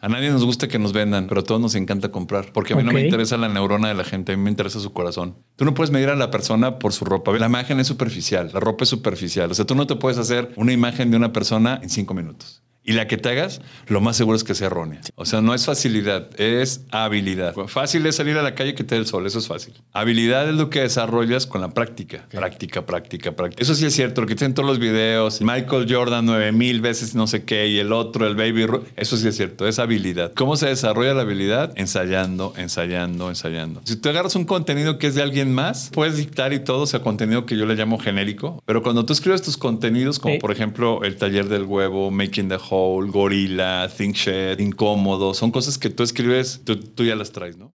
A nadie nos gusta que nos vendan, pero a todos nos encanta comprar. Porque a mí no me interesa la neurona de la gente, a mí me interesa su corazón. Tú no puedes medir a la persona por su ropa. La imagen es superficial, la ropa es superficial. O sea, tú no te puedes hacer una imagen de una persona en cinco minutos. Y la que te hagas, lo más seguro es que sea errónea. O sea, no es facilidad, es habilidad. Fácil es salir a la calle que te dé el sol, eso es fácil. Habilidad es lo que desarrollas con la práctica. Práctica, práctica, práctica. Eso sí es cierto, lo que dicen todos los videos. Michael Jordan 9000 veces no sé qué y el otro, el Baby Eso sí es cierto, es habilidad. ¿Cómo se desarrolla la habilidad? Ensayando, ensayando, ensayando. Si tú agarras un contenido que es de alguien más, puedes dictar y todo, o sea, contenido que yo le llamo genérico. Pero cuando tú escribes tus contenidos, como por ejemplo el taller del huevo, Making the Gorilla, Think Shed, Incómodo, son cosas que tú escribes, tú, tú ya las traes, ¿no?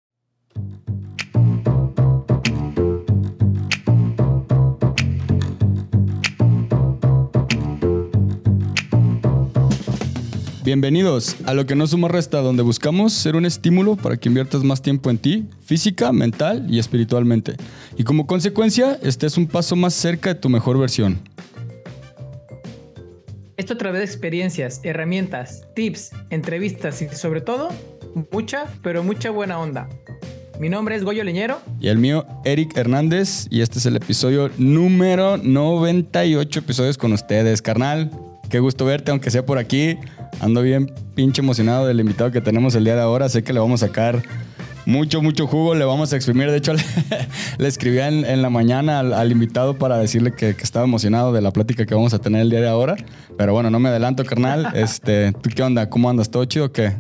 Bienvenidos a lo que no suma resta, donde buscamos ser un estímulo para que inviertas más tiempo en ti, física, mental y espiritualmente. Y como consecuencia, estés un paso más cerca de tu mejor versión. Esto a través de experiencias, herramientas, tips, entrevistas y sobre todo, mucha, pero mucha buena onda. Mi nombre es Goyo Leñero. Y el mío, Eric Hernández, y este es el episodio número 98 episodios con ustedes, carnal. Qué gusto verte, aunque sea por aquí. Ando bien pinche emocionado del invitado que tenemos el día de ahora. Sé que le vamos a sacar mucho, mucho jugo. Le vamos a exprimir. De hecho, le, le escribí en, en la mañana al, al invitado para decirle que, que estaba emocionado de la plática que vamos a tener el día de ahora. Pero bueno, no me adelanto, carnal. Este, ¿Tú qué onda? ¿Cómo andas? ¿Todo chido o qué?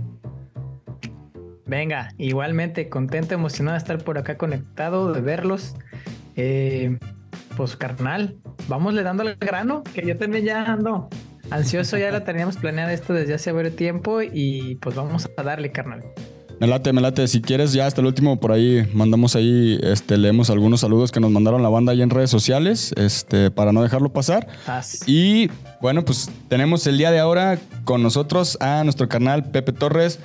Venga, igualmente contento, emocionado de estar por acá conectado, de verlos. Eh, pues carnal, vamos le dando al grano, que yo también ya ando ansioso, ya la teníamos planeada esto desde hace varios tiempo y pues vamos a darle, carnal. Me late, me late. Si quieres, ya hasta el último por ahí mandamos ahí, este, leemos algunos saludos que nos mandaron la banda ahí en redes sociales, este, para no dejarlo pasar. As. Y bueno, pues tenemos el día de ahora con nosotros a nuestro canal Pepe Torres,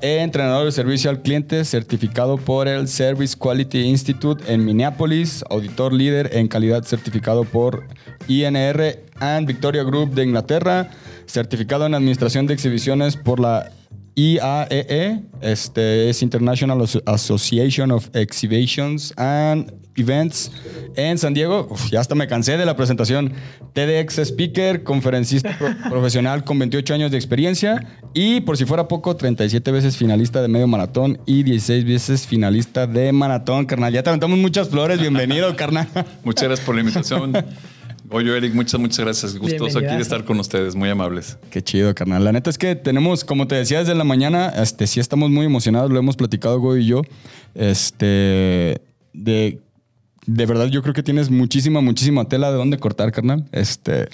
entrenador de servicio al cliente, certificado por el Service Quality Institute en Minneapolis, auditor líder en calidad certificado por INR and Victoria Group de Inglaterra, certificado en administración de exhibiciones por la IAEE, este es International Asso- Association of Exhibitions and Events en San Diego. Uf, ya hasta me cansé de la presentación. TEDx Speaker, conferencista pro- profesional con 28 años de experiencia y por si fuera poco, 37 veces finalista de medio maratón y 16 veces finalista de maratón, carnal. Ya te aventamos muchas flores, bienvenido, carnal. Muchas gracias por la invitación. Oye, Eric, muchas, muchas gracias. Gustoso aquí de estar con ustedes, muy amables. Qué chido, carnal. La neta es que tenemos, como te decía desde la mañana, este, sí estamos muy emocionados, lo hemos platicado Goy y yo. Este, de, de verdad yo creo que tienes muchísima, muchísima tela de dónde cortar, carnal. Este,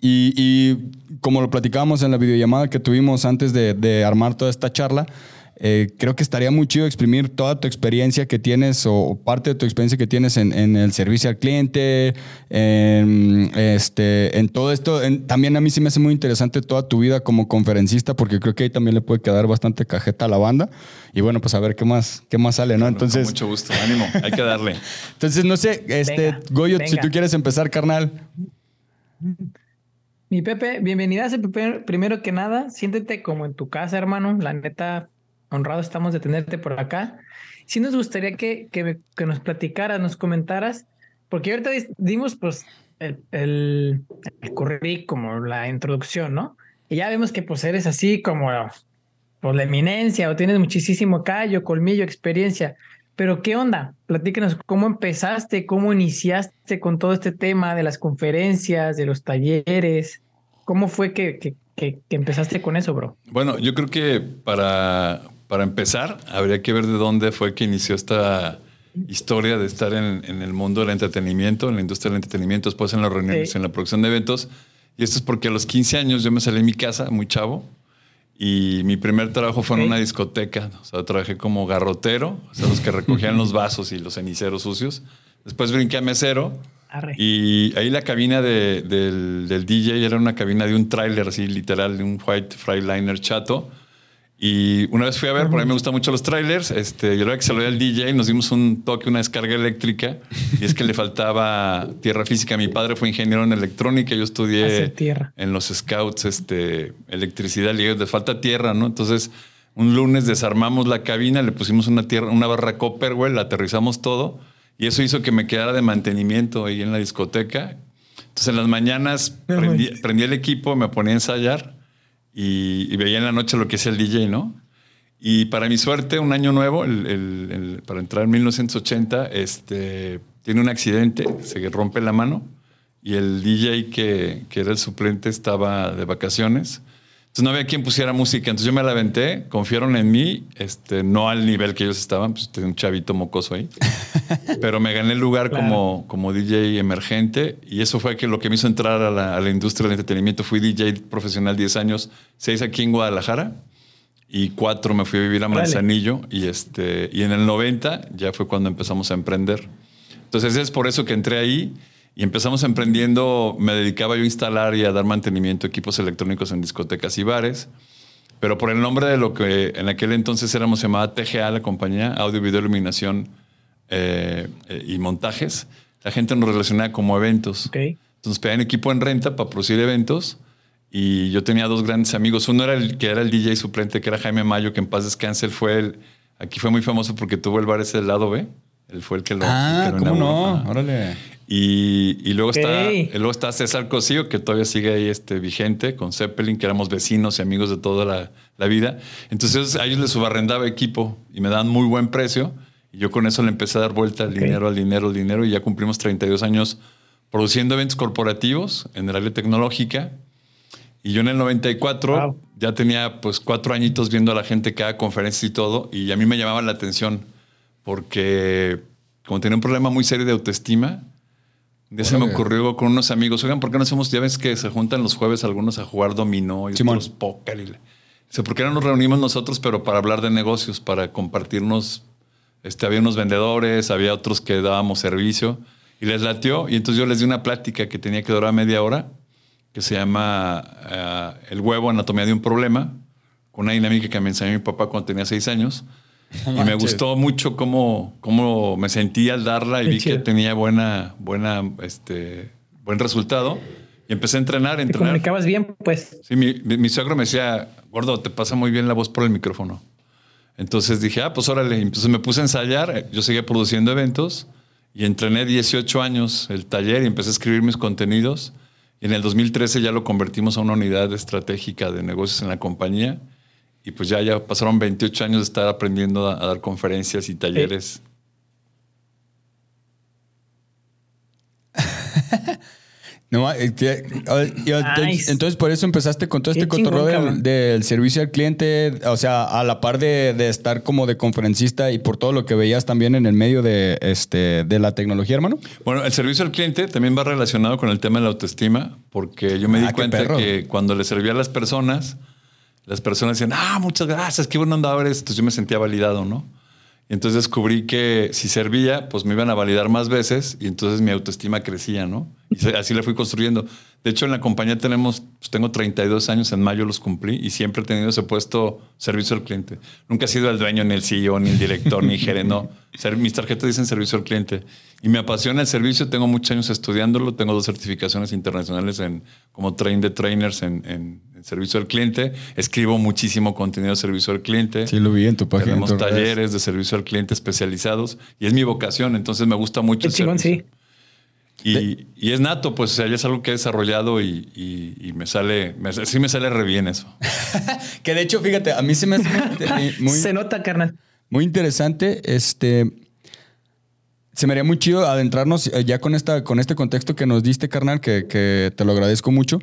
y, y como lo platicábamos en la videollamada que tuvimos antes de, de armar toda esta charla, eh, creo que estaría muy chido exprimir toda tu experiencia que tienes o, parte de tu experiencia que tienes en, en el servicio al cliente, en, este, en todo esto. En- también a mí sí me hace muy interesante toda tu vida como conferencista porque creo que ahí también le puede quedar bastante cajeta a la banda. Y bueno, pues a ver qué más, qué más sale, ¿no? Con Entonces, mucho gusto, ánimo, hay que darle. entonces no sé, este, Venga, Goyo, si tú quieres empezar, carnal. Mi Pepe, bienvenida. Pepe. Primero que nada, siéntete como en tu casa, hermano. La neta, honrado estamos de tenerte por acá. Sí nos gustaría que, que, que nos platicaras, nos comentaras, porque ahorita dimos pues el, el, el currículum, como la introducción, ¿no? Y ya vemos que pues eres así como pues, la eminencia o tienes muchísimo callo, colmillo, experiencia. Pero ¿qué onda? Platícanos cómo empezaste, cómo iniciaste con todo este tema de las conferencias, de los talleres. ¿Cómo fue que, que, que- que empezaste con eso, bro? Bueno, yo creo que para, para empezar, habría que ver de dónde fue que inició esta historia de estar en, en el mundo del entretenimiento, en la industria del entretenimiento, después en las reuniones, Sí. en la producción de eventos. Y esto es porque a los 15 años yo me salí de mi casa, muy chavo, y mi primer trabajo fue en una discoteca. O sea, trabajé como garrotero, o sea, los que recogían los vasos y los ceniceros sucios. Después brinqué a mesero. Arre. Y ahí la cabina de- del, del DJ era una cabina de un tráiler, así literal, de un White Freightliner chato. Y una vez fui a ver, por ahí me gustan mucho los trailers, este, y a la hora que se lo di al DJ nos dimos un toque, una descarga eléctrica, y es que le faltaba tierra física. Mi padre fue ingeniero en electrónica, yo estudié tierra. en los scouts este, electricidad, le digo, le falta tierra, ¿no? Entonces, un lunes desarmamos la cabina, le pusimos una, tierra, una barra Copperwell, la aterrizamos todo, y eso hizo que me quedara de mantenimiento ahí en la discoteca. Entonces, en las mañanas prendí, prendí el equipo, me ponía a ensayar y, veía en la noche lo que hacía el DJ, ¿no? Y para mi suerte, un año nuevo, para entrar en 1980, este, tiene un accidente, se rompe la mano y el DJ que era el suplente estaba de vacaciones. Entonces no había quien pusiera música. Entonces yo me la aventé, confiaron en mí, este, no al nivel que ellos estaban, pues tenía un chavito mocoso ahí. Pero me gané el lugar Claro. como, como DJ emergente y eso fue que lo que me hizo entrar a la, a la industria del entretenimiento. Fui DJ profesional 10 años, 6 aquí en Guadalajara y 4 me fui a vivir a. Manzanillo y, este, y en el 90 ya fue cuando empezamos a emprender. Entonces es por eso que entré ahí y empezamos emprendiendo, me dedicaba yo a instalar y a dar mantenimiento a equipos electrónicos en discotecas y bares. Pero por el nombre de lo que en aquel entonces éramos llamada TGA, la compañía, Audio, Video, Iluminación eh, eh, y Montajes, la gente nos relacionaba como eventos. Ok. Entonces pedían equipo en renta para producir eventos y yo tenía dos grandes amigos. Uno era el que era el DJ suplente, que era Jaime Mayo, que en paz descanse. Él fue el, aquí fue muy famoso porque tuvo el bar ese del lado B. Él fue el que lo, Ah, el que lo ¿cómo inauguró. no? Órale. Y, y luego, Ok. está, luego está César Cosío, que todavía sigue ahí este, vigente, con Zeppelin, que éramos vecinos y amigos de toda la, la vida. Entonces a ellos les subarrendaba equipo y me daban muy buen precio. Y yo con eso le empecé a dar vuelta al dinero, al dinero, al dinero. Y ya cumplimos 32 años produciendo eventos corporativos en el área tecnológica. Y yo en el 94 Wow. ya tenía pues cuatro añitos viendo a la gente cada conferencia y todo. Y a mí me llamaba la atención porque como tenía un problema muy serio de autoestima, día se me ocurrió con unos amigos, oigan, ¿por qué no hacemos? Ya ves que se juntan los jueves algunos a jugar dominó y Simón. otros póker. Y le- Dice, ¿por qué no nos reunimos nosotros, pero para hablar de negocios, para compartirnos? Este, había unos vendedores, había otros que dábamos servicio y les latió. Y entonces yo les di una plática que tenía que durar media hora, que se llama eh, El huevo, anatomía de un problema, con una dinámica que me enseñó mi papá cuando tenía seis años. Y me gustó mucho cómo, cómo me sentí al darla y Qué vi chido. que tenía buena, buena, este, buen resultado. Y empecé a entrenar, a Te entrenar. comunicabas bien, pues. Sí, mi, mi- suegro me decía, gordo, te pasa muy bien la voz por el micrófono. Entonces dije, ah, pues órale. Entonces me puse a ensayar. Yo seguía produciendo eventos y entrené 18 años el taller y empecé a escribir mis contenidos. Y en el 2013 ya lo convertimos a una unidad estratégica de negocios en la compañía. Y pues ya, ya pasaron 28 años de estar aprendiendo a, a dar conferencias y talleres. No, eh, que- y entonces, Nice. entonces por eso empezaste con todo Qué este cotorreo del, servicio al cliente, o sea, a la par de, de estar como de conferencista y por todo lo que veías también en el medio de, este, de la tecnología, hermano. Bueno, el servicio al cliente también va relacionado con el tema de la autoestima, porque yo me di Ah, qué cuenta perro. que cuando le servía a las personas, las personas decían, ah, muchas gracias, qué bueno andaba eres. Entonces yo me sentía validado, ¿no? Y entonces descubrí que si servía, pues me iban a validar más veces y entonces mi autoestima crecía, ¿no? Y así la fui construyendo. De hecho, en la compañía tenemos, pues tengo 32 años, en mayo los cumplí y siempre he tenido ese puesto servicio al cliente. Nunca he sido el dueño, ni el CEO, ni el director, ni gerente, no. Mis tarjetas dicen servicio al cliente. Y me apasiona el servicio, tengo muchos años estudiándolo, tengo dos certificaciones internacionales en, como train de trainers en servicio al cliente. Escribo muchísimo contenido de servicio al cliente. Sí, lo vi en tu página. en Tenemos redes. talleres de servicio al cliente especializados y es mi vocación, entonces me gusta mucho. El chingón, sí. Y, y es nato, pues o sea, ya es algo que he desarrollado y, y- y me sale, me- sí me sale re bien eso. Que de hecho, fíjate, a mí se me hace muy, muy, Se nota, carnal. muy interesante. Este. Se me haría muy chido adentrarnos eh, ya con, esta, con este contexto que nos diste, carnal, que, que te lo agradezco mucho.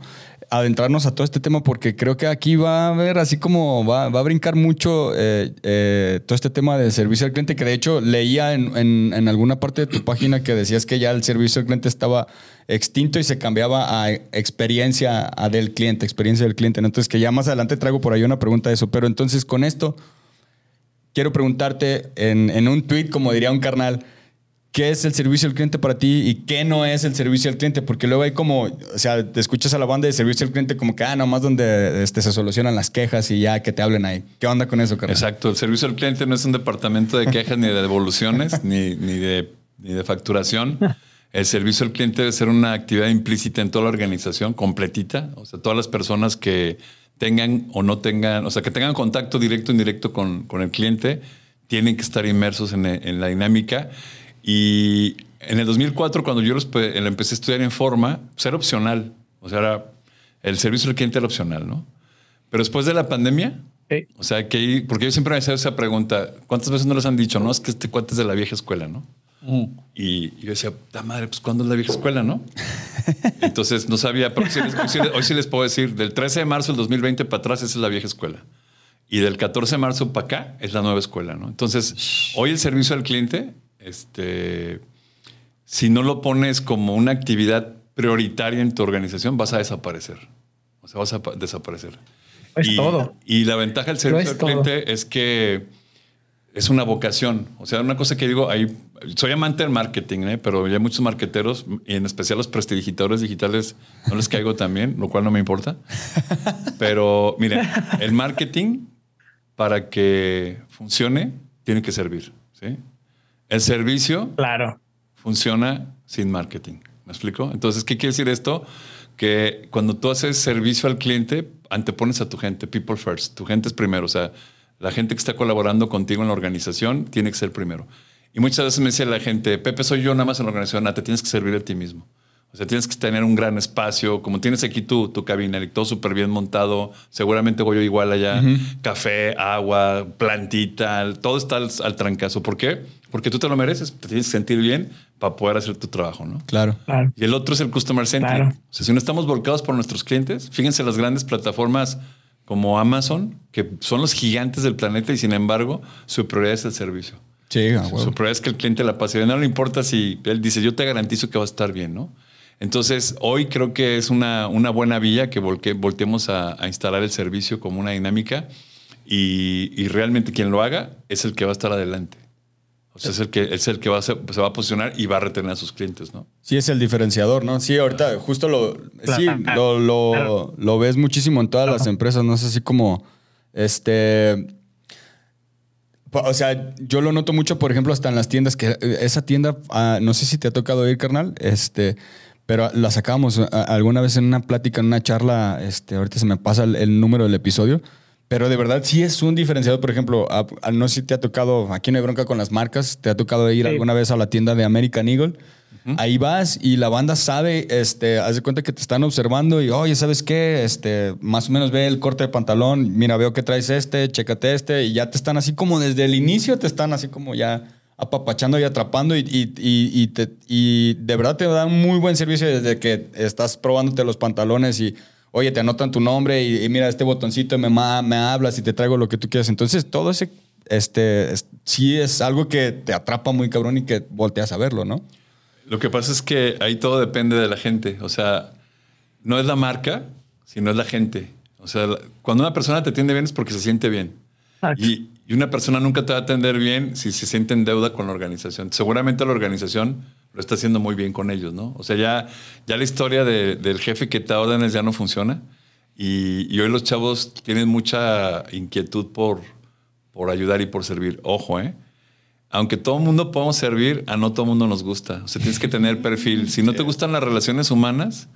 Adentrarnos a todo este tema porque creo que aquí va a haber así como va, va a brincar mucho eh, eh, todo este tema de servicio al cliente, que de hecho leía en, en- alguna parte de tu página que decías que ya el servicio al cliente estaba extinto y se cambiaba a experiencia del cliente, experiencia del cliente. ¿no? Entonces, que ya más adelante traigo por ahí una pregunta de eso. Pero entonces, con esto, quiero preguntarte en, en un tweet, como diría un carnal, ¿qué es el servicio al cliente para ti y qué no es el servicio al cliente? Porque luego hay como, o sea, te escuchas a la banda de servicio al cliente como que, ah, nomás donde este, se solucionan las quejas y ya que te hablen ahí. ¿Qué onda con eso, carnal? Exacto, el servicio al cliente no es un departamento de quejas ni de devoluciones ni, ni, de, ni de facturación. El servicio al cliente debe ser una actividad implícita en toda la organización, completita. O sea, todas las personas que tengan o no tengan, o sea, que tengan contacto directo o indirecto con, con el cliente, tienen que estar inmersos en, en la dinámica. Y en el 2004, cuando yo los pe- la empecé a estudiar en forma, pues era opcional. O sea, era, el servicio al cliente era opcional, ¿no? Pero después de la pandemia, o sea, que porque yo siempre me hacía esa pregunta, ¿cuántas veces no les han dicho, no? Es que este cuate es de la vieja escuela, ¿no? Y, y yo decía, puta madre, pues ¿cuándo es la vieja escuela, no? Entonces no sabía, pero sí les- hoy, sí les, hoy sí les puedo decir, del 13 de marzo del 2020 para atrás, esa es la vieja escuela. Y del 14 de marzo para acá es la nueva escuela, ¿no? Entonces, hoy el servicio al cliente, este, si no lo pones como una actividad prioritaria en tu organización, vas a desaparecer. O sea, vas a pa- desaparecer. Es y, todo. Y la ventaja del servicio al todo. cliente es que es una vocación. O sea, una cosa que digo, ahí, soy amante del marketing, ¿eh? pero ya muchos marqueteros, y en especial los prestidigitadores digitales, no les caigo también, lo cual no me importa. Pero miren, el marketing, para que funcione, tiene que servir. ¿sí? El servicio Claro. funciona sin marketing. ¿Me explico? Entonces, ¿qué quiere decir esto? Que cuando tú haces servicio al cliente, antepones a tu gente, people first. Tu gente es primero. O sea, la gente que está colaborando contigo en la organización tiene que ser primero. Y muchas veces me decía la gente, Pepe, soy yo nada más en la organización, ah, te tienes que servir a ti mismo. O sea, tienes que tener un gran espacio, como tienes aquí tu, tu cabina, todo súper bien montado. Seguramente voy yo igual allá. Café, agua, plantita, todo está al, al trancazo. ¿Por qué? Porque tú te lo mereces, te tienes que sentir bien para poder hacer tu trabajo, ¿no? Claro. Claro. Y el otro es el customer centric. Claro. O sea, si no estamos volcados por nuestros clientes, fíjense las grandes plataformas como Amazon, que son los gigantes del planeta y sin embargo su prioridad es el servicio. Sí, Su prioridad es que el cliente la pase bien. No le importa si él dice, yo te garantizo que va a estar bien, ¿no? Entonces, hoy creo que es una, una buena vía que volque- volteemos a, a instalar el servicio como una dinámica y, y realmente quien lo haga es el que va a estar adelante. O sea, es el que, es el que va a ser- se va a posicionar y va a retener a sus clientes, ¿no? Sí, es el diferenciador, ¿no? Sí, ahorita justo lo, sí, lo, lo, ves muchísimo en todas las empresas, no es así como, este, o sea, yo lo noto mucho, por ejemplo, hasta en las tiendas, que eh, esa tienda, ah, no sé si te ha tocado ir, carnal, este, pero la sacamos ah, alguna vez en una plática, en una charla, este, ahorita se me pasa el, el número del episodio, pero de verdad sí es un diferenciador, por ejemplo, a- a- no sé si te ha tocado, aquí no hay bronca con las marcas, te ha tocado ir Sí. alguna vez a la tienda de American Eagle. Ahí vas y la banda sabe, este, haz de cuenta que te están observando y, oye, ¿sabes qué? Este, más o menos ve el corte de pantalón, mira, veo que traes este, chécate este, y ya te están así como desde el inicio, te están así como ya apapachando y atrapando y, y, y- y te- y de verdad te dan muy buen servicio desde que estás probándote los pantalones y, oye, te anotan tu nombre y, y mira, este botoncito me, me hablas y te traigo lo que tú quieras. Entonces, todo ese, este, es- sí es algo que te atrapa muy cabrón y que volteas a verlo, ¿no? Lo que pasa es que ahí todo depende de la gente. O sea, no es la marca, sino es la gente. O sea, cuando una persona te atiende bien es porque se siente bien. Y, y una persona nunca te va a atender bien si se siente en deuda con la organización. Seguramente la organización lo está haciendo muy bien con ellos, ¿no? O sea, ya, ya la historia de- del jefe que te da órdenes ya no funciona. Y, y hoy los chavos tienen mucha inquietud por, por ayudar y por servir. Ojo, ¿eh? Aunque todo el mundo podemos servir, a no todo el mundo nos gusta. O sea, tienes que tener perfil. Si no te gustan las relaciones humanas,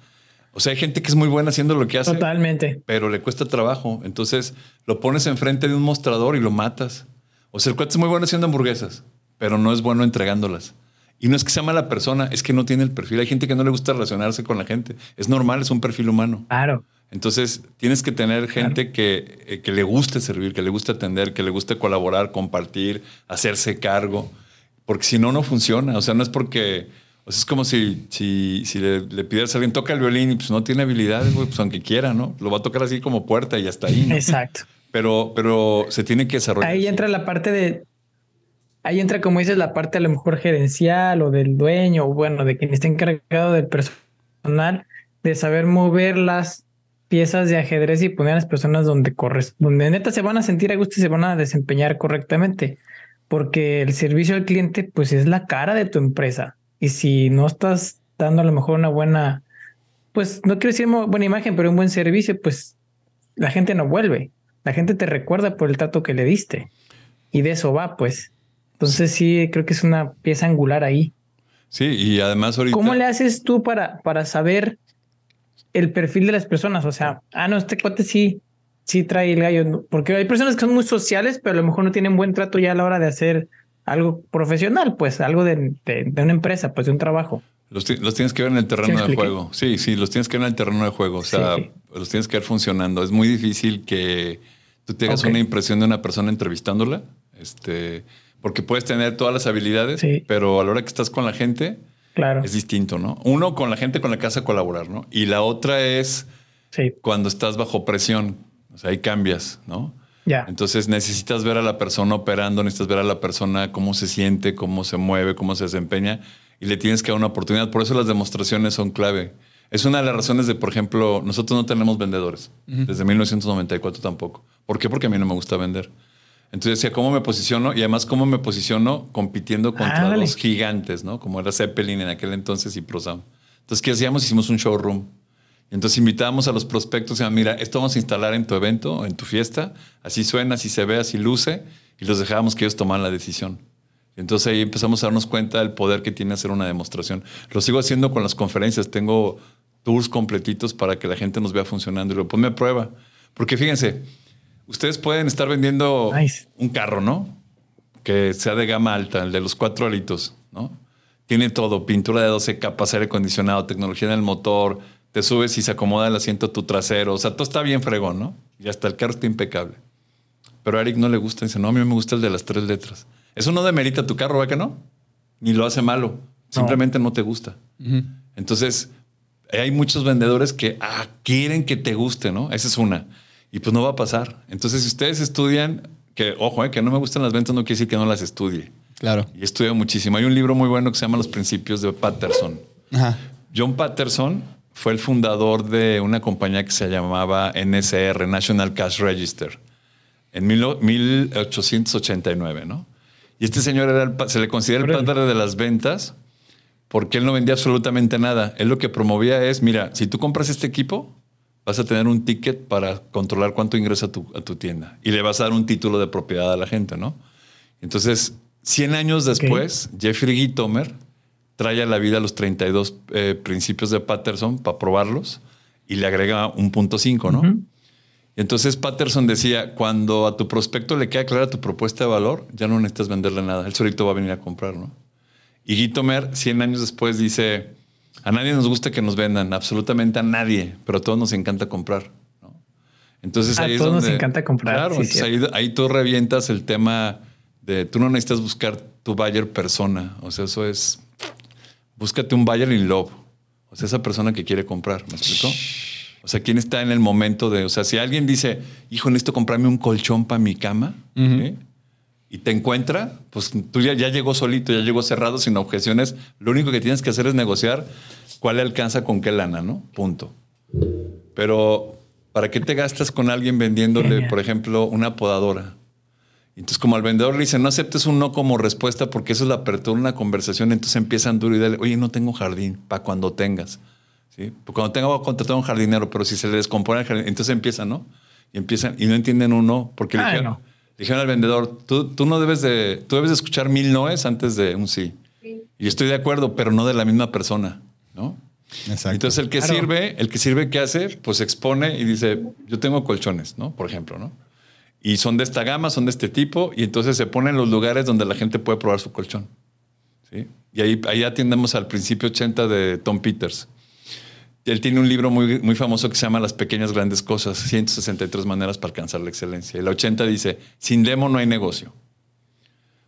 o sea, hay gente que es muy buena haciendo lo que hace Totalmente. pero le cuesta trabajo. Entonces lo pones enfrente de un mostrador y lo matas. O sea, el cuate es muy bueno haciendo hamburguesas, pero no es bueno entregándolas. Y no es que sea mala persona, es que no tiene el perfil. Hay gente que no le gusta relacionarse con la gente. Es normal, es un perfil humano. Claro. Entonces tienes que tener gente que, eh, que le guste servir, que le guste atender, que le guste colaborar, compartir, hacerse cargo. Porque si no, no funciona. O sea, no es porque... O sea, es como si, si, si le, le pidieras a alguien toca el violín y pues no tiene habilidades, güey, pues aunque quiera, ¿no? Lo va a tocar así como puerta y hasta ahí. ¿no? Exacto. Pero, pero se tiene que desarrollar. Ahí entra la parte de. Ahí entra, como dices, la parte a lo mejor gerencial o del dueño, o bueno, de quien está encargado del personal, de saber mover las piezas de ajedrez y poner a las personas donde corres, donde neta se van a sentir a gusto y se van a desempeñar correctamente. Porque el servicio al cliente, pues es la cara de tu empresa. Y si no estás dando a lo mejor una buena, pues no quiero decir buena imagen, pero un buen servicio, pues la gente no vuelve. La gente te recuerda por el trato que le diste. Y de eso va, pues. Entonces sí, creo que es una pieza angular ahí. Sí, y además ahorita... ¿Cómo le haces tú para, para saber el perfil de las personas? O sea, ah, no, este cuate sí, sí trae el gallo. Porque hay personas que son muy sociales, pero a lo mejor no tienen buen trato ya a la hora de hacer algo profesional, pues algo de, de- de una empresa, pues de un trabajo. Los, los tienes que ver en el ¿Sí terreno de juego. Sí, sí, los tienes que ver en el terreno de juego. O sea, Sí. los tienes que ver funcionando. Es muy difícil que tú tengas una impresión de una persona entrevistándola. Este, porque puedes tener todas las habilidades, Sí. pero a la hora que estás con la gente Claro. es distinto, ¿no? Uno, con la gente con la que vas a colaborar, ¿no? Y la otra es Sí, cuando estás bajo presión. O sea, ahí cambias, ¿no? ya. Entonces necesitas ver a la persona operando, necesitas ver a la persona cómo se siente, cómo se mueve, cómo se desempeña y le tienes que dar una oportunidad. Por eso las demostraciones son clave. Es una de las razones de, por ejemplo, nosotros no tenemos vendedores. Desde 1994 tampoco. ¿Por qué? Porque a mí no me gusta vender. Entonces decía, ¿cómo me posiciono? Y además, ¿cómo me posiciono compitiendo contra Ándale. dos gigantes, ¿no? Como era Zeppelin en aquel entonces y ProSound. Entonces, ¿qué hacíamos? Hicimos un showroom. Entonces invitábamos a los prospectos, y decíamos, mira, esto vamos a instalar en tu evento, en tu fiesta, así suena, así se ve, así luce, y los dejábamos que ellos tomaran la decisión. Entonces ahí empezamos a darnos cuenta del poder que tiene hacer una demostración. Lo sigo haciendo con las conferencias, tengo tours completitos para que la gente nos vea funcionando y lo ponme a prueba. Porque fíjense, ustedes pueden estar vendiendo Nice. un carro, ¿no? Que sea de gama alta, el de los cuatro alitos, ¿no? Tiene todo, pintura de 12 capas, aire acondicionado, tecnología en el motor, te subes y se acomoda el asiento a tu trasero, o sea, todo está bien fregón, ¿no? Y hasta el carro está impecable. Pero a Eric no le gusta, dice, no, a mí me gusta el de las tres letras. Eso no demerita tu carro, ¿va que no? Ni lo hace malo, simplemente no te gusta. Entonces, hay muchos vendedores que ah, quieren que te guste, ¿no? Esa es una. Y pues no va a pasar. Entonces, si ustedes estudian, que ojo, eh, que no me gustan las ventas no quiere decir que no las estudie. Claro. Y estudio muchísimo. Hay un libro muy bueno que se llama Los Principios de Patterson. Ajá. John Patterson fue el fundador de una compañía que se llamaba NSR, National Cash Register, en mil- 1889, ¿no? Y este señor era el pa- se le considera el padre de las ventas porque él no vendía absolutamente nada. Él lo que promovía es, mira, si tú compras este equipo, vas a tener un ticket para controlar cuánto ingresa a tu, a tu tienda y le vas a dar un título de propiedad a la gente, ¿no? Entonces, 100 años después, Jeffrey Gitomer trae a la vida los 32 eh, principios de Patterson para probarlos y le agrega un punto 5, ¿no? Y entonces Patterson decía, cuando a tu prospecto le queda clara tu propuesta de valor, ya no necesitas venderle nada, él solito va a venir a comprar, ¿no? Y Gitomer, 100 años después, dice, a nadie nos gusta que nos vendan, absolutamente a nadie, pero a todos nos encanta comprar, ¿no? Entonces A ahí es todos nos donde- encanta comprar, Claro, sí, entonces ahí, ahí tú revientas el tema de tú no necesitas buscar tu buyer persona. O sea, eso es búscate un buyer in love. O sea, esa persona que quiere comprar. ¿Me explico? O sea, quién está en el momento de. O sea, si alguien dice, hijo, necesito comprarme un colchón para mi cama, ¿sí? Y te encuentra, pues tú ya, ya llegó solito, ya llegó cerrado, sin objeciones. Lo único que tienes que hacer es negociar cuál le alcanza con qué lana, ¿no? Punto. Pero ¿Para qué te gastas con alguien vendiéndole, por ejemplo, una podadora? Entonces, como al vendedor le dice, no aceptes un no como respuesta porque eso es la apertura de una conversación, entonces empiezan duro y dale, oye, no tengo jardín, para cuando tengas. ¿Sí? Porque cuando tenga voy a contratar a un jardinero, pero si se le descompone el jardín, entonces empiezan, ¿no? Y empiezan, y no entienden un no, porque le Ah, dijeron, no. Dijeron al vendedor, tú, tú no debes de, tú debes de escuchar mil noes antes de un sí. Y yo estoy de acuerdo, pero no de la misma persona, ¿no? Exacto. Entonces el que Claro. sirve, el que sirve, ¿qué hace? Pues expone y dice, yo tengo colchones, ¿no? Por ejemplo, ¿no? Y son de esta gama, son de este tipo, y entonces se ponen en los lugares donde la gente puede probar su colchón. ¿sí? Y ahí, ahí atiendemos al principio 80 de Tom Peters. Él tiene un libro muy, muy famoso que se llama Las pequeñas grandes cosas, 163 maneras para alcanzar la excelencia. Y el 80 dice, sin demo no hay negocio.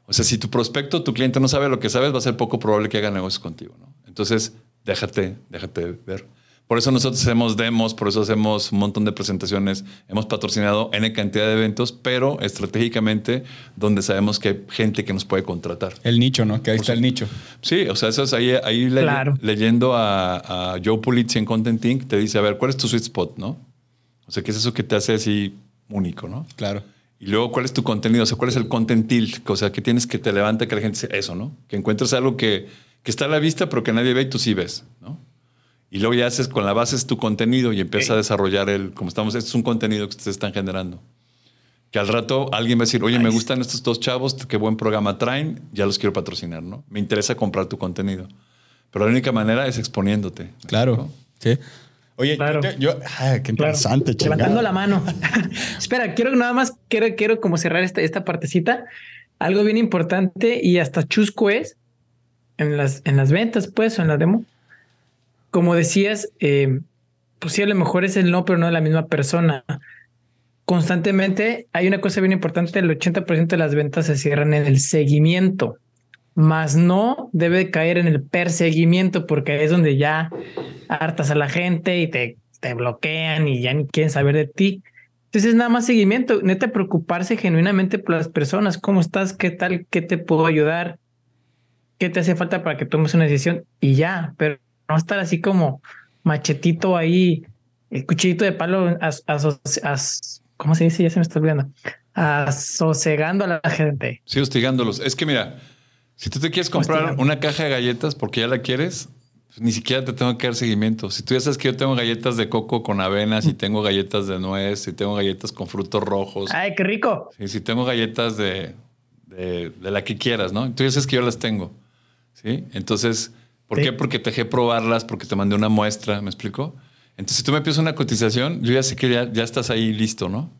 O sea, si tu prospecto, tu cliente no sabe lo que sabes, va a ser poco probable que haga negocios contigo. ¿no? Entonces, déjate, déjate ver. Por eso nosotros hacemos demos, por eso hacemos un montón de presentaciones, hemos patrocinado N cantidad de eventos, pero estratégicamente donde sabemos que hay gente que nos puede contratar. El nicho, ¿no? Que ahí está el nicho. Sí, o sea, eso es ahí, ahí le- Claro. leyendo a, a Joe Pulitzi en Content Inc. te dice, a ver, ¿cuál es tu sweet spot, no? O sea, ¿qué es eso que te hace así único, no? Claro. Y luego, ¿cuál es tu contenido? O sea, ¿cuál es el content tilt? O sea, ¿qué tienes que te levanta que la gente dice eso, no? Que encuentres algo que, que está a la vista, pero que nadie ve y tú sí ves, ¿no? Y luego ya haces con la base es tu contenido y empieza a desarrollar el, como estamos, este es un contenido que ustedes están generando. Que al rato alguien va a decir, oye, me gustan estos dos chavos, qué buen programa traen, ya los quiero patrocinar, ¿no? Me interesa comprar tu contenido. Pero la única manera es exponiéndote. ¿me Claro. explico? Sí. Oye, Claro. yo, te- yo- ay, qué Claro. interesante, chingada. Levantando la mano. Espera, quiero nada más, quiero, quiero como cerrar esta, esta partecita. Algo bien importante y hasta chusco es en las, en las ventas, pues, o en la demo. Como decías, eh, pues sí, a lo mejor es el no, pero no de la misma persona. Constantemente hay una cosa bien importante: el 80% de las ventas se cierran en el seguimiento, más no debe de caer en el perseguimiento, porque es donde ya hartas a la gente y te, te bloquean y ya ni quieren saber de ti. Entonces, nada más seguimiento, neta, preocuparse genuinamente por las personas. ¿Cómo estás? ¿Qué tal? ¿Qué te puedo ayudar? ¿Qué te hace falta para que tomes una decisión? Y ya, pero no estar así como machetito ahí, el cuchillito de palo, as- aso- as- ¿cómo se dice? Ya se me está olvidando. Asosegando a la gente. Sí, hostigándolos. Es que mira, si tú te quieres comprar Hostigando. una caja de galletas porque ya la quieres, pues ni siquiera te tengo que dar seguimiento. Si tú ya sabes que yo tengo galletas de coco con avenas y tengo galletas de nuez y tengo galletas con frutos rojos, ¡Ay, qué rico! y si tengo galletas de, de, de la que quieras, ¿no? Tú ya sabes que yo las tengo. ¿Sí? Entonces, ¿por Sí. qué? Porque te dejé probarlas, porque te mandé una muestra, ¿me explico? Entonces, si tú me pides una cotización, yo ya sé que ya, ya estás ahí listo, ¿no?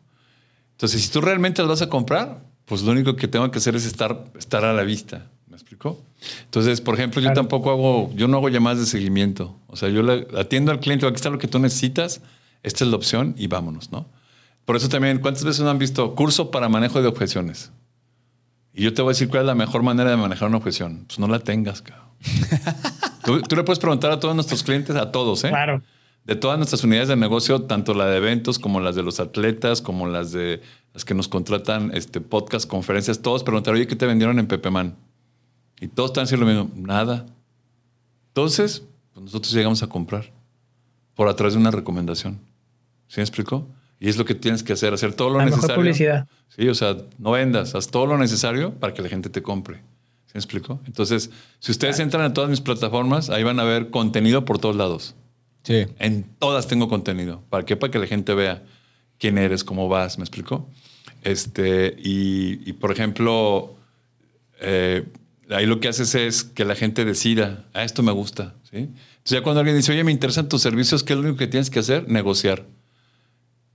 Entonces, si tú realmente las vas a comprar, pues lo único que tengo que hacer es estar, estar a la vista. ¿Me explico? Entonces, por ejemplo, yo tampoco hago, yo no hago llamadas de seguimiento. O sea, yo atiendo al cliente, aquí está lo que tú necesitas, esta es la opción y vámonos, ¿no? Por eso también, ¿cuántas veces no han visto curso para manejo de objeciones? Y yo te voy a decir cuál es la mejor manera de manejar una objeción. Pues no la tengas, cabrón. tú, tú le puedes preguntar a todos nuestros clientes, a todos, ¿eh? Claro. de todas nuestras unidades de negocio, tanto la de eventos como las de los atletas, como las de las que nos contratan este podcast, conferencias, todos preguntaron, oye, ¿qué te vendieron en Pepeman? Y todos están diciendo lo mismo, nada. Entonces, pues nosotros llegamos a comprar por a través de una recomendación. ¿Sí me explicó? Y es lo que tienes que hacer, hacer todo lo La mejor necesario. publicidad. Sí, o sea, no vendas, haz todo lo necesario para que la gente te compre. ¿Sí me explico? Entonces, si ustedes entran a todas mis plataformas, ahí van a ver contenido por todos lados. Sí. En todas tengo contenido. ¿Para qué? Para que la gente vea quién eres, cómo vas, ¿me explico? Este, y, y, por ejemplo, eh, ahí lo que haces es que la gente decida, a esto me gusta, ¿sí? Entonces ya cuando alguien dice, oye, me interesan tus servicios, ¿qué es lo único que tienes que hacer? Negociar.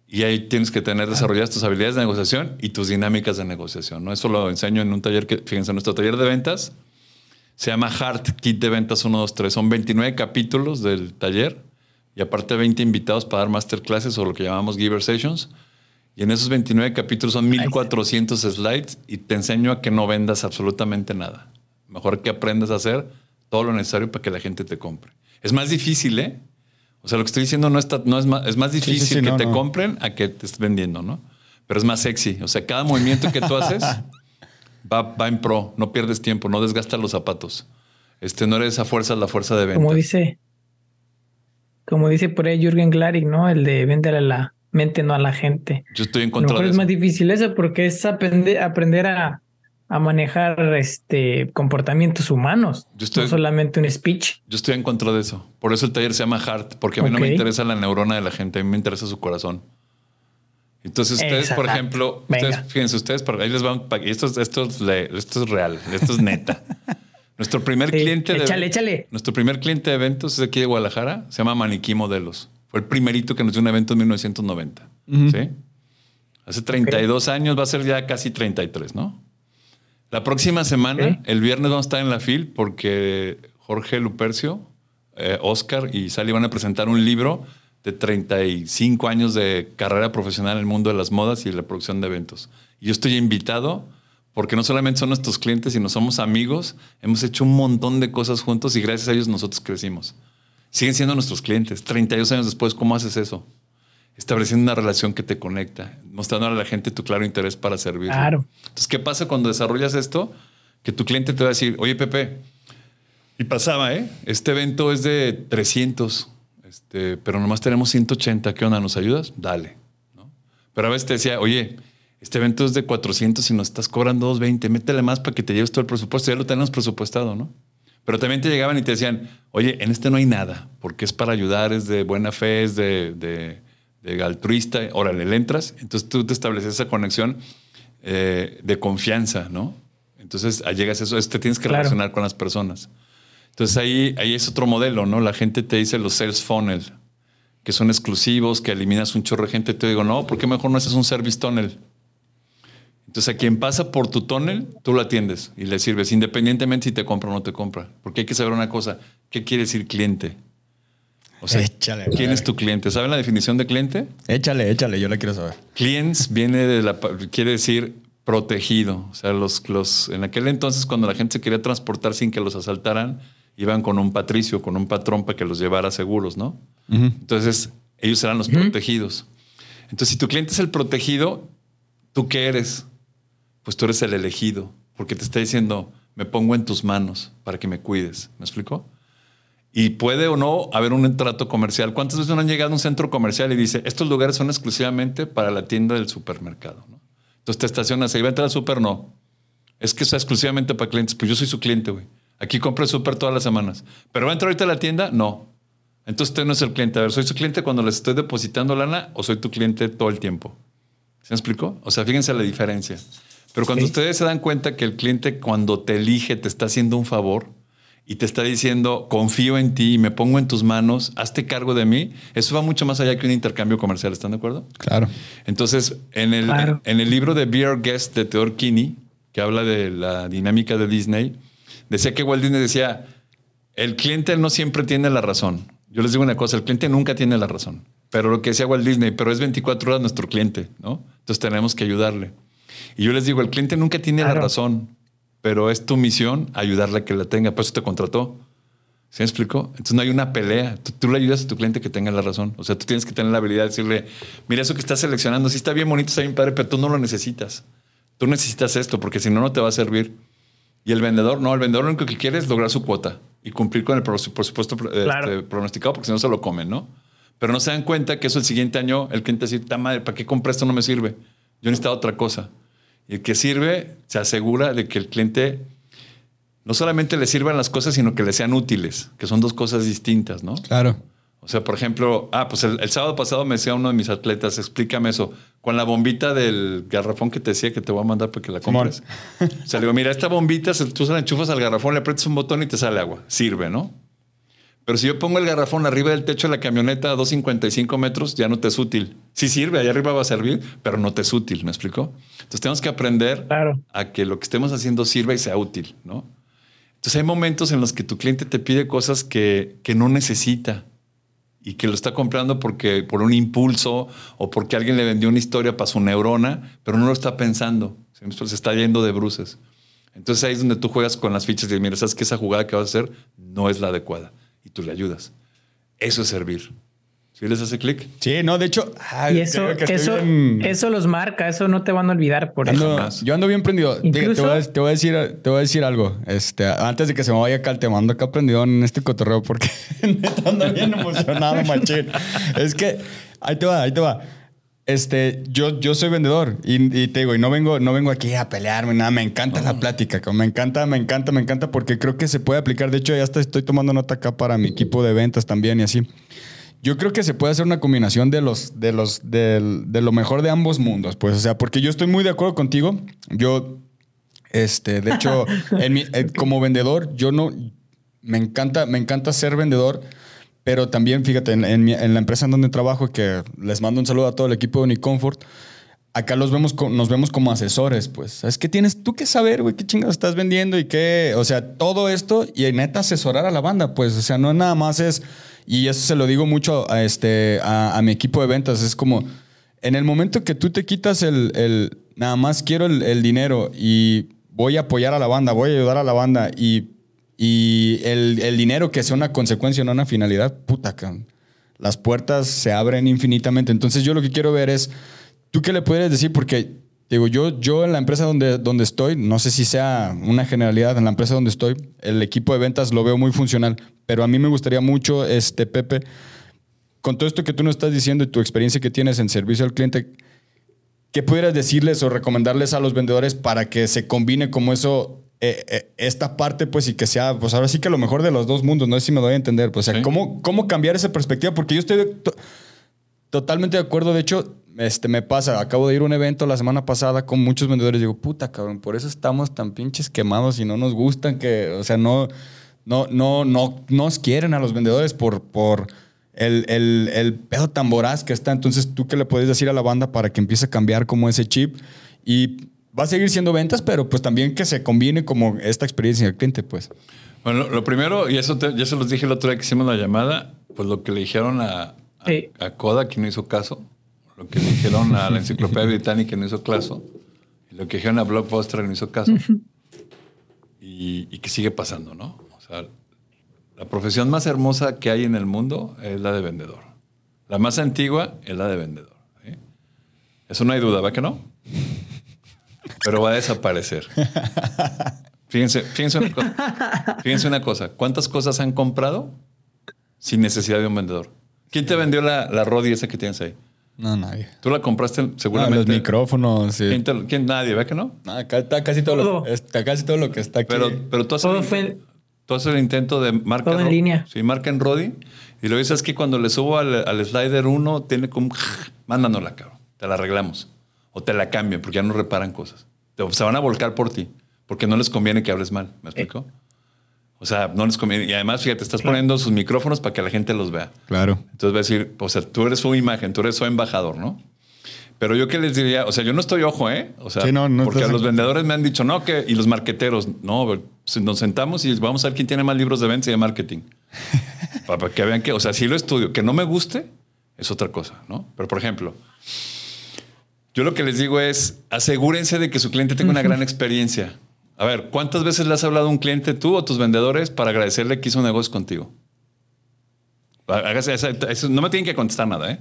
Y ahí tienes que tener desarrolladas tus habilidades de negociación y tus dinámicas de negociación, ¿no? Eso lo enseño en un taller que, fíjense, nuestro taller de ventas se llama Heart Kit de Ventas 1, 2, 3. Son 29 capítulos del taller y aparte 20 invitados para dar masterclasses o lo que llamamos Giver Sessions. Y en esos 29 capítulos son 1400 slides y te enseño a que no vendas absolutamente nada. Mejor que aprendas a hacer todo lo necesario para que la gente te compre. Es más difícil, ¿eh? O sea, lo que estoy diciendo no, está, no es más, es más sí, difícil sí, que no, te no. compren a que te estés vendiendo, ¿no? Pero es más sexy. O sea, cada movimiento que tú haces va, va en pro. No pierdes tiempo, no desgastas los zapatos. Este, no eres a fuerza la fuerza de venta. Como dice, como dice por ahí Jürgen Klarik, ¿no? El de vender a la, mente, no a la gente. Yo estoy en A lo contra mejor de es eso. más difícil eso porque es aprender, aprender a, a manejar este comportamientos humanos, Yo estoy- no solamente un speech. Yo estoy en contra de eso. Por eso el taller se llama Heart, porque a mí no me interesa la neurona de la gente, a mí me interesa su corazón. Entonces, ustedes, por ejemplo, Venga. ustedes, fíjense, ustedes, ahí les van, pa- y esto, es- esto, esto es real, esto es neta. Nuestro primer Sí, cliente de échale, échale. Nuestro primer cliente de eventos es aquí de Guadalajara, se llama Maniquí Modelos. Fue el primerito que nos dio un evento en 1990. ¿sí? Hace 32 años, va a ser ya casi 33, ¿no? La próxima semana, el viernes, vamos a estar en la FIL porque Jorge Lupercio, eh, Oscar y Sally van a presentar un libro de 35 años de carrera profesional en el mundo de las modas y la producción de eventos. Y yo estoy invitado porque no solamente son nuestros clientes, sino somos amigos. Hemos hecho un montón de cosas juntos y gracias a ellos nosotros crecimos. Siguen siendo nuestros clientes. 32 años después, ¿cómo haces eso? Estableciendo una relación que te conecta, mostrándole a la gente tu claro interés para servir. Claro. Entonces, ¿qué pasa cuando desarrollas esto? Que tu cliente te va a decir, oye, Pepe, y pasaba, ¿eh? Este evento es de 300, este, pero nomás tenemos 180. ¿Qué onda? ¿Nos ayudas? Dale. ¿no? Pero a veces te decía, oye, este evento es de 400 y nos estás cobrando 220, métele más para que te lleves todo el presupuesto. Ya lo tenemos presupuestado, ¿no? Pero también te llegaban y te decían, oye, en este no hay nada, porque es para ayudar, es de buena fe, es de, de, de altruista. Órale, le entras. Entonces tú te estableces esa conexión eh, de confianza, ¿no? Entonces llegas a eso, es- te tienes que Claro. relacionar con las personas. Entonces ahí, ahí es otro modelo, ¿no? La gente te dice los sales funnel, que son exclusivos, que eliminas un chorro de gente. Te digo, no, ¿por qué mejor no haces un service tunnel? Entonces a quien pasa por tu túnel, tú lo atiendes y le sirves, independientemente si te compra o no te compra. Porque hay que saber una cosa, ¿qué quiere decir cliente? O sea, Échale, ¿quién es tu cliente? ¿Saben la definición de cliente? Échale, échale, yo la quiero saber. Clients viene de la quiere decir protegido. O sea, los, los en aquel entonces cuando la gente se quería transportar sin que los asaltaran, iban con un patricio, con un patrón para que los llevara seguros, ¿no? Entonces, ellos eran los protegidos. Entonces, si tu cliente es el protegido, ¿tú qué eres? Pues tú eres el elegido, porque te está diciendo, me pongo en tus manos para que me cuides. ¿Me explico? Y puede o no haber un trato comercial. ¿Cuántas veces no han llegado a un centro comercial y dice, estos lugares son exclusivamente para la tienda del supermercado? ¿no? Entonces te estacionas ahí, va a entrar al súper, no. Es que es exclusivamente para clientes. Pues yo soy su cliente, güey. Aquí compro el súper todas las semanas. ¿Pero va a entrar ahorita a la tienda? No. Entonces usted no es el cliente. A ver, ¿soy su cliente cuando les estoy depositando lana o soy tu cliente todo el tiempo? ¿Se me explicó? O sea, fíjense la diferencia. Pero cuando Sí. ustedes se dan cuenta que el cliente cuando te elige te está haciendo un favor y te está diciendo, confío en ti y me pongo en tus manos, hazte cargo de mí, eso va mucho más allá que un intercambio comercial. ¿Están de acuerdo? Claro. Entonces, en el, Claro. en el libro de Beer Guest de Theodore Kinney, que habla de la dinámica de Disney, decía que Walt Disney decía, el cliente no siempre tiene la razón. Yo les digo una cosa, el cliente nunca tiene la razón. Pero lo que decía Walt Disney, pero es 24 horas nuestro cliente, ¿no? Entonces tenemos que ayudarle. Y yo les digo, el cliente nunca tiene la Claro. razón, pero es tu misión ayudarle a que la tenga. Por eso te contrató. ¿Sí me explico? Entonces no hay una pelea. Tú, tú le ayudas a tu cliente que tenga la razón. O sea, tú tienes que tener la habilidad de decirle, mira, eso que estás seleccionando, sí está bien bonito, está bien padre, pero tú no lo necesitas. Tú necesitas esto porque si no, no te va a servir. Y el vendedor, no, el vendedor lo único que quiere es lograr su cuota y cumplir con el presupuesto este, Claro. pronosticado porque si no se lo comen, ¿no? Pero no se dan cuenta que eso el siguiente año el cliente dice, "Ta madre, ¿para qué compré esto? No me sirve. Yo necesito otra cosa. Y el que sirve se asegura de que el cliente no solamente le sirvan las cosas, sino que le sean útiles, que son dos cosas distintas, ¿no? Claro. O sea, por ejemplo, ah, pues el, el sábado pasado me decía uno de mis atletas, explícame eso, con la bombita del garrafón que te decía que te voy a mandar para que la compres. O sea, le digo, mira, esta bombita, tú se la enchufas al garrafón, le aprietas un botón y te sale agua. Sirve, ¿no? Pero si yo pongo el garrafón arriba del techo de la camioneta a 2.55 metros, ya no te es útil. Sí sirve, allá arriba va a servir, pero no te es útil, ¿me explico? Entonces tenemos que aprender Claro. a que lo que estemos haciendo sirva y sea útil, ¿no? Entonces hay momentos en los que tu cliente te pide cosas que, que no necesita y que lo está comprando porque por un impulso o porque alguien le vendió una historia para su neurona, pero no lo está pensando. Se está yendo de bruces. Entonces ahí es donde tú juegas con las fichas y dices, mira, sabes que esa jugada que vas a hacer no es la adecuada y tú le ayudas. Eso es servir. ¿Sí les hace clic? Sí, no, de hecho. ay, Y eso, eso, bien- eso los marca, eso no te van a olvidar por eso. Ando- yo ando bien prendido. Te, voy a, te voy a decir, te voy a decir algo. Este, antes de que se me vaya acá el tema, ando acá prendido en este cotorreo porque neta ando bien emocionado, machín. Es que ahí te va, ahí te va. Este, yo, yo soy vendedor y, y te digo, y no vengo, no vengo aquí a pelearme, nada, me encanta la plática, me encanta, me encanta, me encanta porque creo que se puede aplicar. De hecho, ya hasta estoy tomando nota acá para mi equipo de ventas también y así. Yo creo que se puede hacer una combinación de los, de los, del- de lo mejor de ambos mundos, pues, o sea, porque yo estoy muy de acuerdo contigo. Yo, este, de hecho, en mi- eh, como vendedor, yo no, me encanta, me encanta ser vendedor, pero también, fíjate, en, en en la empresa en donde trabajo, que les mando un saludo a todo el equipo de Unicomfort, acá los vemos nos vemos como asesores, pues. Es que tienes tú que saber, güey, qué chingados estás vendiendo y qué, o sea, todo esto y neta asesorar a la banda, pues, o sea, no nada más es, y eso se lo digo mucho a, este, a, mi equipo de ventas, es como, en el momento que tú te quitas el, el nada más quiero el, el dinero y voy a apoyar a la banda, voy a ayudar a la banda y, y el, el dinero que sea una consecuencia, no una finalidad, puta, cabrón. Las puertas se abren infinitamente. Entonces yo lo que quiero ver es, ¿tú qué le puedes decir? Porque, digo, yo, yo en la empresa donde, donde estoy, no sé si sea una generalidad, en la empresa donde estoy, el equipo de ventas lo veo muy funcional, pero a mí me gustaría mucho, este, Pepe, con todo esto que tú nos estás diciendo y tu experiencia que tienes en servicio al cliente, ¿qué pudieras decirles o recomendarles a los vendedores para que se combine como eso, eh, eh, esta parte, pues, y que sea, pues ahora sí que lo mejor de los dos mundos, no sé si me doy a entender, pues, o sea, Sí. ¿cómo, ¿cómo cambiar esa perspectiva? Porque yo estoy to- totalmente de acuerdo, de hecho, este, me pasa, acabo de ir a un evento la semana pasada con muchos vendedores, digo, puta, cabrón, por eso estamos tan pinches quemados y no nos gustan que, o sea, no, no, no, no nos quieren a los vendedores por... por el, el, el pedo tan voraz que está. Entonces, ¿tú qué le puedes decir a la banda para que empiece a cambiar como ese chip? Y va a seguir siendo ventas, pero pues también que se combine como esta experiencia del cliente, pues. Bueno, lo, primero, y eso te- ya se los dije el otro día que hicimos la llamada, pues lo que le dijeron a, a, Sí. a Koda, que no hizo caso, lo que le dijeron a la Enciclopedia Británica, que no hizo caso, y lo que dijeron a Blockbuster, que no hizo caso, y, y que sigue pasando, ¿no? O sea, la profesión más hermosa que hay en el mundo es la de vendedor. La más antigua es la de vendedor. ¿sí? Eso no hay duda, ¿va que no? Pero va a desaparecer. Fíjense, fíjense, una cosa, fíjense una cosa. ¿Cuántas cosas han comprado sin necesidad de un vendedor? ¿Quién te vendió la, la Rodi esa que tienes ahí? No, nadie. Tú la compraste Ah, seguramente. los micrófonos, sí. ¿Quién, te- quién? Nadie, ¿va que no? No, acá está casi todo, Lo, está casi todo lo que está aquí. Pero, pero tú, haces Todo el, fue- tú haces el intento de marca Todo en línea. Sí, marca en Rodi. Y lo dices que cuando le subo al, al slider 1, tiene como. Mándanosla, cabrón. Te la arreglamos. O te la cambian porque ya no reparan cosas. Te- se van a volcar por ti. Porque no les conviene que hables mal. ¿Me explico? O sea, no les conviene. Y además, fíjate, estás poniendo sus micrófonos para que la gente los vea. Claro. Entonces va a decir, o sea, tú eres su imagen, tú eres su embajador, ¿no? Pero yo qué les diría, o sea, yo no estoy ojo, ¿eh? O sea, Sí, no, no porque estás- a los vendedores me han dicho, no, que, y los marqueteros, no, nos sentamos y vamos a ver quién tiene más libros de ventas y de marketing. para, para que vean que, o sea, si lo estudio, que no me guste, es otra cosa, ¿no? Pero, por ejemplo, yo lo que les digo es, asegúrense de que su cliente tenga una gran experiencia. A ver, ¿cuántas veces le has hablado a un cliente tú o tus vendedores para agradecerle que hizo un negocio contigo? No me tienen que contestar nada, ¿eh?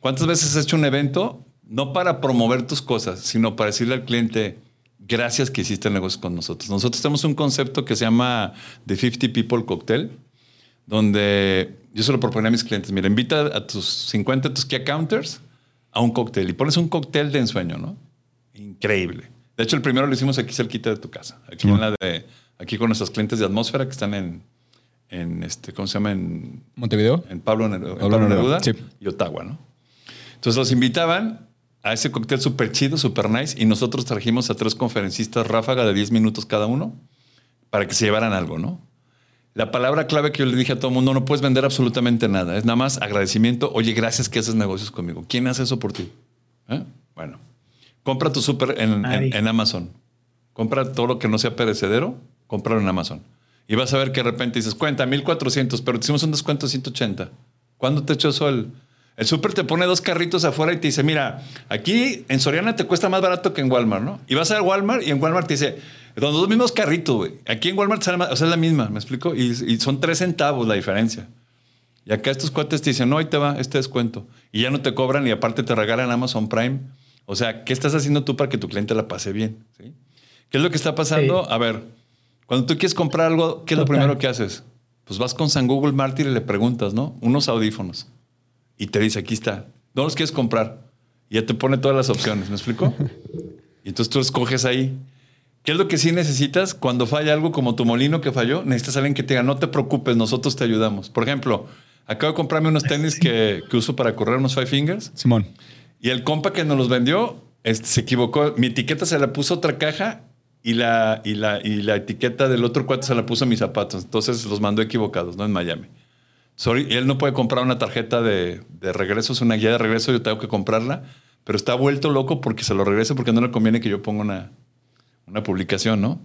¿Cuántas veces has hecho un evento no para promover tus cosas, sino para decirle al cliente, gracias que hiciste el negocio con nosotros? Nosotros tenemos un concepto que se llama The 50 People Cocktail, donde yo se lo proponía a mis clientes, mira, invita a tus 50, tus key accounters a un cóctel y pones un cóctel de ensueño, ¿no? Increíble. De hecho, el primero lo hicimos aquí cerquita de tu casa, aquí en la de, aquí con nuestros clientes de atmósfera que están en, en este, ¿cómo se llama? En, ¿Montevideo? en Pablo, Neruda, en Pablo Pablo Neruda, Neruda sí. y Ottawa, ¿no? Entonces los invitaban a ese cóctel súper chido, súper nice, y nosotros trajimos a tres conferencistas ráfaga de 10 minutos cada uno para que se llevaran algo, ¿no? La palabra clave que yo le dije a todo el mundo, no puedes vender absolutamente nada, es nada más agradecimiento, oye, gracias que haces negocios conmigo. ¿Quién hace eso por ti? ¿Eh? Bueno, compra tu súper en, en- Nadie. en Amazon. Compra todo lo que no sea perecedero, cómpralo en Amazon. Y vas a ver que de repente dices, cuenta, 1400, pero te hicimos un descuento de 180. ¿Cuándo te echó eso el, el súper? Te pone dos carritos afuera y te dice, mira, aquí en Soriana te cuesta más barato que en Walmart, ¿no? Y vas a Walmart y en Walmart te dice, los dos mismos carritos, güey. Aquí en Walmart o sea, es la misma, ¿me explico? Y, y son tres centavos la diferencia. Y acá estos cuates te dicen, no, ahí te va este descuento. Y ya no te cobran y aparte te regalan Amazon Prime. O sea, ¿qué estás haciendo tú para que tu cliente la pase bien? ¿Sí? ¿Qué es lo que está pasando? Sí. A ver, cuando tú quieres comprar algo, ¿qué es lo primero que haces? Pues vas con San Google Mártir y le preguntas, ¿no? Unos audífonos. Y te dice, aquí está. ¿Dónde los quieres comprar? Y ya te pone todas las opciones, ¿me explico? Y entonces tú escoges ahí. ¿Qué es lo que sí necesitas cuando falla algo como tu molino que falló? Necesitas alguien que te diga, no te preocupes, nosotros te ayudamos. Por ejemplo, acabo de comprarme unos tenis que, que uso para correr unos Five Fingers. Simón. Y el compa que nos los vendió este, se equivocó. Mi etiqueta se la puso otra caja y la, y, la, y la etiqueta del otro cuate se la puso a mis zapatos. Entonces los mandó equivocados, ¿no? En Miami. Sorry, él no puede comprar una tarjeta de, de regreso, es una guía de regreso, yo tengo que comprarla, pero está vuelto loco porque se lo regrese porque no le conviene que yo ponga una, una publicación, ¿no?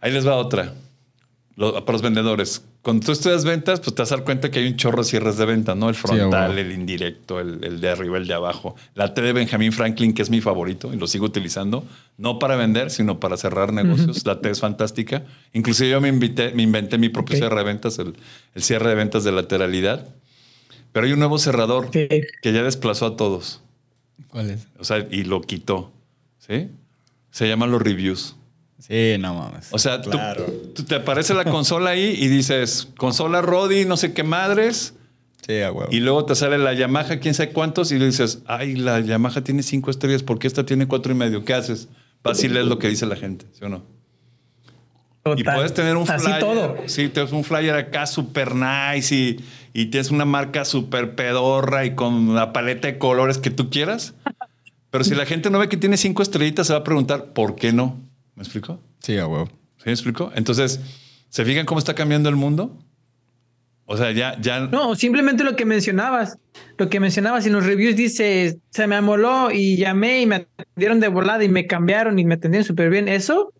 Ahí les va otra. Lo- para los vendedores. Cuando tú estudias ventas, pues te vas a dar cuenta que hay un chorro de cierres de ventas, ¿no? El frontal, el indirecto, el, el de arriba, el de abajo. La T de Benjamin Franklin, que es mi favorito y lo sigo utilizando, no para vender, sino para cerrar negocios. La T es fantástica. Inclusive yo me, invité, me inventé mi propio cierre de ventas, el, el cierre de ventas de lateralidad. Pero hay un nuevo cerrador Sí. que ya desplazó a todos. ¿Cuál es? O sea, y lo quitó. ¿Sí? Se llaman los reviews. Sí, no mames. O sea, tú- Claro. tú, te aparece la consola ahí y dices, consola Rodi, no sé qué madres. Sí, a huevo. Y luego te sale la Yamaha, quién sabe cuántos, y le dices, ay, la Yamaha tiene cinco estrellas, ¿por qué esta tiene cuatro y medio? ¿Qué haces? Vas y lees lo que dice la gente, ¿sí o no? Y Total. puedes tener un Así flyer. todo. Sí, tienes un flyer acá super nice y, y tienes una marca super pedorra y con la paleta de colores que tú quieras. Pero si la gente no ve que tiene cinco estrellitas, se va a preguntar, ¿por qué no? ¿Me explico? Sí, a huevo. ¿Sí me explico? Entonces, ¿se fijan cómo está cambiando el mundo? O sea, ya, ya. No, simplemente lo que mencionabas. Lo que mencionabas en los reviews dice, se me amoló y llamé y me atendieron de volada y me cambiaron y me atendieron súper bien. Eso,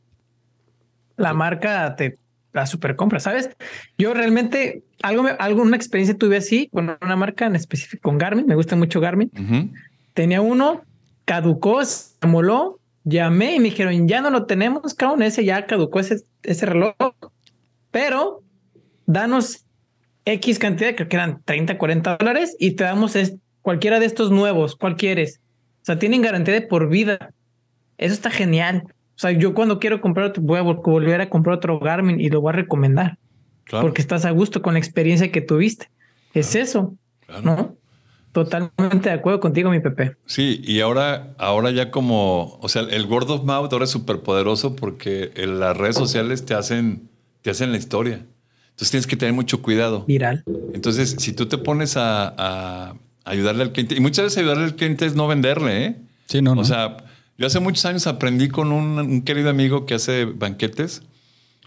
la marca te la super compra, ¿sabes? Yo realmente, algo, me- alguna experiencia tuve así con una marca en específico, con Garmin, me gusta mucho Garmin. Tenía uno, caducó, se amoló, llamé y me dijeron, ya no lo tenemos, cabrón, ese ya caducó ese, ese reloj, pero danos X cantidad, creo que eran 30, 40 dólares y te damos es- cualquiera de estos nuevos, ¿cuál quieres? O sea, tienen garantía de por vida. Eso está genial. O sea, yo cuando quiero comprar otro, voy a vol- volver a comprar otro Garmin y lo voy a recomendar Claro. porque estás a gusto con la experiencia que tuviste. Es eso, claro. ¿no? Totalmente de acuerdo contigo, mi Pepe. Sí, y ahora, ahora ya como, o sea, el word of mouth ahora es súper poderoso porque en las redes sociales te hacen, te hacen la historia. Entonces tienes que tener mucho cuidado. Viral. Entonces, si tú te pones a, a ayudarle al cliente, y muchas veces ayudarle al cliente es no venderle, ¿eh? Sí, no, no. O sea, yo hace muchos años aprendí con un, un querido amigo que hace banquetes,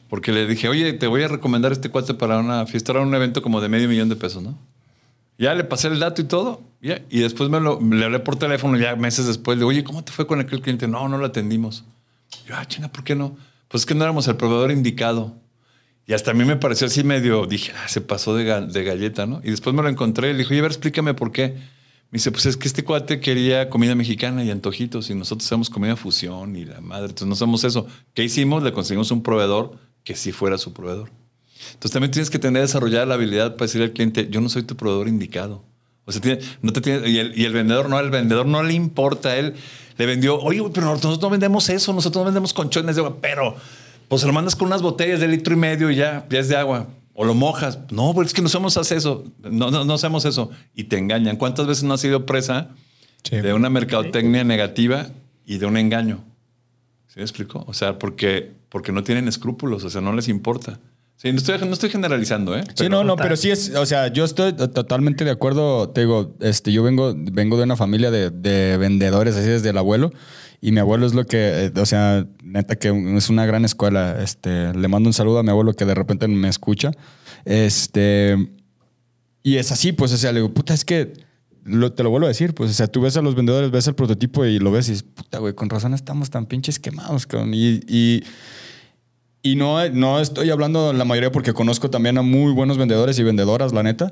porque le dije, oye, te voy a recomendar este cuate para una fiesta, era un evento como de medio millón de pesos, ¿no? Ya le pasé el dato y todo, y después me lo, le hablé por teléfono, ya meses después, le digo, oye, ¿cómo te fue con aquel cliente? No, no lo atendimos. Yo, ah, chinga, ¿por qué no? Pues es que no éramos el proveedor indicado. Y hasta a mí me pareció así medio, dije, ah, se pasó de, de galleta, ¿no? Y después me lo encontré y le dije, oye, a ver, explícame por qué. Me dice, pues es que este cuate quería comida mexicana y antojitos y nosotros hacemos comida fusión y la madre, entonces no hacemos eso. ¿Qué hicimos? Le conseguimos un proveedor que sí fuera su proveedor. Entonces también tienes que tener desarrollada la habilidad para decirle al cliente, yo no soy tu proveedor indicado. O sea, tiene- no te tiene, y, el, y el vendedor no, al vendedor no le importa, a él le vendió, oye, pero nosotros no vendemos eso, nosotros no vendemos conchones de agua, pero pues se lo mandas con unas botellas de litro y medio y ya, ya es de agua. O lo mojas. No, pues es que no hacemos eso. No, no, no hacemos eso. Y te engañan. ¿Cuántas veces no has sido presa Sí. de una mercadotecnia negativa y de un engaño? ¿Sí me explico? O sea, porque, porque no tienen escrúpulos, o sea, no les importa. Sí, no estoy, no estoy generalizando, ¿eh? Sí, no, no, pero sí es, o sea, yo estoy to- totalmente de acuerdo. Te digo, este, yo vengo, vengo de una familia de, de vendedores, así desde el abuelo. Y mi abuelo es lo que, eh, o sea, neta que es una gran escuela. Este, le mando un saludo a mi abuelo que de repente me escucha. Este, y es así, pues, o sea, le digo, puta, es que lo- te lo vuelvo a decir, pues, o sea, tú ves a los vendedores, ves el prototipo y lo ves y dices, puta, güey, con razón estamos tan pinches quemados, cabrón. Y, y, y no, no estoy hablando la mayoría porque conozco también a muy buenos vendedores y vendedoras, la neta.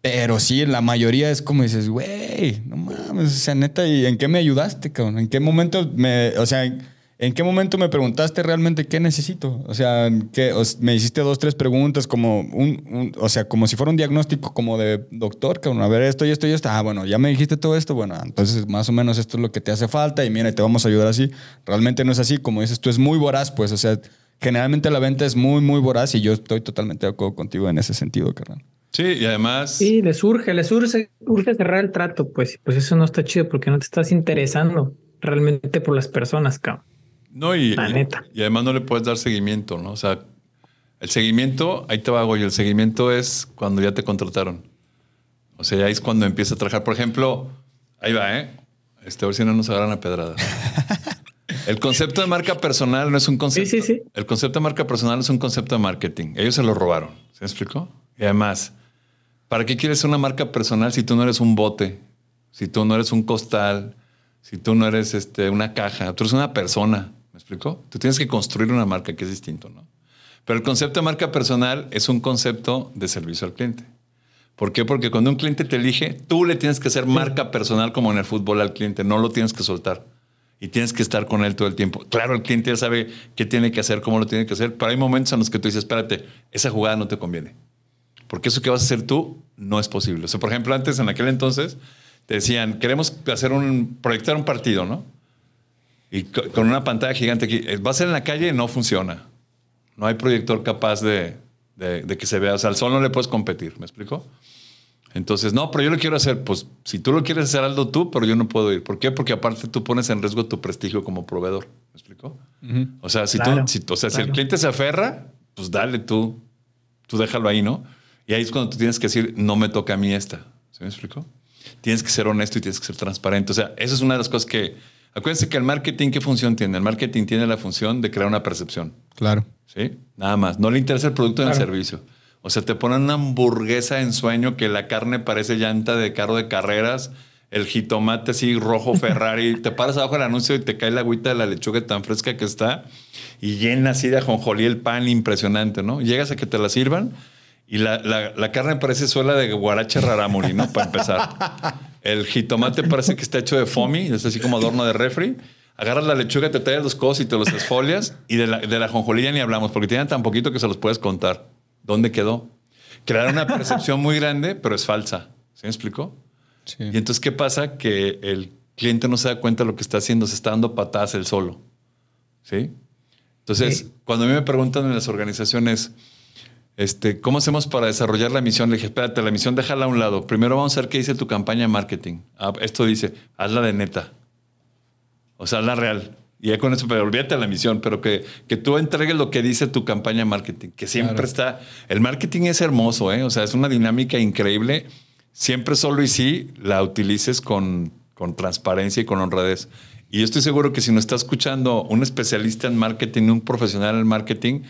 Pero sí, la mayoría es como dices, güey, no mames, o sea, neta, ¿y en qué me ayudaste, cabrón? ¿En qué momento me, o sea, en qué momento me preguntaste realmente qué necesito? O sea, ¿qué, me hiciste dos, tres preguntas como un, un- o sea, como si fuera un diagnóstico como de doctor, cabrón, a ver esto y esto y esto. Ah, bueno, ya me dijiste todo esto, bueno, entonces más o menos esto es lo que te hace falta y mira, te vamos a ayudar así. Realmente no es así, como dices tú, es muy voraz, pues, o sea, generalmente la venta es muy, muy voraz y yo estoy totalmente de acuerdo contigo en ese sentido, carnal. Sí, y además. Sí, les urge, les urge, urge cerrar el trato, pues, pues eso no está chido porque no te estás interesando realmente por las personas, cabrón. No, y, La y- neta. y además no le puedes dar seguimiento, ¿no? O sea, el seguimiento, ahí te va, Goyo, el seguimiento es cuando ya te contrataron. O sea, ahí es cuando empieza a trabajar. Por ejemplo, ahí va, ¿eh? Este, a ver si no nos agarran a pedrada. El concepto de marca personal no es un concepto. Sí, sí, sí. El concepto de marca personal es un concepto de marketing. Ellos se lo robaron. ¿Se me explicó? Y además, ¿para qué quieres una marca personal si tú no eres un bote? Si tú no eres un costal, si tú no eres este, una caja, tú eres una persona. ¿Me explicó? Tú tienes que construir una marca que es distinto, ¿no? Pero el concepto de marca personal es un concepto de servicio al cliente. ¿Por qué? Porque cuando un cliente te elige, tú le tienes que hacer marca personal como en el fútbol al cliente, no lo tienes que soltar. Y tienes que estar con él todo el tiempo. Claro, el cliente ya sabe qué tiene que hacer, cómo lo tiene que hacer, pero hay momentos en los que tú dices, espérate, esa jugada no te conviene. Porque eso que vas a hacer tú no es posible. O sea, por ejemplo, antes, en aquel entonces, te decían, queremos hacer un, proyectar un partido, ¿no? Y co- con una pantalla gigante aquí. Eh, Va a ser en la calle, no funciona. No hay proyector capaz de, de- de que se vea. O sea, al sol no le puedes competir, ¿me explico? Entonces, no, pero yo lo quiero hacer. Pues si tú lo quieres hacer, hazlo tú, pero yo no puedo ir. ¿Por qué? Porque aparte tú pones en riesgo tu prestigio como proveedor. ¿Me explico? O sea, si, Claro, tú, si, o sea, si el claro. cliente se aferra, pues dale tú, tú déjalo ahí, ¿no? Y ahí es cuando tú tienes que decir, no me toca a mí esta. ¿Se me explico? Tienes que ser honesto y tienes que ser transparente. O sea, eso es una de las cosas que... Acuérdense que el marketing, ¿qué función tiene? El marketing tiene la función de crear una percepción. Claro. ¿Sí? Nada más. No le interesa el producto ni el Claro. servicio. O sea, te ponen una hamburguesa en sueño que la carne parece llanta de carro de carreras, el jitomate así rojo Ferrari, te paras abajo del anuncio y te cae la agüita de la lechuga tan fresca que está y llena así de ajonjolí el pan impresionante, ¿no? Llegas a que te la sirvan y la, la- la carne parece suela de guarache rarámuri, ¿no? Para empezar. El jitomate parece que está hecho de foamy, es así como adorno de refri. Agarras la lechuga, te tallas los codos y te los esfolias. Y de la, de la ni hablamos, porque tienen tan poquito que se los puedes contar. ¿Dónde quedó? Crear una percepción muy grande, pero es falsa. ¿Sí me explicó? Sí. Y entonces, ¿qué pasa? Que el cliente no se da cuenta de lo que está haciendo, se está dando patadas él solo. ¿Sí? Entonces, Sí. cuando a mí me preguntan en las organizaciones, este, ¿cómo hacemos para desarrollar la misión? Le dije, espérate, la misión déjala a un lado. Primero vamos a ver qué dice tu campaña de marketing. Ah, esto dice, hazla de neta. O sea, hazla real. Y ya con eso, pero olvídate de la misión, pero que, que tú entregues lo que dice tu campaña de marketing, que siempre Claro. está... El marketing es hermoso, ¿eh? O sea, es una dinámica increíble. Siempre solo y sí la utilices con, con transparencia y con honradez. Y yo estoy seguro que si nos está escuchando un especialista en marketing, un profesional en marketing,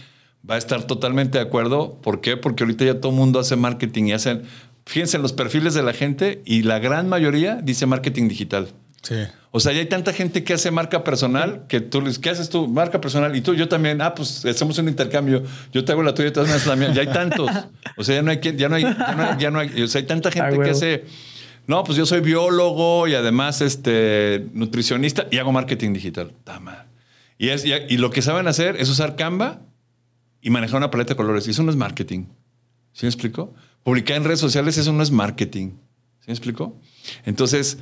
va a estar totalmente de acuerdo. ¿Por qué? Porque ahorita ya todo el mundo hace marketing y hacen... Fíjense en los perfiles de la gente y la gran mayoría dice marketing digital. Sí. O sea, ya hay tanta gente que hace marca personal que tú les, ¿qué haces tú? Marca personal. Y tú, yo también. Ah, pues hacemos un intercambio. Yo te hago la tuya y tú haces la mía. Ya hay tantos. O sea, ya no hay quien, ya no hay, ya no hay, ya no hay- o sea, hay tanta gente que hace. No, pues yo soy biólogo y además este nutricionista y hago marketing digital. Tama. Y, es, y, y lo que saben hacer es usar Canva y manejar una paleta de colores. Y eso no es marketing. ¿Sí me explico? Publicar en redes sociales, eso no es marketing. ¿Sí me explico? Entonces,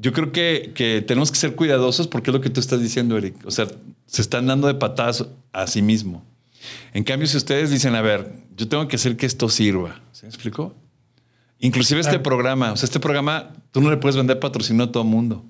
yo creo que, que tenemos que ser cuidadosos porque es lo que tú estás diciendo, Eric. O sea, se están dando de patadas a sí mismo. En cambio, si ustedes dicen, a ver, yo tengo que hacer que esto sirva. ¿Sí me explico? Inclusive este programa, o sea, este programa, tú no le puedes vender patrocinio a todo mundo.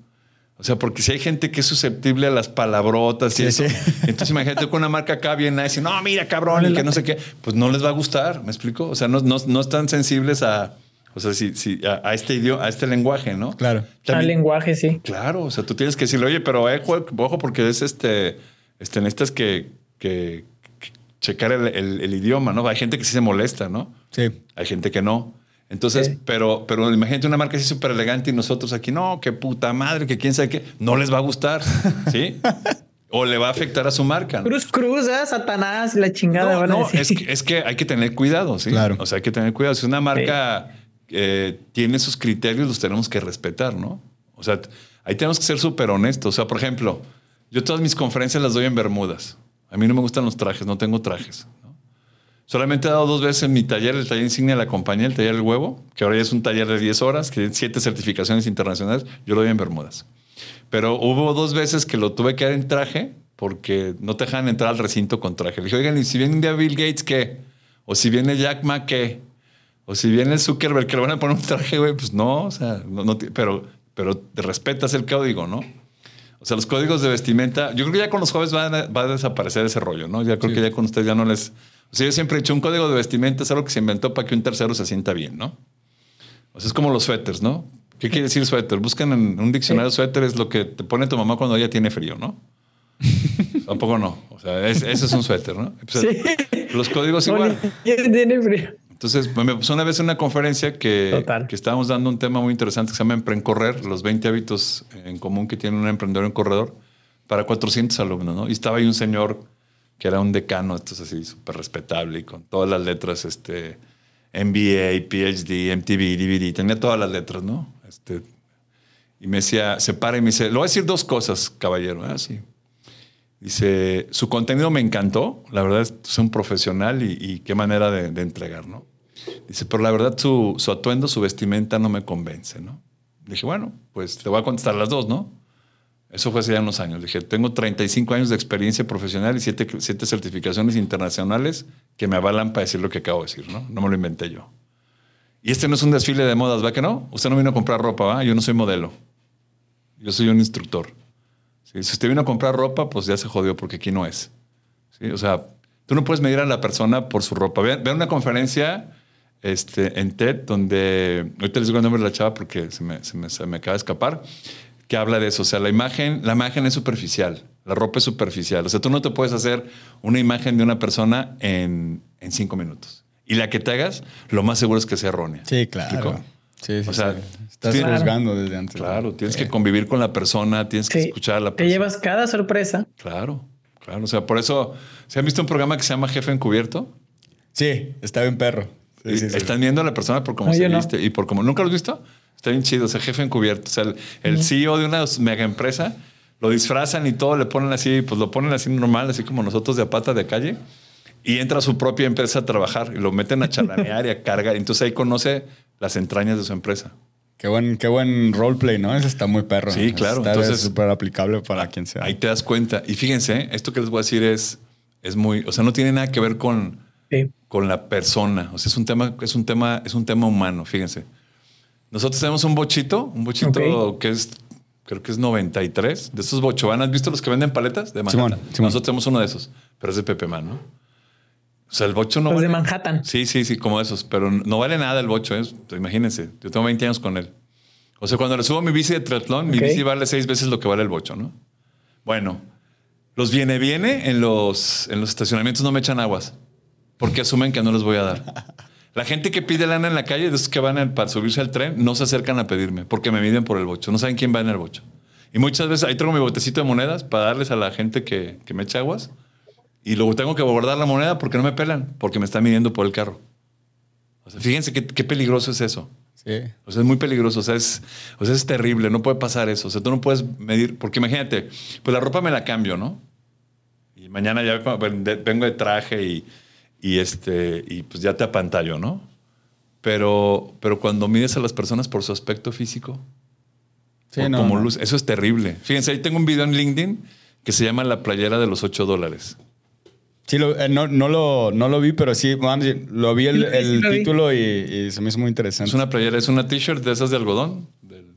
O sea, porque si hay gente que es susceptible a las palabrotas y Sí, eso, sí. entonces imagínate con una marca acá bien nice y no, mira, cabrón, y que no sé qué, pues no les va a gustar, ¿me explico? O sea, no, no, no están sensibles a, o sea, si, si, a, a este idioma, a este lenguaje, ¿no? Claro. Al lenguaje, sí. Claro, o sea, tú tienes que decirle, oye, pero eh, ojo, porque es este, este necesitas que, que, que checar el, el- el idioma, ¿no? Hay gente que sí se molesta, ¿no? Sí. Hay gente que no. Entonces, Sí. pero, pero imagínate una marca así súper elegante y nosotros aquí, no, qué puta madre, que quién sabe qué, no les va a gustar, ¿sí? o le va a afectar a su marca. ¿no? Cruz, cruz, ¿eh? Satanás, la chingada. No, van a no, decir. es que, es que hay que tener cuidado, ¿sí? Claro. O sea, hay que tener cuidado. Si una marca eh, tiene sus criterios, los tenemos que respetar, ¿no? O sea, ahí tenemos que ser súper honestos. O sea, por ejemplo, yo todas mis conferencias las doy en Bermudas. A mí no me gustan los trajes, no tengo trajes. Solamente he dado dos veces en mi taller, el taller insignia de la compañía, el taller del huevo, que ahora ya es un taller de 10 horas, que tiene siete certificaciones internacionales. Yo lo doy en Bermudas. Pero hubo dos veces que lo tuve que dar en traje porque no te dejan entrar al recinto con traje. Le dije, oigan, ¿y si viene un día Bill Gates, qué? O si viene Jack Ma, ¿qué? O si viene Zuckerberg que le van a poner un traje, güey, pues no, o sea, no, pero, pero te respetas el código, ¿no? O sea, los códigos de vestimenta, yo creo que ya con los jóvenes va a, va a desaparecer ese rollo, ¿no? Ya creo que ya con ustedes ya no les... O sea, yo siempre he dicho, un código de vestimenta es algo que se inventó para que un tercero se sienta bien, ¿no? O sea, es como los suéteres, ¿no? ¿Qué quiere decir suéter? Buscan en un diccionario suéter es lo que te pone tu mamá cuando ella tiene frío, ¿no? Tampoco no. O sea, es- ese es un suéter, ¿no? Pues, Los códigos igual. Tiene frío. Entonces, me pasó una vez en una conferencia que, que estábamos dando un tema muy interesante que se llama Emprencorrer, los 20 hábitos en común que tiene un emprendedor en corredor para 400 alumnos, ¿no? Y estaba ahí un señor que era un decano, esto es así, súper respetable y con todas las letras, este, MBA, PhD, MTV, DVD, tenía todas las letras, ¿no? Este, y me decía, se para y me dice, le voy a decir dos cosas, caballero, ah, sí. Dice, su contenido me encantó, la verdad es, es un profesional y, y qué manera de, de entregar, ¿no? Dice, pero la verdad su, su atuendo, su vestimenta no me convence, ¿no? Dije, bueno, pues te voy a contestar las dos, ¿no? Eso fue hace ya unos años. Dije, tengo 35 años de experiencia profesional y siete, siete certificaciones internacionales que me avalan para decir lo que acabo de decir, ¿no? No me lo inventé yo. Y este no es un desfile de modas, ¿va que no? Usted no vino a comprar ropa, ¿va? Yo no soy modelo. Yo soy un instructor. ¿sí? Si usted vino a comprar ropa, pues ya se jodió porque aquí no es. ¿sí? O sea, tú no puedes medir a la persona por su ropa. Vean, vean una conferencia este, en TED donde, ahorita les digo el nombre de la chava porque se me, se me- se me acaba de escapar, que habla de eso. O sea, la imagen, la imagen es superficial, la ropa es superficial. O sea, tú no te puedes hacer una imagen de una persona en, en cinco minutos. Y la que te hagas, lo más seguro es que sea errónea. Sí, claro. Sí, sí, O sea, sí. Estás tienes- juzgando desde antes. Claro, tienes que convivir con la persona, tienes que escuchar a la Te persona. llevas cada sorpresa. Claro, claro. O sea, por eso, ¿se han visto un programa que se llama Jefe Encubierto? Sí, está bien perro. Sí, viendo a la persona por cómo No, se yo no. viste y por cómo. ¿Nunca lo has visto? Está bien chido. O sea, jefe encubierto. O sea, el, el CEO de una mega empresa lo disfrazan y todo, le ponen así, pues lo ponen así normal, así como nosotros de a pata de calle. Y entra a su propia empresa a trabajar y lo meten a chalanear y a cargar. Entonces ahí conoce las entrañas de su empresa. Qué buen, qué buen roleplay, ¿no? Ese está muy perro. Sí, claro. Está Entonces- súper aplicable para quien sea. Ahí te das cuenta. Y fíjense, esto que les voy a decir es, es muy, o sea, no tiene nada que ver con, Sí. con la persona. O sea, es un tema, es un tema, es un tema humano, fíjense. Nosotros tenemos un bochito, un bochito que es, creo que es 93, de esos bochovanas. ¿Has visto los que venden paletas? De Simón, Manhattan. Simón. Nosotros tenemos uno de esos, pero es de Pepe Man, ¿no? O sea, el bocho no Los de vale- Manhattan. Sí, sí, sí, como esos, pero no vale nada el bocho, ¿eh? imagínense. Yo tengo 20 años con él. O sea, cuando le subo mi bici de triatlón, mi bici vale seis veces lo que vale el bocho, ¿no? Bueno, los viene, viene en los, en los estacionamientos no me echan aguas porque asumen que no les voy a dar. La gente que pide lana en la calle, de esos que van para subirse al tren, no se acercan a pedirme porque me miden por el bocho. No saben quién va en el bocho. Y muchas veces ahí traigo mi botecito de monedas para darles a la gente que, que me echa aguas. Y luego tengo que guardar la moneda porque no me pelan, porque me están midiendo por el carro. O sea, fíjense qué, qué peligroso es eso. Sí. O sea, es muy peligroso. O sea, es, o sea, es terrible. No puede pasar eso. O sea, tú no puedes medir. Porque imagínate, pues la ropa me la cambio, ¿no? Y mañana ya vengo de traje y, y este, y pues ya te apantallo, ¿no? Pero, pero cuando mides a las personas por su aspecto físico, Sí, no, como no. luz, eso es terrible. Fíjense, ahí tengo un video en LinkedIn que se llama La playera de los 8 dólares. Sí, lo- eh, no, no, lo, no lo vi, pero sí, lo vi el, Sí, sí, el lo vi. título y, y se me hizo muy interesante. Es una playera, es una t-shirt de esas de algodón. del-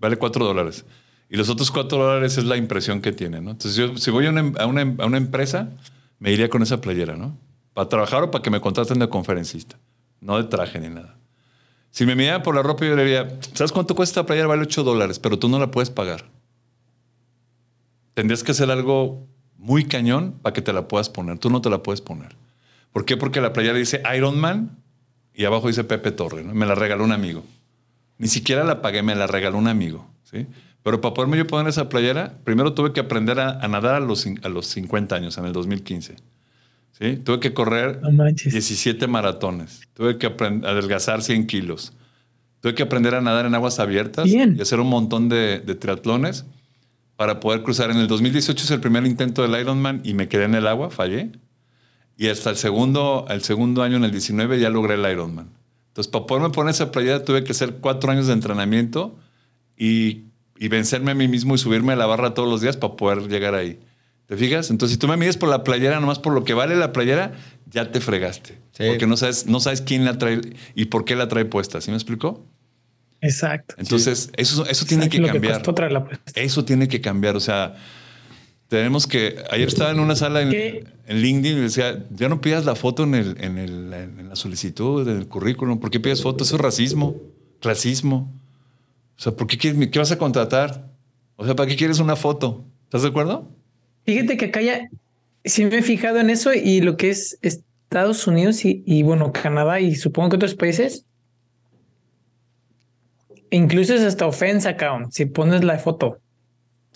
vale 4 dólares. Y los otros 4 dólares es la impresión que tiene, ¿no? Entonces, yo, si voy a una, em- a, una, a una empresa, me iría con esa playera, ¿no? Para trabajar o para que me contraten de conferencista. No de traje ni nada. Si me midieran por la ropa, yo le diría, ¿sabes cuánto cuesta esta playera? Vale 8 dólares, pero tú no la puedes pagar. Tendrías que hacer algo muy cañón para que te la puedas poner. Tú no te la puedes poner. ¿Por qué? Porque la playera dice Iron Man y abajo dice Pepe Torre. Me la regaló un amigo. Ni siquiera la pagué, me la regaló un amigo. ¿sí? Pero para poderme yo poner esa playera, primero tuve que aprender a, a nadar a los, a los 50 años, en el 2015. ¿Sí? Tuve que correr No manches. 17 maratones. Tuve que adelgazar 100 kilos. Tuve que aprender a nadar en aguas abiertas Bien. y hacer un montón de, de triatlones para poder cruzar. En el 2018 es el primer intento del Ironman y me quedé en el agua, fallé. Y hasta el segundo, el segundo año, en el 19, ya logré el Ironman. Entonces, para poderme poner esa playera, tuve que hacer cuatro años de entrenamiento y, y vencerme a mí mismo y subirme a la barra todos los días para poder llegar ahí. ¿Te fijas? Entonces, si tú me mides por la playera, nomás por lo que vale la playera, ya te fregaste. Sí. Porque no sabes, no sabes quién la trae y por qué la trae puesta. ¿Sí me explicó? Exacto. Entonces, eso, eso tiene Exacto, que lo cambiar. Eso tiene que cambiar. O sea, tenemos que. Ayer estaba en una sala en, en LinkedIn y decía: Ya no pidas la foto en, el, en, el, en la solicitud, en el currículum. ¿Por qué pides foto? Eso es racismo, clasismo. O sea, ¿por qué quieres, qué vas a contratar? O sea, ¿para qué quieres una foto? ¿Estás de acuerdo? Fíjate que acá ya sí me he fijado en eso y lo que es Estados Unidos y, y, bueno, Canadá y supongo que otros países. Incluso es hasta ofensa, cabrón, si pones la foto.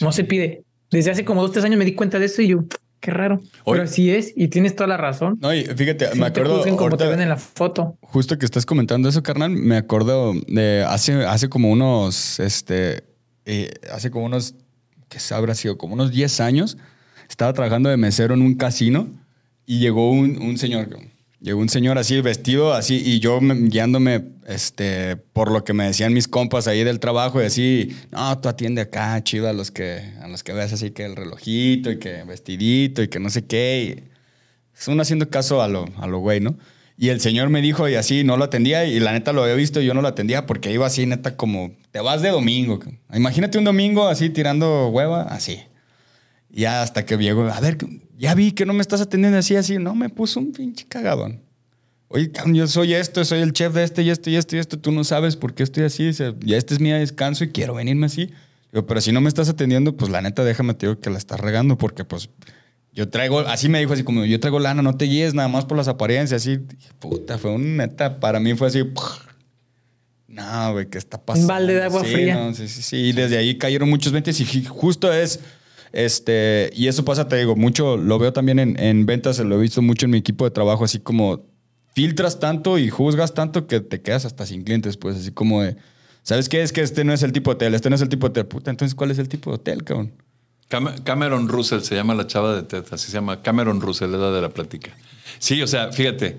No se pide. Desde hace como dos, tres años me di cuenta de eso y yo, qué raro. Oye. Pero sí es y tienes toda la razón. No, y fíjate, Sí me te acuerdo. juzguen como te ven en la foto. Justo que estás comentando eso, carnal, me acuerdo de hace, hace como unos, este, eh, hace como unos, ¿qué habrá sido? Como unos 10 años, estaba trabajando de mesero en un casino y llegó un, un señor, llegó un señor así vestido así y yo me- guiándome, este, por lo que me decían mis compas ahí del trabajo y así, no, tú atiende acá, chido, a los que, a los que ves así que el relojito y que vestidito y que no sé qué. y- uno haciendo caso a lo, a lo güey, ¿no? Y el señor me dijo y así no lo atendía y la neta lo había visto y yo no lo atendía porque iba así neta como, te vas de domingo. Imagínate un domingo así tirando hueva, así. Y ya hasta que llegó, a ver, ya vi que no me estás atendiendo así, así. No, me puso un pinche cagadón. Oye, yo soy esto, soy el chef de este y esto y esto y esto. Tú no sabes por qué estoy así. Dice, ya este es mi descanso y quiero venirme así. Digo, pero si no me estás atendiendo, pues la neta déjame te digo que la estás regando porque pues yo traigo, así me dijo así como, yo traigo lana, no te guíes nada más por las apariencias. Así, puta, fue un neta, para mí fue así. No, güey, ¿qué está pasando? balde de agua Sí, fría. no, sí, sí, sí. Y desde ahí cayeron muchos ventas y ji- justo es, este, y eso pasa, te digo, mucho, lo veo también en, en ventas, lo he visto mucho en mi equipo de trabajo, así como filtras tanto y juzgas tanto que te quedas hasta sin clientes, pues así como de, ¿sabes qué? Es que este no es el tipo de hotel, este no es el tipo de hotel. Puta, entonces, ¿cuál es el tipo de hotel, cabrón? Cam- Cameron Russell se llama la chava de TED, así se llama Cameron Russell, es la de la plática. Sí, o sea, fíjate,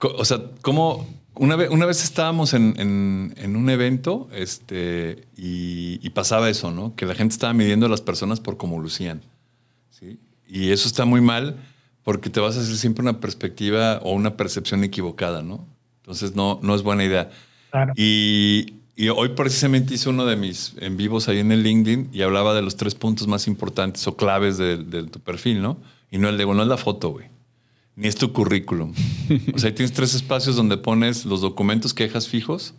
o sea, como una vez, una vez estábamos en, en- en un evento este, y, y pasaba eso, ¿no? Que la gente estaba midiendo a las personas por cómo lucían. ¿sí? Y eso está muy mal porque te vas a hacer siempre una perspectiva o una percepción equivocada, ¿no? Entonces no, no es buena idea. Claro. Y, y hoy precisamente hice uno de mis en vivos ahí en el LinkedIn y hablaba de los tres puntos más importantes o claves de, de tu perfil, ¿no? Y no el de, no es la foto, güey. Ni es tu currículum. O sea, ahí tienes tres espacios donde pones los documentos que dejas fijos,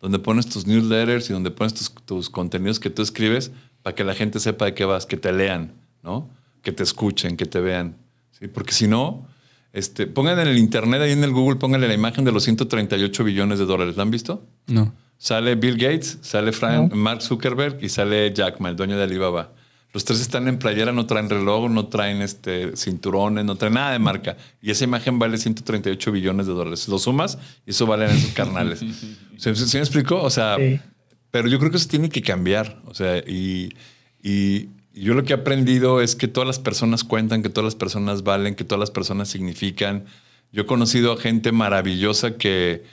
donde pones tus newsletters y donde pones tus, tus contenidos que tú escribes para que la gente sepa de qué vas, que te lean, ¿no? Que te escuchen, que te vean. ¿sí? Porque si no, este, pongan en el internet, ahí en el Google, pónganle la imagen de los 138 billones de dólares. ¿La han visto? No. Sale Bill Gates, sale Frank, Mark Zuckerberg y sale Jack Ma, el dueño de Alibaba. Los tres están en playera, no traen reloj, no traen este, cinturones, no traen nada de marca. Y esa imagen vale 138 billones de dólares. Lo sumas y eso vale en esos carnales. ¿Se, me explicó? O sea, Sí. pero yo creo que eso tiene que cambiar. O sea, y, y yo lo que he aprendido es que todas las personas cuentan, que todas las personas valen, que todas las personas significan. Yo he conocido a gente maravillosa que,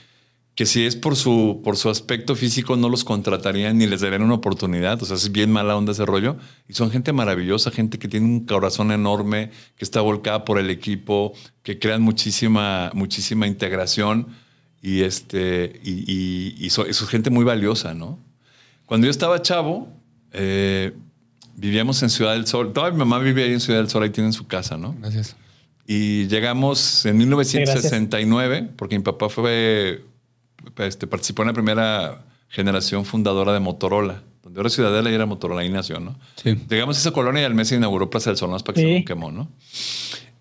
que si es por su, por su aspecto físico no los contratarían ni les darían una oportunidad. O sea, es bien mala onda ese rollo. Y son gente maravillosa, gente que tiene un corazón enorme, que está volcada por el equipo, que crean muchísima, muchísima integración. Y, este, y, y, y so- es gente muy valiosa, ¿no? Cuando yo estaba chavo, eh, vivíamos en Ciudad del Sol. Toda mi mamá vive ahí en Ciudad del Sol, ahí tienen su casa, ¿no? Gracias. Y llegamos en 1969, porque mi papá fue, este, participó en la primera generación fundadora de Motorola, donde ahora Ciudadela y era Motorola, ahí nació, ¿no? Sí. Llegamos a esa colonia y al mes se inauguró Plaza del Sol, más para que Sí. se quemó, ¿no?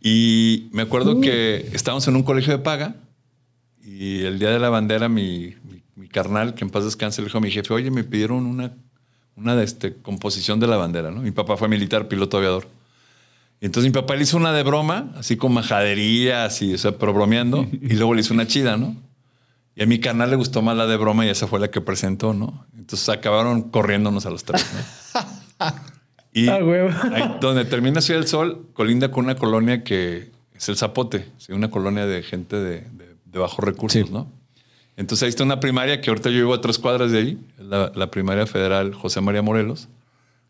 Y me acuerdo que estábamos en un colegio de paga y el día de la bandera mi, mi, mi carnal, que en paz descanse, le dijo a mi jefe, oye, me pidieron una, una de este, composición de la bandera, ¿no? Mi papá fue militar, piloto aviador. Y entonces mi papá le hizo una de broma, así con majadería, así, o sea, pero bromeando, y luego le hizo una chida, ¿no? Y a mi carnal le gustó más la de broma y esa fue la que presentó, ¿no? Entonces acabaron corriéndonos a los tres, ¿no? Y Ah, ahí donde termina Ciudad del Sol, colinda con una colonia que es el Zapote, ¿sí? una colonia de gente de, de- de bajos recursos, Sí. ¿no? Entonces ahí está una primaria que ahorita yo vivo a tres cuadras de ahí, la primaria federal José María Morelos,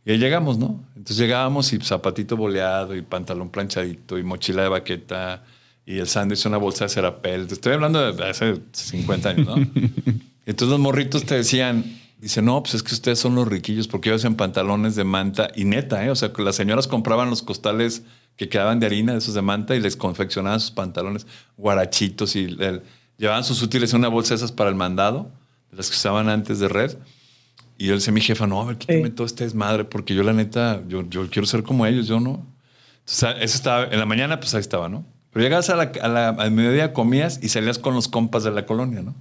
Y ahí llegamos, ¿no? Entonces llegábamos y zapatito boleado y pantalón planchadito y mochila de baqueta y el sándwich una bolsa de cerapel. Te Estoy hablando de hace 50 años, ¿no? Entonces los morritos te decían, dice, no, pues es que ustedes son los riquillos porque ellos en pantalones de manta y neta, ¿eh? O sea, las señoras compraban los costales que quedaban de harina, de esos de manta y les confeccionaban sus pantalones guarachitos y el- llevaban sus útiles en una bolsa esas para el mandado, de las que usaban antes de red. Y yo le decía a mi jefa, no, a ver, quítame Sí. todo este desmadre, porque yo la neta, yo, yo quiero ser como ellos, yo no. Entonces, eso estaba, en la mañana, pues ahí estaba, ¿no? Pero llegabas a la, a la- al mediodía, comías y salías con los compas de la colonia, ¿no?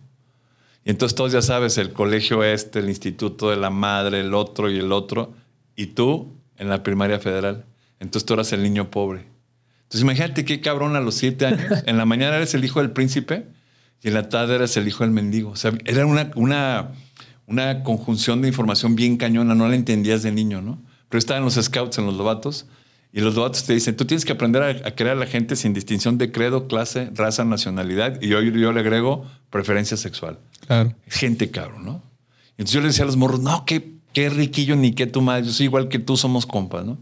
Y entonces todos ya sabes, el colegio este, el instituto de la madre, el otro y el otro, y tú en la primaria federal. Entonces tú eras el niño pobre. Entonces imagínate qué cabrón a los siete años. En la mañana eres el hijo del príncipe y en la tarde eres el hijo del mendigo. O sea, era una, una, una conjunción de información bien cañona, no la entendías de niño, ¿no? Pero estaban los scouts en los lobatos y los lobatos te dicen, tú tienes que aprender a, a querer a la gente sin distinción de credo, clase, raza, nacionalidad y yo, yo le agrego preferencia sexual. Claro. Es gente cabrón, ¿no? Entonces yo le decía a los morros, no, qué, qué riquillo ni qué tu madre, yo soy igual que tú, somos compas, ¿no?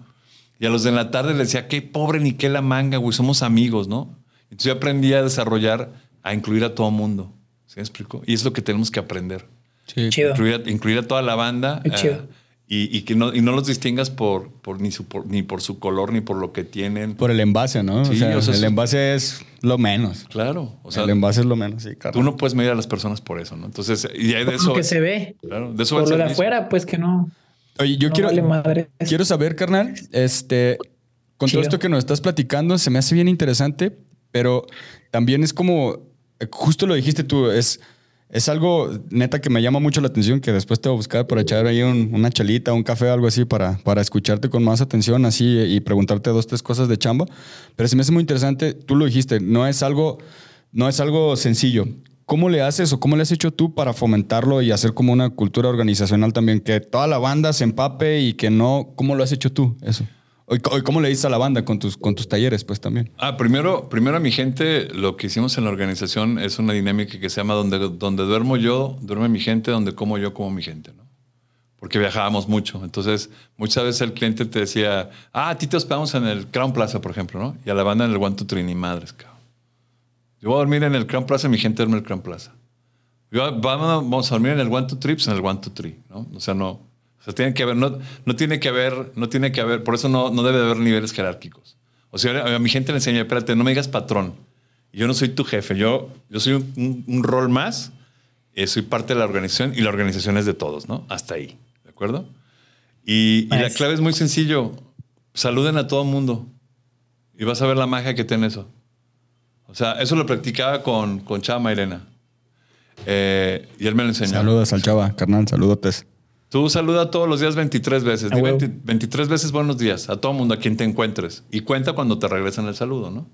Y a los de la tarde les decía, qué pobre ni qué la manga, güey, somos amigos, ¿no? Entonces yo aprendí a desarrollar, a incluir a todo mundo, ¿sí me explico? Y es lo que tenemos que aprender. Sí. Chido. Incluir a, incluir a toda la banda Qué eh, chido. Y, y que no, y no los distingas por, por, ni, su, por- ni por su color ni por lo que tienen. Por el envase, ¿no? Sí, o sea, o sea, el envase es lo menos. Claro, o sea, el envase es lo menos, sí, claro. tú no puedes medir a las personas por eso, ¿no? Entonces, y hay de eso... que se ve. Claro, de eso Por lo de afuera, pues que no. Oye, yo no quiero, vale madre. quiero saber, carnal, este, con todo esto que nos estás platicando, se me hace bien interesante, pero también es como, eh, justo lo dijiste tú, es, es algo neta que me llama mucho la atención, que después te voy a buscar para echar ahí un- una chalita, un café, algo así, para, para escucharte con más atención, así, y preguntarte dos, tres cosas de chamba. Pero se me hace muy interesante, tú lo dijiste, no es algo, no es algo sencillo. ¿Cómo le haces o cómo le has hecho tú para fomentarlo y hacer como una cultura organizacional también? Que toda la banda se empape y que no. ¿Cómo lo has hecho tú eso? ¿O y cómo le dices a la banda con tus, con tus talleres, pues también? Ah, primero, primero a mi gente, lo que hicimos en la organización es una dinámica que se llama donde, donde duermo yo, duerme mi gente, donde como yo, como mi gente, ¿no? Porque viajábamos mucho. Entonces, muchas veces el cliente te decía, ah, a ti te hospedamos en el Crown Plaza, por ejemplo, ¿no? Y a la banda en el One, Two, Three, ni madres, cabrón. Yo voy a dormir en el Crown Plaza, mi gente duerme en el Crown Plaza. Vamos, a dormir en el One, Two, Three, pues en el One, Two, Three, ¿no? O sea, no. O sea, tiene que haber, no, no tiene que haber, no tiene que haber, por eso no, no debe de haber niveles jerárquicos. O sea, a mi gente le enseñé, espérate, no me digas patrón. Yo no soy tu jefe, yo, yo soy un, un- un rol más, eh, soy parte de la organización y la organización es de todos, ¿no? Hasta ahí, ¿de acuerdo? Y, y la clave es muy sencillo. Saluden a todo mundo y vas a ver la magia que tiene eso. O sea, eso lo practicaba con, con Chama Irena. Eh, y él me lo enseñó. Saludos al chava, carnal, saludotes. Tú saluda todos los días 23 veces. A Di huevo. 20 23 veces buenos días a todo mundo, a quien te encuentres. Y cuenta cuando te regresan el saludo, ¿no?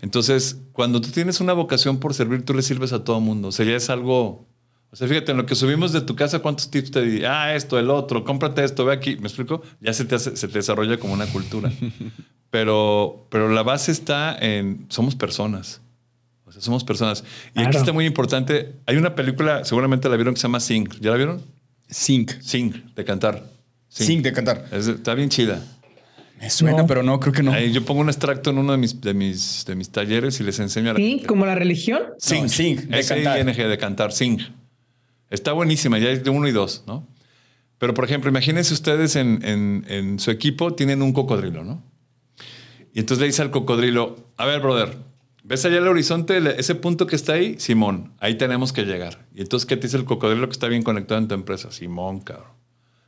Entonces, cuando tú tienes una vocación por servir, tú le sirves a todo mundo. O sea, ya es algo... O sea, fíjate, en lo que subimos de tu casa, ¿cuántos tips te di? Ah, esto, el otro, cómprate esto, ve aquí. ¿Me explico? Ya se te, hace- se te desarrolla como una cultura. pero, pero la base está en... Somos personas. O sea, somos personas. Y aquí está muy importante. Hay una película, seguramente la vieron, que se llama Sing. ¿Ya la vieron? Sync. Sing, de cantar. Sync de cantar. Es- está bien chida. Me suena, No. pero no, creo que no. Ahí yo pongo un extracto en uno de mis, de mis, de mis talleres y les enseño a la Sí, como la religión. Sing, No, sing, de cantar. De cantar, sing. Está buenísima, ya es de uno y dos, ¿no? Pero, por ejemplo, imagínense ustedes en, en- en su equipo tienen un cocodrilo, ¿no? Y entonces le dice al cocodrilo, a ver, brother, ¿ves allá el horizonte, ese punto que está ahí? Simón, ahí tenemos que llegar. Y entonces, ¿qué te dice el cocodrilo que está bien conectado en tu empresa? Simón, cabrón.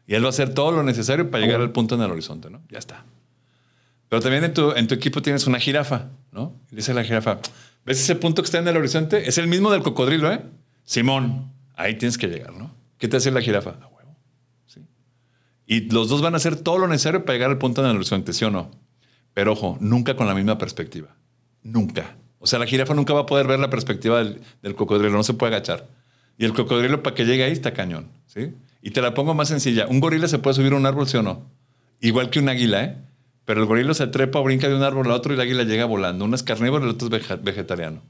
Y él va a hacer todo lo necesario para llegar al punto en el horizonte, ¿no? Ya está. Pero también en tu, en tu equipo tienes una jirafa, ¿no? Y dice la jirafa, ¿ves ese punto que está en el horizonte? Es el mismo del cocodrilo, ¿eh? Simón, ahí tienes que llegar, ¿no? ¿Qué te hace la jirafa? A huevo. ¿Sí? Y los dos van a hacer todo lo necesario para llegar al punto en el horizonte, ¿sí o no? Pero ojo, nunca con la misma perspectiva. Nunca. O sea, la jirafa nunca va a poder ver la perspectiva del, cocodrilo, no se puede agachar. Y el cocodrilo para que llegue ahí está cañón, ¿sí? Y te la pongo más sencilla. Un gorila se puede subir a un árbol, ¿sí o no? Igual que un águila, ¿eh? Pero el gorila se trepa brinca de un árbol a otro y el águila llega volando. Uno es carnívoro y el otro es vegetariano.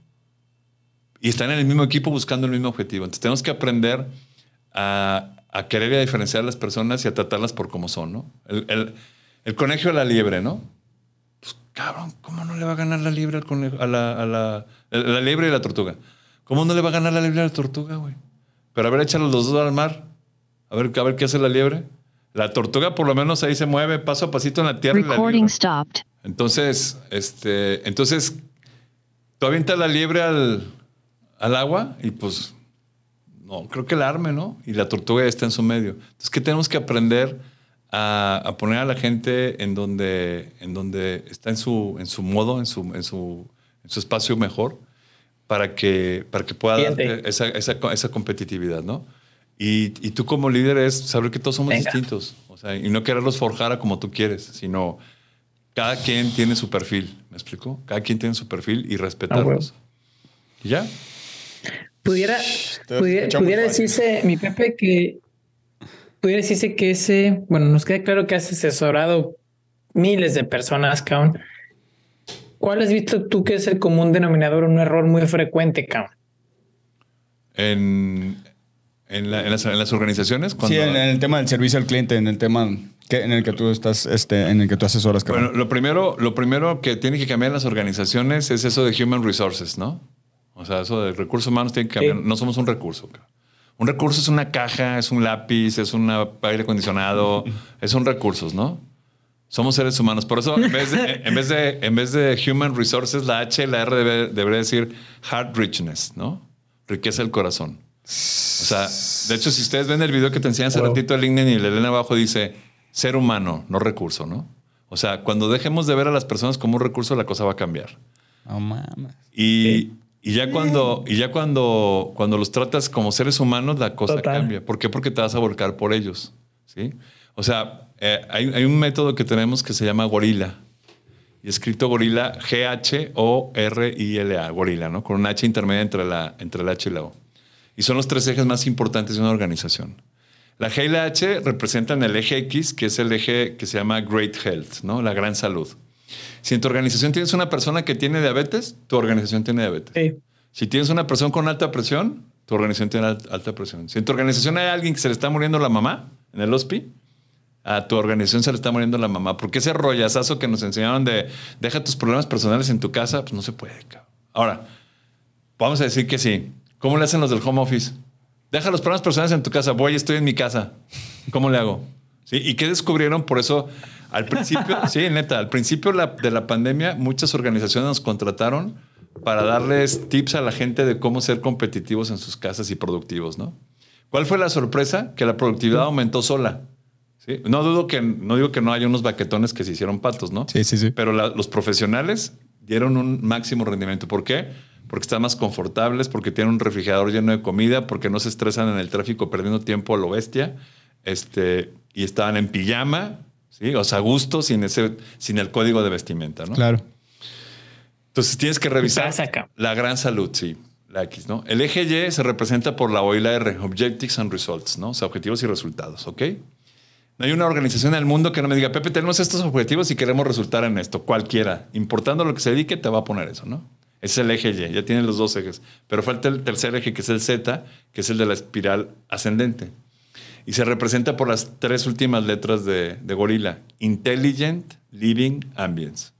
Y están en el mismo equipo buscando el mismo objetivo. Entonces tenemos que aprender a, a querer y a diferenciar a las personas y a tratarlas por como son, ¿no? El, el, el conejo a la liebre, ¿no? Cabrón, ¿cómo no le va a ganar la liebre al conejo, a la, a la, la liebre y la tortuga? ¿Cómo no le va a ganar la liebre a la tortuga, güey? Pero a ver, échalos los dos al mar. A ver, a ver qué hace la liebre. La tortuga por lo menos ahí se mueve paso a pasito en la tierra. la Recording stopped. Entonces, este, entonces, tú avientas la liebre al, al agua y pues, no, creo que la arme, ¿no? Y la tortuga ya está en su medio. Entonces, ¿qué tenemos que aprender a, a poner a la gente en donde, en donde está en su, en su modo, en su, en su, en su espacio mejor, para que, para que pueda darte esa, esa, esa competitividad, ¿no? Y, y tú como líder es saber que todos somos Venga. distintos. O sea, y no quererlos forjar a como tú quieres, sino cada quien tiene su perfil. ¿Me explico? Cada quien tiene su perfil y respetarlos. ¿Y ya? Pudiera, pudiera, pudiera decirse, mi Pepe, que pudiera decirse que ese, bueno, nos queda claro que has asesorado miles de personas, cabrón. ¿Cuál has visto tú que es el común denominador, un error muy frecuente, cabrón? En, en, la- en las, en las organizaciones, cuando, Sí, en, en el tema del servicio al cliente, en el tema que, en el que tú estás, este, en el que tú asesoras, carnal. Bueno, lo primero, lo primero que tiene que cambiar en las organizaciones es eso de human resources, ¿no? O sea, eso de recursos humanos tiene que cambiar. Sí. No somos un recurso. cabrón. Un recurso es una caja, es un lápiz, es un aire acondicionado, es un recursos, ¿no? Somos seres humanos. Por eso, en vez de, en vez de, en vez de human resources, la H y la R debe- debería decir heart richness, ¿no? Riqueza del corazón. O sea, de hecho, si ustedes ven el video que te enseñé hace Wow. ratito el LinkedIn y le leen abajo dice ser humano, no recurso, ¿no? O sea, cuando dejemos de ver a las personas como un recurso, la cosa va a cambiar. No mames. Y, y ya cuando, y ya cuando, cuando los tratas como seres humanos, la cosa Total. cambia. ¿Por qué? Porque te vas a volcar por ellos. ¿sí? O sea, eh, hay, hay un método que tenemos que se llama gorila. Y escrito gorila, G-H-O-R-I-L-A, gorila, ¿no? Con una H intermedia entre la, entre la H y la O. Y son los tres ejes más importantes de una organización. La G y la H representan el eje X, que es el eje que se llama Great Health, ¿no? La gran salud. Si en tu organización tienes una persona que tiene diabetes, tu organización tiene diabetes. Sí. Si tienes una persona con alta presión, tu organización tiene al- alta presión. Si en tu organización hay alguien que se le está muriendo la mamá en el hospi, a tu organización se le está muriendo la mamá. Porque ese rollazazo que nos enseñaron de deja tus problemas personales en tu casa, pues no se puede. cabrón. Ahora, vamos a decir que sí. ¿Cómo le hacen los del home office? Deja los problemas personales en tu casa. Voy, estoy en mi casa. ¿Cómo le hago? ¿Sí? ¿Y qué descubrieron? Por eso, al principio, sí, neta, al principio de la pandemia, muchas organizaciones nos contrataron para darles tips a la gente de cómo ser competitivos en sus casas y productivos, ¿no? ¿Cuál fue la sorpresa? Que la productividad aumentó sola. ¿sí? No dudo que, no digo que no haya unos baquetones que se hicieron patos, ¿no? Sí, sí, sí. Pero la- los profesionales dieron un máximo rendimiento. ¿Por qué? Porque están más confortables, porque tienen un refrigerador lleno de comida, porque no se estresan en el tráfico perdiendo tiempo a lo bestia, este, y estaban en pijama, ¿sí? O sea, a gusto, sin, ese, sin el código de vestimenta, ¿no? Claro. Entonces tienes que revisar acá? la gran salud, sí, la X, ¿no? El eje Y se representa por la O y la R, Objectives and Results, ¿no? O sea, objetivos y resultados, ¿ok? No hay una organización en el mundo que no me diga, Pepe, tenemos estos objetivos y queremos resultar en esto. Cualquiera, importando lo que se dedique, te va a poner eso, ¿no? Es el eje Y, ya tienen los dos ejes. Pero falta el tercer eje, que es el Z, que es el de la espiral ascendente. Y se representa por las tres últimas letras de, de gorila. Intelligent Living Ambience.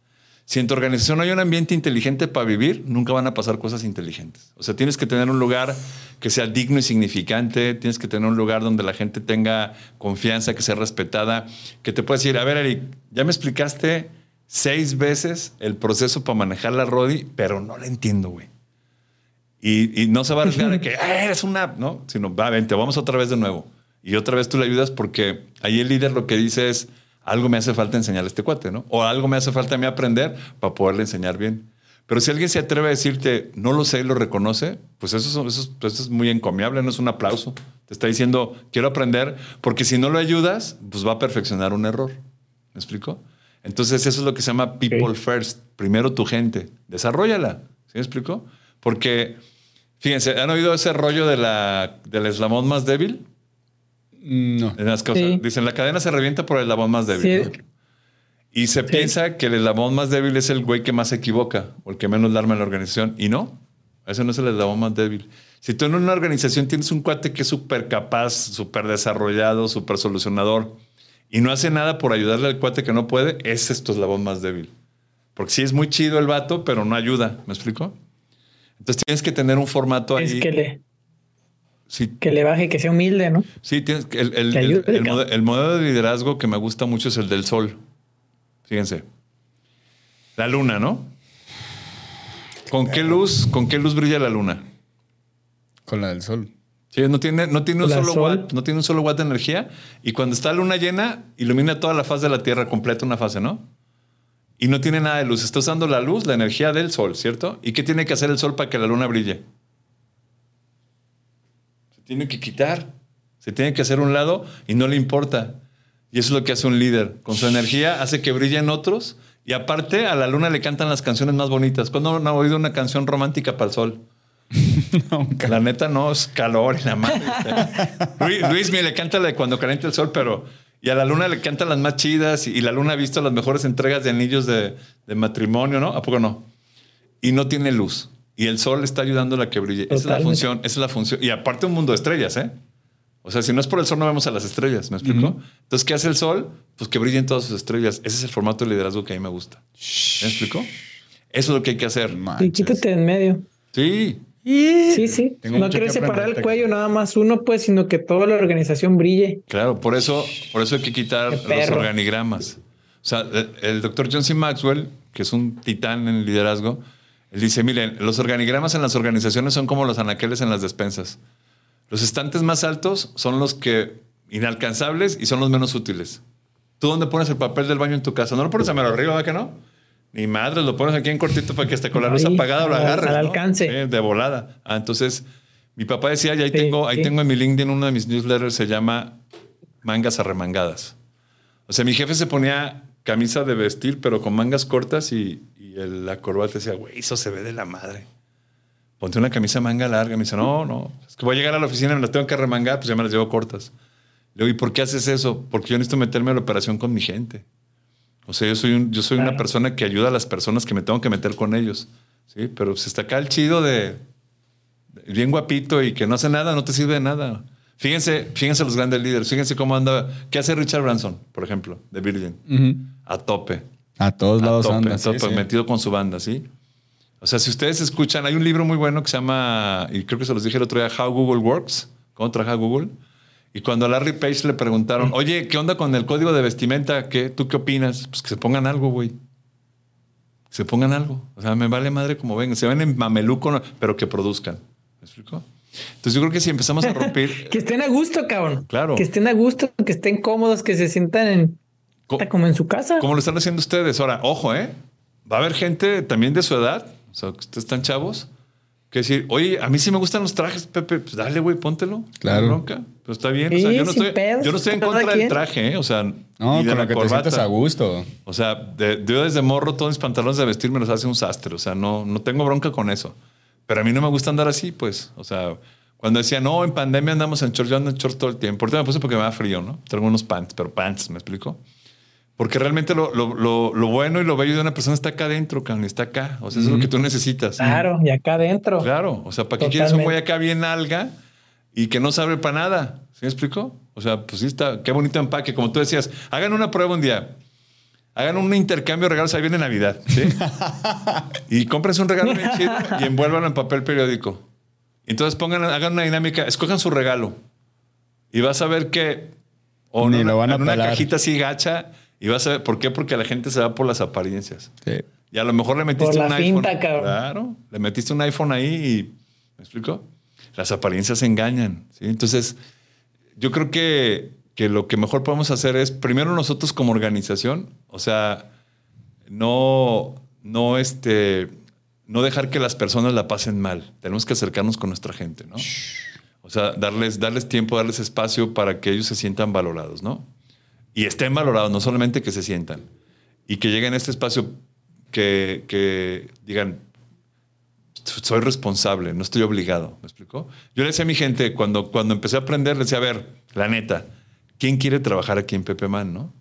Si en tu organización no hay un ambiente inteligente para vivir, nunca van a pasar cosas inteligentes. O sea, tienes que tener un lugar que sea digno y significante, tienes que tener un lugar donde la gente tenga confianza, que sea respetada, que te pueda decir, a ver, Eric, ya me explicaste seis veces el proceso para manejar la Rodi, pero no la entiendo, güey. Y, y no se va a arriesgar de que "Ah, eres una, ¿no? Sino, va, vente, vamos otra vez de nuevo. Y otra vez tú le ayudas porque ahí el líder lo que dice es, algo me hace falta enseñar a este cuate, ¿no? O algo me hace falta a mí aprender para poderle enseñar bien. Pero si alguien se atreve a decirte, no lo sé y lo reconoce, pues eso, es- eso, es- eso es muy encomiable, no es un aplauso. Te está diciendo, quiero aprender, porque si no lo ayudas, pues va a perfeccionar un error. ¿Me explico? Entonces eso es lo que se llama people first. Primero tu gente, desarrollala. ¿Sí me explico? Porque, fíjense, ¿han oído ese rollo de la, del eslabón más débil? No. En las cosas. Sí. Dicen, la cadena se revienta por el eslabón más débil. Sí. ¿no? Y se piensa que el eslabón más débil es el güey que más se equivoca o el que menos la arma en la organización. Y no. Ese no es el eslabón más débil. Si tú en una organización tienes un cuate que es súper capaz, súper desarrollado, súper solucionador, y no hace nada por ayudarle al cuate que no puede, ese es tu eslabón más débil. Porque sí es muy chido el vato, pero no ayuda. ¿Me explico? Entonces tienes que tener un formato ahí. Es que le, Sí, que le baje y que sea humilde, ¿no? Sí, tienes que- el, el- Que el- ayude, el cabrón. mode- el modelo de liderazgo que me gusta mucho es el del sol. Fíjense. La luna, ¿no? ¿Con qué luz, con qué luz brilla la luna? Con la del sol. Sí, no tiene, no tiene un La solo sol. watt, no tiene un solo watt de energía. Y cuando está la luna llena, ilumina toda la faz de la Tierra, completa una fase, ¿no? Y no tiene nada de luz. Está usando la luz, la energía del sol, ¿cierto? ¿Y qué tiene que hacer el sol para que la luna brille? Tiene que quitar. Se tiene que hacer a un lado y no le importa. Y eso es lo que hace un líder. Con su energía hace que brillen otros. Y aparte, a la luna le cantan las canciones más bonitas. ¿Cuándo no ha oído una canción romántica para el sol? La neta no, es calor y la madre. Luis, Luis me le canta la de cuando calienta el sol, pero. Y a la luna le cantan las más chidas. Y, y la luna ha visto las mejores entregas de anillos de, de matrimonio, ¿no? ¿A poco no? Y no tiene luz. Y el sol está ayudando a que brille. Esa es la función, esa es la función. Y aparte un mundo de estrellas, ¿eh? O sea, si no es por el sol, no vemos a las estrellas, ¿me explico? Entonces, ¿qué hace el sol? Pues que brillen todas sus estrellas. Ese es el formato de liderazgo que a mí me gusta. ¿Me explico? Eso es lo que hay que hacer. Y Manches. quítate en medio. Sí, Sí, sí. Tengo no quieres separar el cuello nada más uno, pues, sino que toda la organización brille. Claro, por eso, por eso hay que quitar los organigramas. O sea, el, el doctor John C. Maxwell, que es un titán en el liderazgo, él dice, miren, los organigramas en las organizaciones son como los anaqueles en las despensas. Los estantes más altos son los que inalcanzables y son los menos útiles. ¿Tú dónde pones el papel del baño en tu casa? ¿No lo pones a mero arriba, ¿verdad que no? Ni madre, lo pones aquí en cortito para que hasta con la luz apagada lo agarres. al ¿no? alcance. De volada. Ah, entonces, mi papá decía, y ahí, Sí, tengo, ahí sí. tengo en mi LinkedIn uno de mis newsletters, se llama Mangas Arremangadas. O sea, mi jefe se ponía camisa de vestir, pero con mangas cortas y, y el- la corbata decía, güey, eso se ve de la madre. Ponte una camisa manga larga. Me dice, no, no, es que voy a llegar a la oficina me las tengo que arremangar, pues ya me las llevo cortas. Le digo, ¿y por qué haces eso? Porque yo necesito meterme a la operación con mi gente. O sea, yo soy, un- yo soy una Claro. persona que ayuda a las personas que me tengo que meter con ellos. ¿sí? Pero si está acá el chido de, de- bien guapito y que no hace nada, no te sirve de nada. Fíjense, fíjense los grandes líderes. Fíjense cómo anda. ¿Qué hace Richard Branson, por ejemplo, de Virgin? Ujú. A tope. A todos A lados tope, anda. sí, tope, sí. metido con su banda, ¿sí? O sea, si ustedes escuchan, hay un libro muy bueno que se llama, y creo que se los dije el otro día, How Google Works, cómo trabaja Google. Y cuando a Larry Page le preguntaron, oye, ¿qué onda con el código de vestimenta? ¿Qué, ¿Tú qué opinas? Pues que se pongan algo, güey. Que se pongan algo. O sea, me vale madre como vengan. Se ven en mameluco, pero que produzcan. ¿Me explico? Entonces yo creo que si empezamos a romper... Que estén a gusto, cabrón. Claro. Que estén a gusto, que estén cómodos, que se sientan en, Co- como en su casa. como lo están haciendo ustedes. Ahora, ojo, ¿eh? Va a haber gente también de su edad, o sea, que ustedes están chavos, que decir, oye, a mí sí me gustan los trajes, Pepe, pues dale, güey, póntelo. Claro. No hay bronca. Pero está bien. o sea, Sí, yo no estoy, pedos, yo no estoy en contra del traje, ¿eh? O sea, No, ni de con la lo que te sientes corbata. a gusto. O sea, de- yo desde morro todos mis pantalones de vestir me los hace un sastre. O sea, no, no tengo bronca con eso. Pero a mí no me gusta andar así, pues. O sea, cuando decía, no, en pandemia andamos en shorts, yo ando en shorts todo el tiempo. Ahorita me puse porque me da frío, ¿no? Traigo unos pants, pero pants, ¿me explico? Porque realmente lo, lo- lo- lo bueno y lo bello de una persona está acá adentro, cabrón, está acá. O sea, eso es lo que tú necesitas. Claro, y acá adentro. Claro. O sea, ¿para qué quieres un güey acá bien alga y que no sabe para nada? ¿Sí me explico? O sea, pues sí está, qué bonito empaque. Como tú decías, hagan una prueba un día. Hagan un intercambio de regalos, ahí viene Navidad, ¿sí? y cómprense un regalo bien chido y envuélvanlo en papel periódico. Entonces pongan, hagan una dinámica, escojan su regalo. Y vas a ver que o Ni en lo van a en una cajita así gacha y vas a ver, ¿por qué? Porque la gente se va por las apariencias. Sí. Y a lo mejor le metiste Por un la iPhone. cabrón. Claro, le metiste un iPhone ahí y. ¿Me explico? Las apariencias engañan. ¿sí? Entonces, yo creo que, que lo que mejor podemos hacer es, primero nosotros como organización, o sea, no, no, este, no dejar que las personas la pasen mal. Tenemos que acercarnos con nuestra gente, ¿no? O sea, darles, darles tiempo, darles espacio para que ellos se sientan valorados, ¿no? Y estén valorados, no solamente que se sientan. Y que lleguen a este espacio que, que digan, soy responsable, no estoy obligado. ¿Me explico? Yo le decía a mi gente, cuando, cuando empecé a aprender, le decía, a ver, la neta, ¿quién quiere trabajar aquí en Pepe Man, no?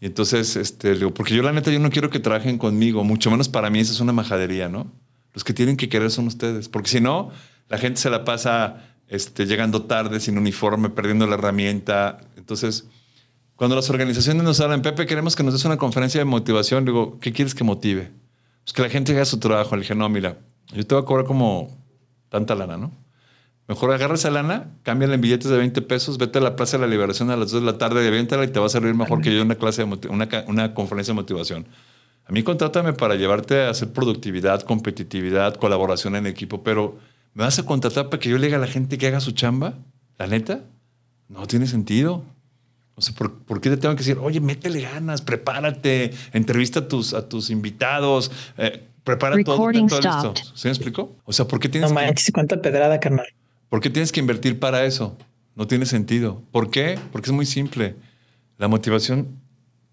Y entonces, este, digo, porque yo la neta, yo no quiero que trabajen conmigo, mucho menos para mí, eso es una majadería, ¿no? Los que tienen que querer son ustedes. Porque si no, la gente se la pasa este, llegando tarde, sin uniforme, perdiendo la herramienta. Entonces, cuando las organizaciones nos hablan, Pepe, queremos que nos des una conferencia de motivación, digo, ¿qué quieres que motive? Pues que la gente haga su trabajo. Le dije, no, mira, yo te voy a cobrar como tanta lana, ¿no? Mejor agarra esa lana, cámbiala en billetes de 20 pesos, vete a la Plaza de la Liberación a las 2 de la tarde, aviéntala y te va a servir mejor que yo una clase de una, una conferencia de motivación. A mí contrátame para llevarte a hacer productividad, competitividad, colaboración en equipo, pero ¿me vas a contratar para que yo le diga a la gente que haga su chamba? ¿La neta? No tiene sentido. O sea, ¿por, por qué te tengo que decir, oye, métele ganas, prepárate, entrevista a tus, a tus invitados, eh, prepara todo, Recording ten todo listo? ¿Sí me explico? O sea, ¿por qué tienes No que- manches, cuánta pedrada, carnal. ¿Por qué tienes que invertir para eso? No tiene sentido. ¿Por qué? Porque es muy simple. La motivación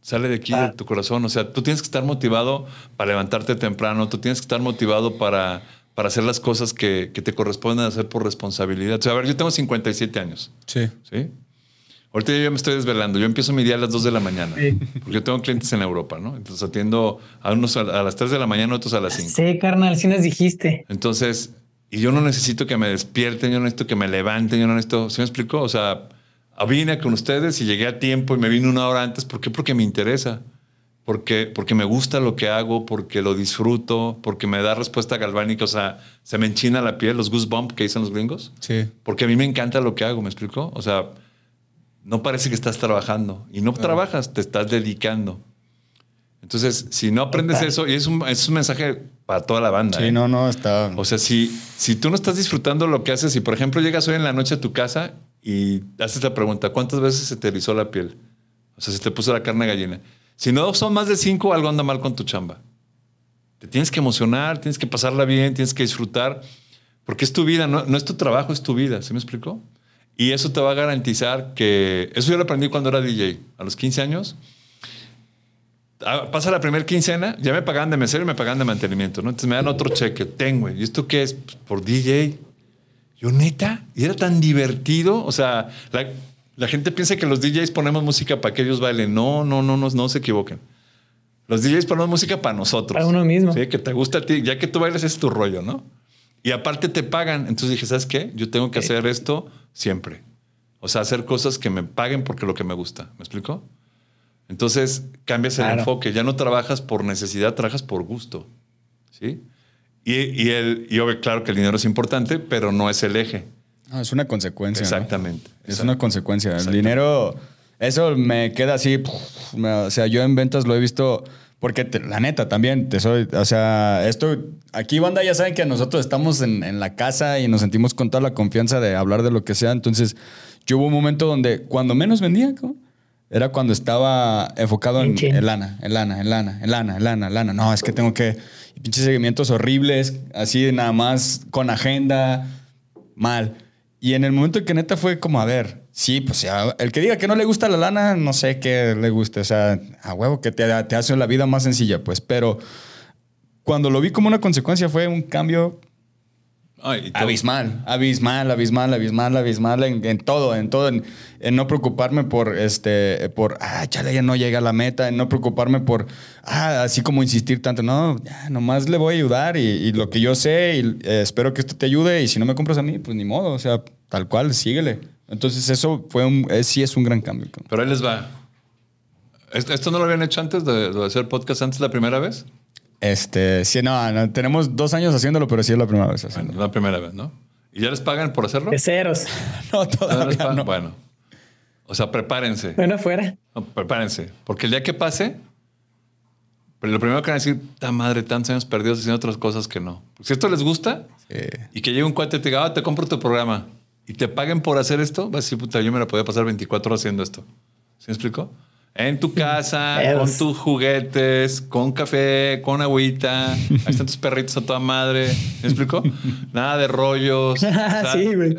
sale de aquí, Ah. de tu corazón. O sea, tú tienes que estar motivado para levantarte temprano, tú tienes que estar motivado para, para hacer las cosas que, que te corresponden hacer por responsabilidad. O sea, a ver, yo tengo 57 años. Sí. ¿sí? Ahorita yo ya me estoy desvelando. Yo empiezo mi día a las 2 de la mañana. Sí. Porque tengo clientes en Europa, ¿no? Entonces atiendo a unos a, las 3 de la mañana, otros a las 5. Sí, carnal, sí nos dijiste. Entonces, y yo no necesito que me despierten, yo no necesito que me levanten, yo no necesito, ¿sí me explico? O sea, vine con ustedes y llegué a tiempo y me vine una hora antes. ¿Por qué? Porque me interesa. Porque, porque me gusta lo que hago, porque lo disfruto, porque me da respuesta galvánica. O sea, se me enchina la piel, los goosebumps que dicen los gringos. Sí. Porque a mí me encanta lo que hago, ¿me explico? O sea, no parece que estás trabajando. Y no trabajas, te estás dedicando. Entonces, si no aprendes Total. eso, y es un, es un mensaje para toda la banda. Sí, ¿eh? no, no, está. O sea, si, si tú no estás disfrutando lo que haces, si por ejemplo llegas hoy en la noche a tu casa y haces la pregunta, ¿cuántas veces se te erizó la piel? O sea, se te puso la carne gallina. Si no son más de cinco, algo anda mal con tu chamba. Te tienes que emocionar, tienes que pasarla bien, tienes que disfrutar, porque es tu vida, no, no es tu trabajo, es tu vida. ¿Sí me explicó? Y eso te va a garantizar que... Eso yo lo aprendí cuando era DJ, a los 15 años. Ah, Pasa la primera quincena, ya me pagaban de mesero y me pagaban de mantenimiento, ¿no? Entonces me dan otro cheque. Tengo, ¿y esto qué es? Pues, por DJ. Yo, neta, y era tan divertido. O sea, la, la gente piensa que los DJs ponemos música para que ellos bailen. No, no, no, no, no se equivoquen. Los DJs ponemos música para nosotros. Para uno mismo. Sí, que te gusta a ti. Ya que tú bailes es tu rollo, ¿no? Y aparte te pagan. Entonces dije, ¿sabes qué? Yo tengo que hacer esto siempre. O sea, hacer cosas que me paguen porque lo que me gusta. ¿Me explico? Entonces cambias el Claro. enfoque. Ya no trabajas por necesidad, trabajas por gusto. ¿Sí? Y, y, el, y obvio, claro que el dinero es importante, pero no es el eje. No, es una consecuencia. ¿no? Exactamente. Es una consecuencia. El dinero, eso me queda así. puf, me- o sea, yo en ventas lo he visto. Porque te- la neta también, te soy, o sea, esto, aquí banda ya saben que nosotros estamos en, en la casa y nos sentimos con toda la confianza de hablar de lo que sea. Entonces, yo hubo un momento donde cuando menos vendía, ¿cómo? era cuando estaba enfocado en, en lana, en lana, en lana, en lana, en lana, en lana. No, es que tengo que, pinches seguimientos horribles, así nada más con agenda, mal. Y en el momento que neta fue como, a ver, sí, pues ya, el que diga que no le gusta la lana, no sé qué le guste. O sea, a huevo que te, te hace la vida más sencilla, pues. Pero cuando lo vi como una consecuencia fue un cambio Ay, abismal, abismal, abismal, abismal, abismal en, en todo, en todo, en, en no preocuparme por, este, por, ah, chale, ya no llega a la meta, en no preocuparme por, ah, así como insistir tanto, no, ya, nomás le voy a ayudar y, y lo que yo sé, y eh, espero que esto te ayude y si no me compras a mí, pues ni modo, o sea, tal cual, síguele. Entonces eso fue un, eh, sí es un gran cambio. Pero ahí les va. ¿Esto esto no lo habían hecho antes de, de hacer podcast antes la primera vez? Este, sí, no, no, tenemos dos años haciéndolo, pero sí es la primera vez Bueno, haciéndolo. la primera vez, ¿no? ¿Y ya les pagan por hacerlo? De ceros. No, ¿Ya les todavía no. Bueno. O sea, prepárense. Bueno, fuera. No, prepárense. Porque el día que pase, pero lo primero que van a decir, ta madre, tantos años perdidos haciendo otras cosas que no. Si esto les gusta Sí. y que llegue un cuate y te diga, ah, te compro tu programa y te paguen por hacer esto, vas a decir, puta, yo me la podía pasar 24 horas haciendo esto. ¿Sí me explico? En tu casa, con tus juguetes, con café, con agüita. Ahí están tus perritos a toda madre. ¿Sí me explico? Nada de rollos. O sea, Sí, güey.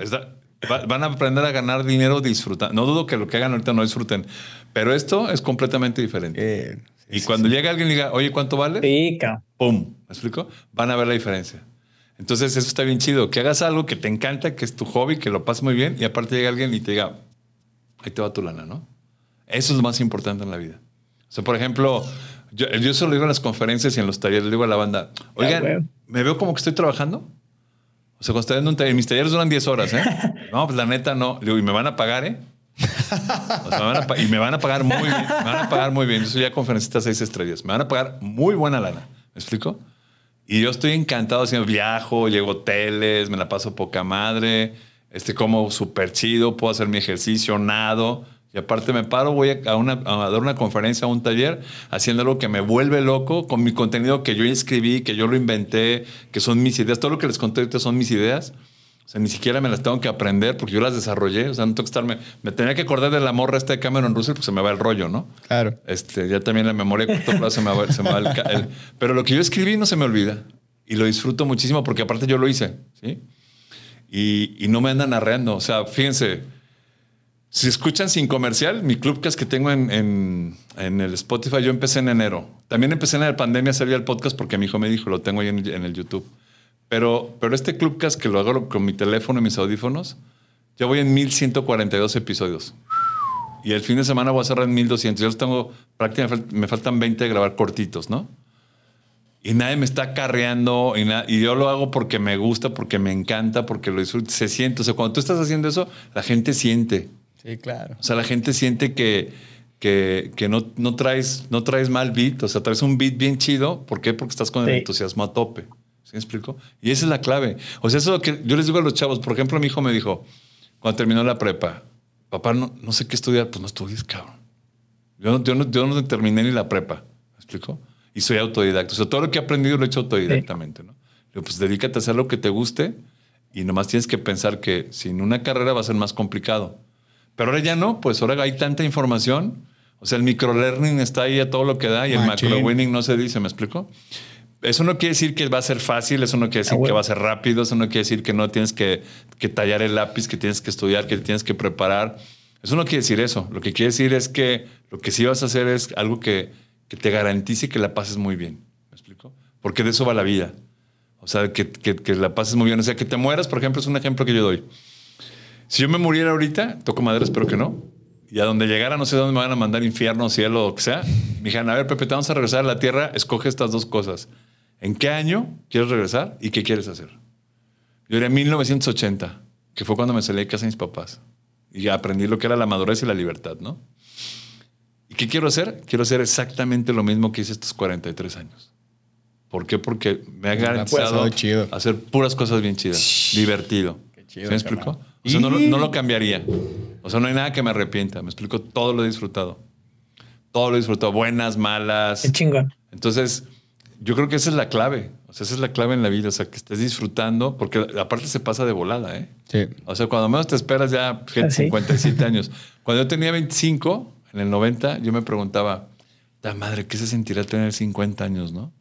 van a aprender a ganar dinero disfrutando. No dudo que lo que hagan ahorita no disfruten, pero esto es completamente diferente. Eh, y cuando llega alguien y diga, oye, ¿cuánto vale? Sí, cabrón. ¡Pum! ¿Me explico? Van a ver la diferencia. Entonces, eso está bien chido. Que hagas algo que te encanta, que es tu hobby, que lo pases muy bien y aparte llega alguien y te diga, ahí te va tu lana, ¿no? Eso es lo más importante en la vida. O sea, por ejemplo, Yo, yo eso lo digo en las conferencias y en los talleres. Le digo a la banda, oigan, güey. ¿me veo como que estoy trabajando? O sea, cuando estoy en un taller, mis talleres duran 10 horas, ¿eh? No, pues la neta no. Le digo, ¿y me van a pagar, eh? O sea, me van a y me van a pagar muy bien. Me van a pagar muy bien. Yo soy ya conferencista seis estrellas. Me van a pagar muy buena lana. ¿Me explico? Y yo estoy encantado haciendo viajo, llego hoteles, me la paso poca madre, este como súper chido, puedo hacer mi ejercicio, nado. Y aparte me paro, voy a, a una- a dar una conferencia, a un taller, haciendo algo que me vuelve loco, con mi contenido que yo escribí, que yo lo inventé, que son mis ideas. Todo lo que les conté ahorita son mis ideas. O sea, ni siquiera me las tengo que aprender porque yo las desarrollé. O sea, no tengo que estarme... Me tenía que acordar de la morra esta de Cameron Russell, pues se me va el rollo, ¿no? Claro. Este, ya también la memoria a corto plazo se me va, se me va el, Pero lo que yo escribí no se me olvida. Y lo disfruto muchísimo porque aparte yo lo hice, ¿sí? Y, y no me andan arreando. O sea, fíjense, si escuchan sin comercial, mi clubcast que tengo en, en, en el Spotify, yo empecé en enero. También empecé en la pandemia a hacer el podcast porque mi hijo me dijo, lo tengo ahí en, en el YouTube. Pero, pero este clubcast que lo hago con mi teléfono y mis audífonos, ya voy en 1142 episodios. Y el fin de semana voy a cerrar en 1200. Yo los tengo prácticamente, me faltan 20 de grabar cortitos, ¿no? Y nadie me está acarreando y, y yo lo hago porque me gusta, porque me encanta, porque lo disfruto. Se siente. O sea, cuando tú estás haciendo eso, la gente siente. Sí, claro. O sea, la gente siente que, que, que no, no, traes, no traes mal beat. O sea, traes un beat bien chido. ¿Por qué? Porque estás con el Sí. entusiasmo a tope. ¿Sí me explico? Y esa es la clave. O sea, eso es lo que yo les digo a los chavos. Por ejemplo, mi hijo me dijo, cuando terminó la prepa, papá, no, no sé qué estudiar. Pues no estudies, cabrón. Yo no, yo, no, yo no terminé ni la prepa. ¿Me explico? Y soy autodidacta. O sea, todo lo que he aprendido lo he hecho autodidactamente, ¿no? Digo, pues dedícate a hacer lo que te guste y nomás tienes que pensar que sin una carrera va a ser más complicado. Pero ahora ya no, pues ahora hay tanta información. O sea, el microlearning está ahí a todo lo que da y el macro winning no se dice, ¿me explico? Eso no quiere decir que va a ser fácil, eso no quiere decir Ah, bueno. que va a ser rápido, eso no quiere decir que no tienes que, que tallar el lápiz, que tienes que estudiar, que tienes que preparar. Eso no quiere decir eso. Lo que quiere decir es que lo que sí vas a hacer es algo que, que te garantice que la pases muy bien. ¿Me explico? Porque de eso va la vida. O sea, que, que- que la pases muy bien. O sea, que te mueras, por ejemplo, es un ejemplo que yo doy. Si yo me muriera ahorita, toco madera, espero que no. Y a donde llegara, no sé dónde me van a mandar, infierno, cielo, o lo que sea. Me dijeron, a ver, Pepe, te vamos a regresar a la tierra, escoge estas dos cosas. ¿En qué año quieres regresar y qué quieres hacer? Yo era en 1980, que fue cuando me salí de casa de mis papás. Y aprendí lo que era la madurez y la libertad, ¿no? ¿Y qué quiero hacer? Quiero hacer exactamente lo mismo que hice estos 43 años. ¿Por qué? Porque me ha garantizado hacer puras cosas bien chidas. Divertido. chido, ¿Sí me explico? carnal. O sea, no, no lo cambiaría. O sea, no hay nada que me arrepienta. Me explico, todo lo he disfrutado. Todo lo he disfrutado. Buenas, malas. Qué chingón. Entonces, yo creo que esa es la clave. O sea, esa es la clave en la vida. O sea, que estés disfrutando, porque aparte se pasa de volada, ¿eh? Sí. O sea, cuando menos te esperas ya, gente, Ah, sí. 57 años. Cuando yo tenía 25, en el 90, yo me preguntaba, la madre, ¿qué se sentirá tener 50 años, no?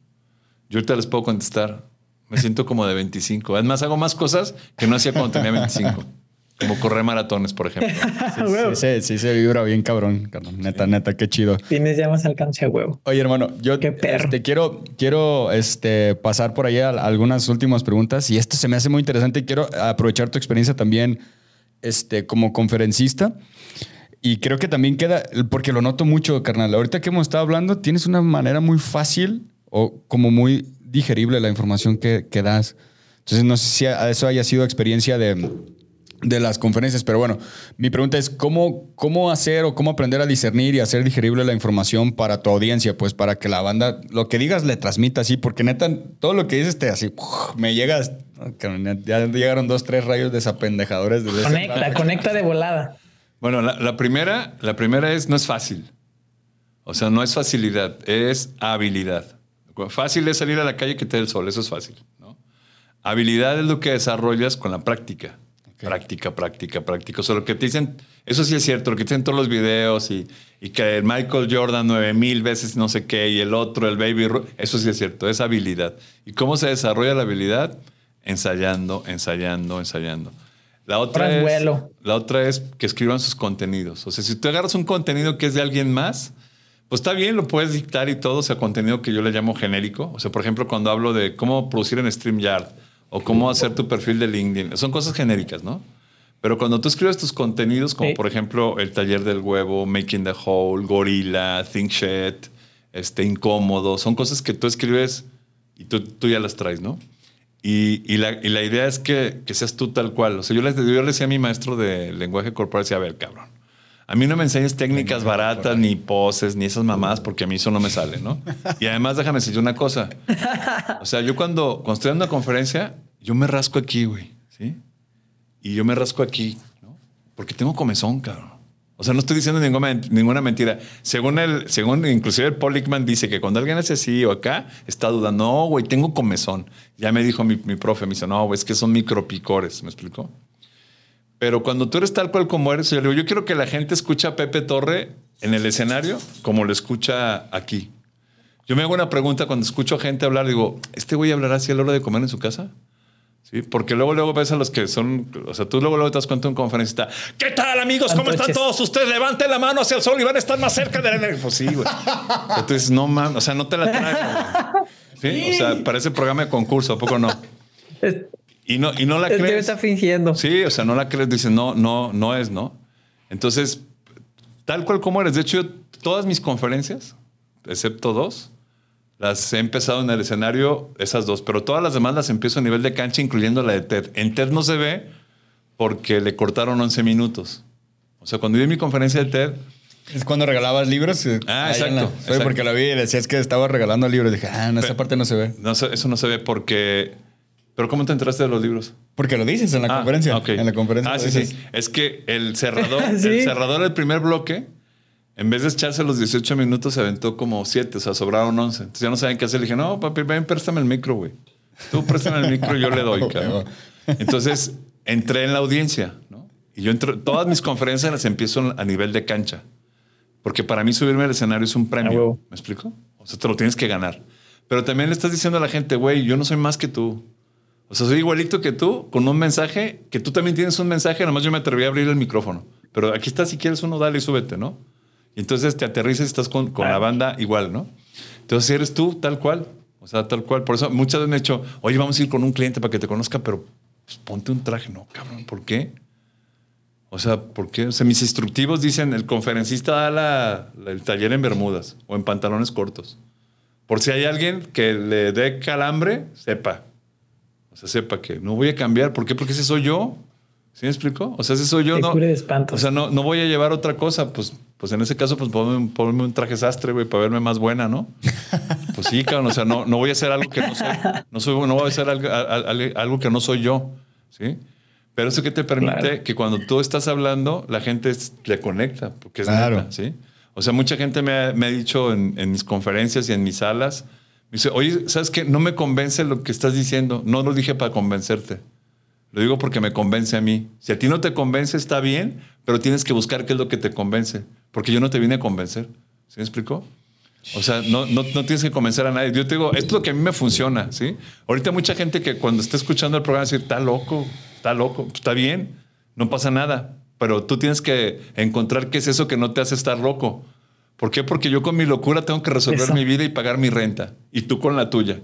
Yo ahorita les puedo contestar, me siento como de 25. Es más, hago más cosas que no hacía cuando tenía 25. Como correr maratones, por ejemplo. A huevo. Sí, se- sí se vibra bien cabrón. Neta, neta, qué chido. Tienes ya más alcance a huevo. Oye, hermano, yo Qué perro. este, quiero, quiero este, pasar por ahí a algunas últimas preguntas y esto se me hace muy interesante y quiero aprovechar tu experiencia también este, como conferencista. Y creo que también queda, porque lo noto mucho, carnal. Ahorita que hemos estado hablando, tienes una manera muy fácil o como muy digerible la información que, que das. Entonces, no sé si a- eso haya sido experiencia de, de las conferencias, pero bueno, mi pregunta es, ¿cómo, ¿cómo hacer o cómo aprender a discernir y hacer digerible la información para tu audiencia? Pues para que la banda, lo que digas, le transmita así, porque neta, todo lo que dices te así, me llegas, ya llegaron dos, tres rayos desapendejadores. ese Conecta, rato. conecta de volada. Bueno, la, la primera, la primera es, no es fácil. O sea, no es facilidad, es habilidad. Fácil es salir a la calle y que te dé el sol, eso es fácil. ¿no? Habilidad es lo que desarrollas con la práctica. Práctica, práctica, práctica. O sea, lo que te dicen, eso sí es cierto, lo que te dicen todos los videos y, y que el Michael Jordan nueve mil veces no sé qué y el otro, el Baby eso sí es cierto, es habilidad. ¿Y cómo se desarrolla la habilidad? Ensayando, ensayando, ensayando. La otra, es es, vuelo. la otra es que escriban sus contenidos. O sea, si tú agarras un contenido que es de alguien más, pues está bien, lo puedes dictar y todo, o sea, contenido que yo le llamo genérico. O sea, por ejemplo, cuando hablo de cómo producir en StreamYard o cómo hacer tu perfil de LinkedIn, son cosas genéricas, ¿no? Pero cuando tú escribes tus contenidos, como Sí. por ejemplo el taller del huevo, Making the Whole, Gorilla, Think Shit, este, incómodo. Son cosas que tú escribes y tú, tú ya las traes, ¿no? Y, y la, y la idea es que, que seas tú tal cual. O sea, yo le, yo le decía a mi maestro de lenguaje corporal, decía, a ver, cabrón, a mí no me enseñes técnicas baratas, ni poses, ni esas mamadas, porque a mí eso no me sale, ¿no? Y además, déjame decir una cosa. O sea, yo cuando, cuando estoy una conferencia, yo me rasco aquí, güey, ¿sí? Y yo me rasco aquí, ¿no? Porque tengo comezón, cabrón. O sea, no estoy diciendo ninguna, ninguna mentira. Según el, según inclusive el Polikman dice que cuando alguien hace así o acá, está dudando, no, güey, tengo comezón. Ya me dijo mi, mi profe, me dice, no, güey, es que son micropicores, ¿me explicó? Pero cuando tú eres tal cual como eres, yo digo, yo quiero que la gente escuche a Pepe Torre en el escenario como lo escucha aquí. Yo me hago una pregunta cuando escucho a gente hablar, digo, ¿este güey hablará así a la hora de comer en su casa? Sí, porque luego, luego ves a los que son, o sea, tú luego, luego te das cuenta un conferencista, ¿qué tal amigos? ¿Cómo están todos ustedes? Levanten la mano hacia el sol y van a estar más cerca de la Pues sí, güey. Entonces, no mames, o sea, no te la traigo. ¿Sí? O sea, parece programa de concurso, ¿a poco no? Y no, y no la crees. está fingiendo. Sí, o sea, no la crees, dices, no, no, no es, ¿no? Entonces, tal cual como eres. De hecho, yo, todas mis conferencias, excepto dos, las he empezado en el escenario, esas dos, pero todas las demás las empiezo a nivel de cancha, incluyendo la de TED. En TED no se ve porque le cortaron 11 minutos. O sea, cuando di mi conferencia de TED, Es cuando regalabas libros. eh, Ah, en la- exacto, exacto. porque la vi y decías que estaba regalando libros. Dije, ah, en esa Pe- parte no se ve. no eso no se ve porque... Pero ¿cómo te enteraste de los libros? Porque lo dices en la Ah, conferencia. En la conferencia. Ah, sí, dices. sí. Es que el cerrador, Sí. el cerrador del primer bloque, en vez de echarse los 18 minutos, se aventó como 7, o sea, sobraron 11. Entonces ya no saben qué hacer. Le dije, no, papi, ven, préstame el micro, güey. Tú préstame el micro y yo le doy, cabrón. Entonces entré en la audiencia, ¿no? Y yo entro, todas mis conferencias las empiezo a nivel de cancha. Porque para mí subirme al escenario es un Ah, premio. huevo. ¿Me explico? O sea, te lo tienes que ganar. Pero también le estás diciendo a la gente, güey, yo no soy más que tú. O sea, soy igualito que tú, con un mensaje, que tú también tienes un mensaje, nomás yo me atreví a abrir el micrófono. Pero aquí está, si quieres uno, dale y súbete, ¿no? Y entonces te aterrizas y estás con, con la banda igual, ¿no? Entonces eres tú tal cual. O sea, tal cual. Por eso muchas veces me he dicho, oye, vamos a ir con un cliente para que te conozca, pero pues, ponte un traje. No, cabrón, ¿por qué? O sea, ¿por qué? O sea, mis instructivos dicen, el conferencista da la- la- el taller en bermudas o en pantalones cortos. Por si hay alguien que le dé calambre, sepa. O sea, sepa que no voy a cambiar. ¿Por qué? Porque ese soy yo. ¿Sí me explico? O sea, ese soy yo. Te No, cure de espantos. o sea, no, no voy a llevar otra cosa. Pues, pues en ese caso, pues ponme, ponme un traje sastre, güey, para verme más buena, ¿no? Pues sí, cabrón. O sea, no, no voy a hacer algo que no soy. No, soy, no voy a hacer algo, al- al- algo que no soy yo. ¿Sí? Pero eso que te permite Claro. que cuando tú estás hablando, la gente es- le conecta, porque es Claro. neta, ¿sí? O sea, mucha gente me ha, me ha dicho en, en mis conferencias y en mis salas, me dice, oye, ¿sabes qué? No me convence lo que estás diciendo. No lo dije para convencerte. Lo digo porque me convence a mí. Si a ti no te convence, está bien, pero tienes que buscar qué es lo que te convence. Porque yo no te vine a convencer. ¿Sí me explicó? O sea, no, no, no tienes que convencer a nadie. Yo te digo, esto es lo que a mí me funciona, ¿sí? Ahorita mucha gente que cuando está escuchando el programa dice, está loco, está loco, Pues está bien, no pasa nada. Pero tú tienes que encontrar qué es eso que no te hace estar loco. ¿Por qué? Porque yo con mi locura tengo que resolver Eso. mi vida y pagar mi renta. Y tú con la tuya.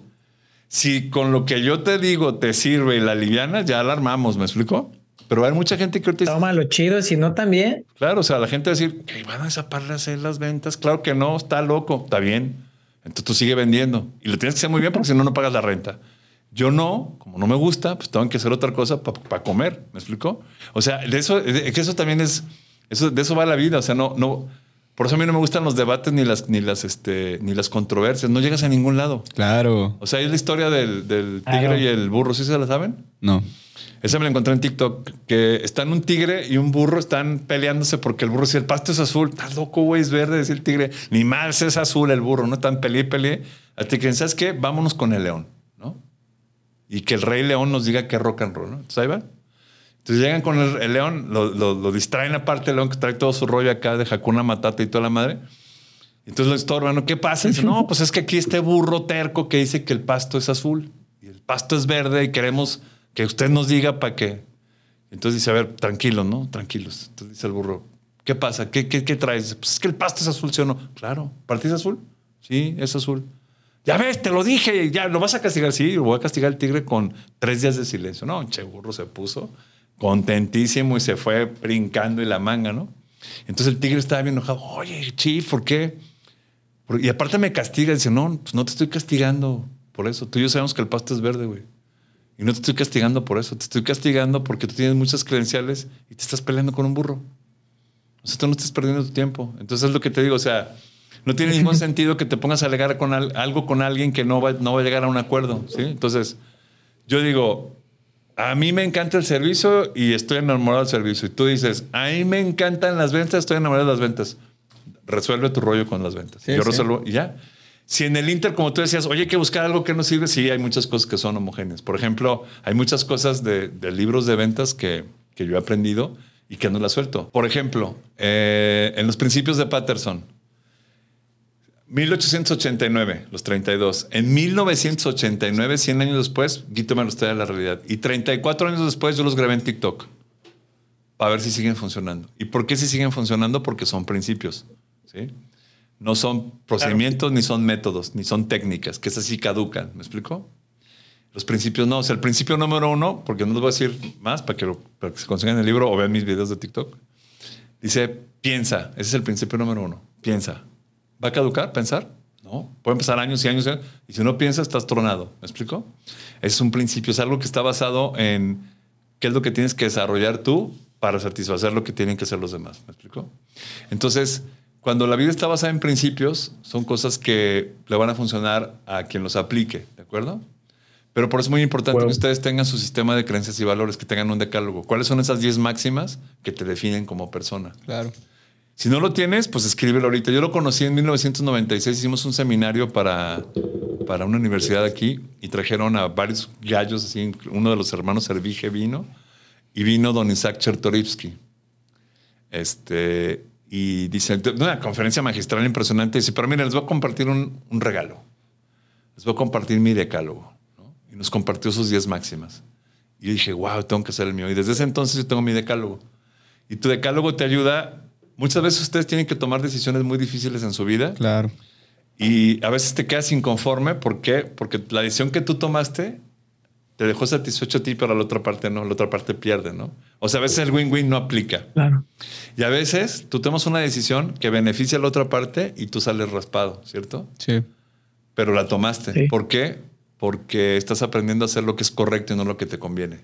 Si con lo que yo te digo te sirve y la liviana, ya la armamos, ¿me explico? Pero hay mucha gente que ahorita dice, Toma lo chido, si no también. Claro, o sea, la gente va a decir que van a desaparecer las ventas. Claro que no, está loco, está bien. Entonces tú sigue vendiendo y lo tienes que hacer muy bien porque si no, no pagas la renta. Yo no, como no me gusta, pues tengo que hacer otra cosa para comer. ¿Me explico? O sea, de eso, de, que eso también es, eso, de eso va la vida. O sea, no, no, por eso a mí no me gustan los debates ni las, ni las, este, ni las controversias. No llegas a ningún lado. Claro. O sea, es la historia del, del tigre Claro. y el burro. ¿Sí se la saben? No. Esa me la encontré en TikTok, que están un tigre y un burro, están peleándose porque el burro dice, el pasto es azul. Estás loco, güey, es verde, dice el tigre. Ni más es azul el burro, no están peleé, peleé. Hasta que, ¿sabes qué? Vámonos con el león, ¿no? Y que el rey león nos diga qué rock and roll, ¿no? Entonces ahí va. Entonces llegan con el, el león, lo, lo- lo distraen aparte, el león que trae todo su rollo acá de Hakuna Matata y toda la madre. Entonces lo estorban, ¿no? ¿Qué pasa? Dice, no, pues es que aquí este burro terco que dice que el pasto es azul y el pasto es verde y queremos que usted nos diga para qué. Entonces dice, a ver, tranquilos, ¿no? Tranquilos. Entonces dice el burro, ¿qué pasa? ¿Qué, qué, qué traes? Dice, Pues es que el pasto es azul, ¿sí o no? Claro. ¿Para ti es azul? Sí, es azul. Ya ves, te lo dije, ya lo vas a castigar. Sí, lo voy a castigar al tigre con tres días de silencio. No, che burro se puso contentísimo y se fue brincando y la manga, ¿no? Entonces el tigre estaba bien enojado. Oye, chief, ¿por qué? Y aparte me castiga. Dice, no, pues no te estoy castigando por eso. Tú y yo sabemos que el pasto es verde, güey. Y no te estoy castigando por eso. Te estoy castigando porque tú tienes muchas credenciales y te estás peleando con un burro. O sea, tú no estás perdiendo tu tiempo. Entonces es lo que te digo. O sea, no tiene ningún sentido que te pongas a alegar con al- algo con alguien que no va, no va a llegar a un acuerdo. ¿sí? Entonces, yo digo, a mí me encanta el servicio y estoy enamorado del servicio. Y tú dices, a mí me encantan las ventas, estoy enamorado de las ventas. Resuelve tu rollo con las ventas. Sí, yo sí. resuelvo y ya. Si en el Inter, como tú decías, oye, hay que buscar algo que nos sirve, sí, hay muchas cosas que son homogéneas. Por ejemplo, hay muchas cosas de, de libros de ventas que, que yo he aprendido y que no las suelto. Por ejemplo, eh, en los principios de Patterson, 1889, los 32. En 1989, 100 años después, Guito me los trae a la realidad. Y 34 años después, yo los grabé en TikTok. Para ver si siguen funcionando. ¿Y por qué si siguen funcionando? Porque son principios. ¿sí? No son procedimientos, ni son métodos, ni son técnicas, que esas sí caducan. ¿Me explico? Los principios no. O sea, el principio número uno, porque no les voy a decir más para que, lo- para que se consigan el libro o vean mis videos de TikTok. Dice, piensa. Ese es el principio número uno. Piensa. ¿Va a caducar pensar? No. Pueden pasar años y años. ¿eh? Y si no piensas, estás tronado. ¿Me explico? Ese es un principio. Es algo que está basado en qué es lo que tienes que desarrollar tú para satisfacer lo que tienen que hacer los demás. ¿Me explico? Entonces, cuando la vida está basada en principios, son cosas que le van a funcionar a quien los aplique. ¿De acuerdo? Pero por eso es muy importante que ustedes tengan su sistema de creencias y valores, que tengan un decálogo. ¿Cuáles son esas 10 máximas que te definen como persona? Claro. Si no lo tienes, pues escríbelo ahorita. Yo lo conocí en 1996. Hicimos un seminario para, para una universidad aquí y trajeron a varios gallos. Así, uno de los hermanos Servige vino y vino don Isaac Chertorivsky. Este, y dice, una conferencia magistral impresionante. Dice, pero mira, les voy a compartir un, un regalo. Les voy a compartir mi decálogo. ¿no? Y nos compartió sus 10 máximas. Y yo dije, wow, tengo que hacer el mío. Y desde ese entonces yo tengo mi decálogo. Y tu decálogo te ayuda. Muchas veces ustedes tienen que tomar decisiones muy difíciles en su vida. Claro. Y a veces te quedas inconforme. ¿Por qué? Porque la decisión que tú tomaste te dejó satisfecho a ti, pero a la otra parte no. La otra parte pierde, ¿no? O sea, a veces el win-win no aplica. Claro. Y a veces tú tomas una decisión que beneficia a la otra parte y tú sales raspado, ¿cierto? Sí. Pero la tomaste. Sí. ¿Por qué? Porque estás aprendiendo a hacer lo que es correcto y no lo que te conviene.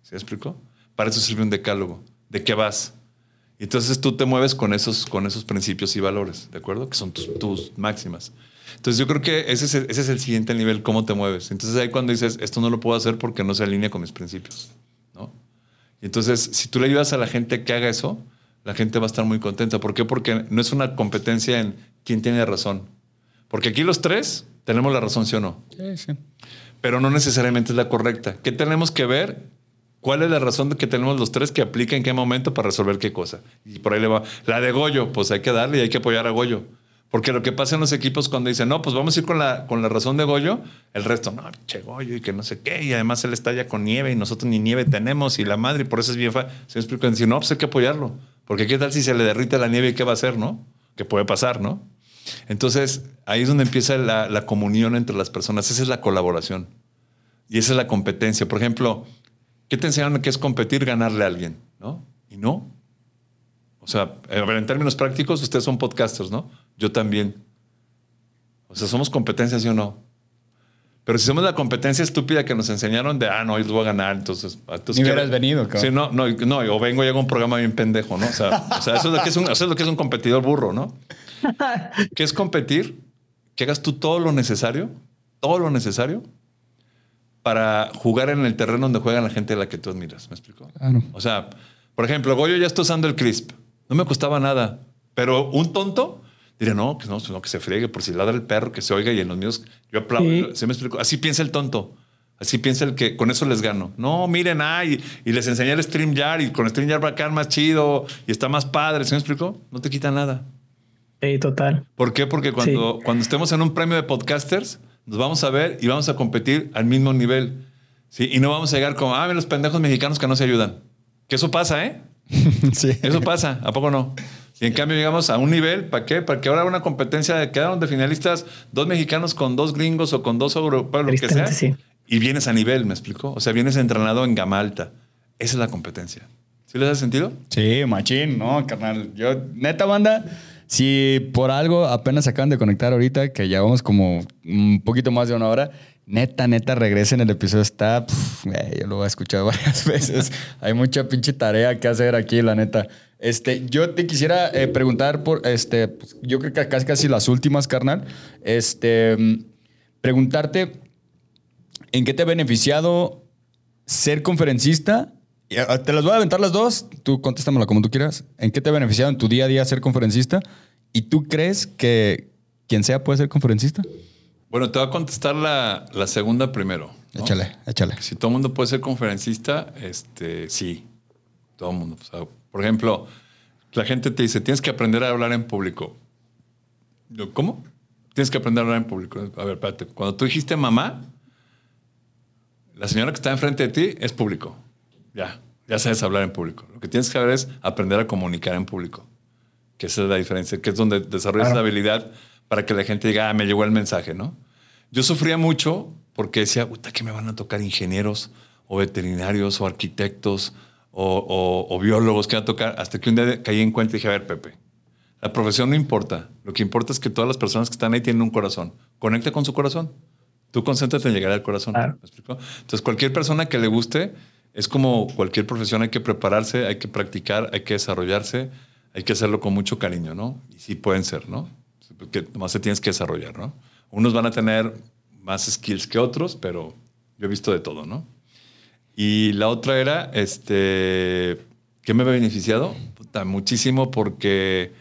¿Se me explicó? Para eso sirve un decálogo. ¿De qué vas? Y entonces tú te mueves con esos, con esos principios y valores, ¿de acuerdo? Que son tus, tus máximas. Entonces yo creo que ese es, el, ese es el siguiente nivel, cómo te mueves. Entonces ahí cuando dices, esto no lo puedo hacer porque no se alinea con mis principios, ¿no? Y entonces, si tú le ayudas a la gente que haga eso, la gente va a estar muy contenta. ¿Por qué? Porque no es una competencia en quién tiene razón. Porque aquí los tres tenemos la razón, sí o no. Sí, sí. Pero no necesariamente es la correcta. ¿Qué tenemos que ver? ¿Cuál es la razón que tenemos los tres que aplica en qué momento para resolver qué cosa? Y por ahí le va. La de Goyo, pues hay que darle y hay que apoyar a Goyo. Porque lo que pasa en los equipos cuando dicen, no, pues vamos a ir con la, con la razón de Goyo, el resto, no, che Goyo y que no sé qué, y además él está ya con nieve y nosotros ni nieve tenemos y la madre, y por eso es bien fácil. Se explica, decir, no, pues hay que apoyarlo. Porque qué tal si se le derrite la nieve y qué va a hacer, ¿no? Que puede pasar, ¿no? Entonces, ahí es donde empieza la, la comunión entre las personas. Esa es la colaboración. Y esa es la competencia. Por ejemplo, ¿qué te enseñaron que es competir, ganarle a alguien? ¿No? Y no. O sea, a ver, en términos prácticos, ustedes son podcasters, ¿no? Yo también. O sea, somos competencias, ¿sí o no? Pero si somos la competencia estúpida que nos enseñaron de, ah, no, yo voy a ganar, entonces... entonces Ni ¿qué- hubieras venido, cabrón. Sí, no, no, no, o vengo y hago un programa bien pendejo, ¿no? O sea, o sea, eso, es lo que es un, eso es lo que es un competidor burro, ¿no? ¿Qué es competir? Que hagas tú todo lo necesario, todo lo necesario para jugar en el terreno donde juega la gente a la que tú admiras. ¿Me explico? Claro. O sea, por ejemplo, Goyo ya está usando el crisp. No me costaba nada. Pero un tonto diría, no, que no, no, que se friegue por si ladra el perro, que se oiga y en los míos yo aplaudo. Sí. ¿Se me explico? Así piensa el tonto. Así piensa el que con eso les gano. No, miren, ay, y les enseñé el StreamYard y con StreamYard va a quedar más chido y está más padre. ¿Se me explico? No te quita nada. Sí, total. ¿Por qué? Porque cuando, cuando estemos en un premio de podcasters, nos vamos a ver y vamos a competir al mismo nivel. ¿sí? Y no vamos a llegar como, ah, los pendejos mexicanos que no se ayudan. Que eso pasa, ¿eh? sí. Eso pasa, ¿a poco no? Y en cambio llegamos a un nivel, ¿para qué? Para que ahora una competencia de quedaron de finalistas dos mexicanos con dos gringos o con dos europeos, lo que sea. Sí. Y vienes a nivel, ¿me explico? O sea, vienes entrenado en gama alta. Esa es la competencia. ¿Sí les hace sentido? Sí, machín, no, carnal. Yo, neta, banda, Si por algo apenas acaban de conectar ahorita, que llevamos como un poquito más de una hora, neta, neta, regresen. El episodio está. pf, güey, yo lo voy a escuchar varias veces. Hay mucha pinche tarea que hacer aquí, la neta. Este, yo te quisiera eh, preguntar por, este, pues, yo creo que casi, casi las últimas, carnal. Este, mm, preguntarte, ¿en qué te ha beneficiado ser conferencista? Ah, Te las voy a aventar las dos. Tú contéstamela como tú quieras. ¿En qué te ha beneficiado en tu día a día ser conferencista? ¿Y tú crees que quien sea puede ser conferencista? Bueno, te voy a contestar la, la segunda primero. ¿no? Échale, échale. Si todo el mundo puede ser conferencista, este, sí. Todo el mundo. O sea, por ejemplo, la gente te dice, tienes que aprender a hablar en público. Yo, ¿Cómo? Tienes que aprender a hablar en público. A ver, espérate. Cuando tú dijiste mamá, la señora que está enfrente de ti es público. Ya, ya sabes hablar en público. Lo que tienes que saber es aprender a comunicar en público. Que esa es la diferencia, que es donde desarrollas Claro. la habilidad para que la gente diga, ah, me llegó el mensaje, ¿no? Yo sufría mucho porque decía, puta, que me van a tocar ingenieros o veterinarios o arquitectos o, o- o biólogos que van a tocar, hasta que un día caí en cuenta y dije, a ver, Pepe, la profesión no importa. Lo que importa es que todas las personas que están ahí tienen un corazón. Conecta con su corazón. Tú concéntrate en llegar al corazón. Claro. ¿Me explico? Entonces, cualquier persona que le guste, es como cualquier profesión, hay que prepararse, hay que practicar, hay que desarrollarse, hay que hacerlo con mucho cariño, ¿no? Y sí pueden ser, ¿no? Porque nomás te tienes que desarrollar, ¿no? Unos van a tener más skills que otros, pero yo he visto de todo, ¿no? Y la otra era, este, ¿qué me ha beneficiado? Muchísimo porque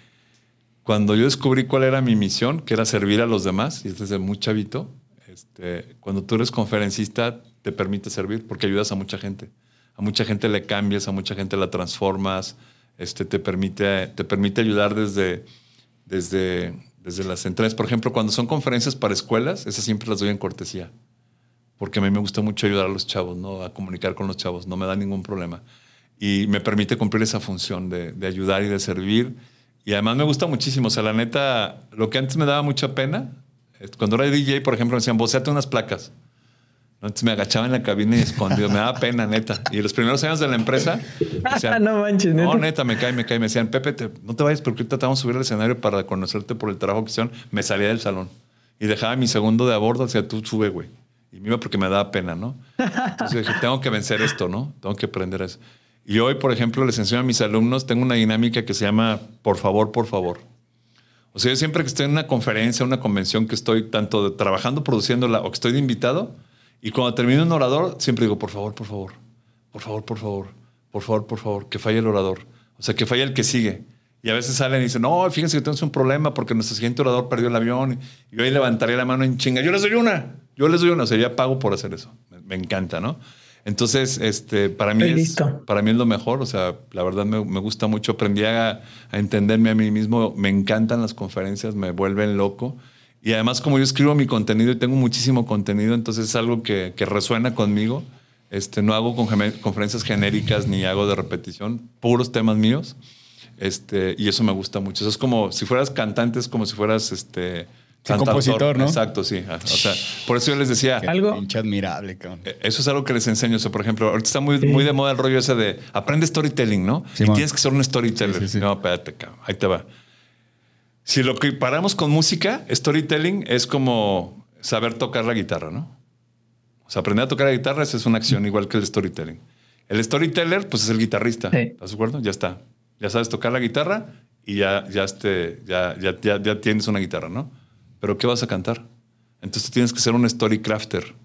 cuando yo descubrí cuál era mi misión, que era servir a los demás, y es desde muy chavito, este, cuando tú eres conferencista te permite servir porque ayudas a mucha gente. A mucha gente le cambias, a mucha gente la transformas, este, te, permite, te permite ayudar desde, desde, desde las entradas. Por ejemplo, cuando son conferencias para escuelas, esas siempre las doy en cortesía porque a mí me gusta mucho ayudar a los chavos, ¿no? A comunicar con los chavos, no me da ningún problema. Y me permite cumplir esa función de, de ayudar y de servir. Y además me gusta muchísimo, o sea, la neta, lo que antes me daba mucha pena, cuando era DJ, por ejemplo, me decían, boceate unas placas. Entonces me agachaba en la cabina y escondido, me daba pena, neta. Y los primeros años de la empresa, decían, No manches, neta. no, neta, me cae, me cae. Me decían, Pepe, te- no te vayas porque ahorita te vamos a subir al escenario para conocerte por el trabajo que hicieron. Me salía del salón y dejaba mi segundo de a bordo, decía, tú sube, güey. Y me iba porque me daba pena, ¿no? Entonces dije, tengo que vencer esto, ¿no? Tengo que aprender eso. Y hoy, por ejemplo, les enseño a mis alumnos, tengo una dinámica que se llama por favor, por favor. O sea, yo siempre que estoy en una conferencia, una convención que estoy tanto de- trabajando, produciéndola o que estoy de invitado, y cuando termino un orador, siempre digo, por favor, por favor, por favor, por favor, por favor, por favor, que falle el orador. O sea, que falle el que sigue. Y a veces salen y dicen, no, fíjense que tenemos un problema porque nuestro siguiente orador perdió el avión. Y yo ahí levantaría la mano en chinga. Yo les doy una. Yo les doy una. O sea, ya pago por hacer eso. Me, me encanta, ¿no? Entonces, este, para mí, es, para mí es lo mejor. O sea, la verdad me, me gusta mucho. Aprendí a, a entenderme a mí mismo. Me encantan las conferencias, me vuelven loco. Y además, como yo escribo mi contenido y tengo muchísimo contenido, entonces es algo que, que resuena conmigo. Este, no hago con- conferencias genéricas ni hago de repetición, puros temas míos. Este, y eso me gusta mucho. Eso es como si fueras cantante, es como si fueras este, compositor, ¿no? Exacto, sí. O sea, por eso yo les decía, Algo- Pinche admirable, cabrón. eh, Eso es algo que les enseño. O sea, por ejemplo, ahorita está muy, muy de moda el rollo ese de aprende storytelling, ¿no? y tienes que ser un storyteller. Sí, sí, sí. No, espérate, cabrón. Ahí te va. Si lo que paramos con música, storytelling es como saber tocar la guitarra, ¿no? O sea, aprender a tocar la guitarra es una acción igual que el storytelling. El storyteller, pues es el guitarrista. Sí. ¿Estás de acuerdo? Ya está. Ya sabes tocar la guitarra y ya, ya, este, ya, ya, ya, ya tienes una guitarra, ¿no? Pero ¿qué vas a cantar? Entonces tú tienes que ser un story crafter.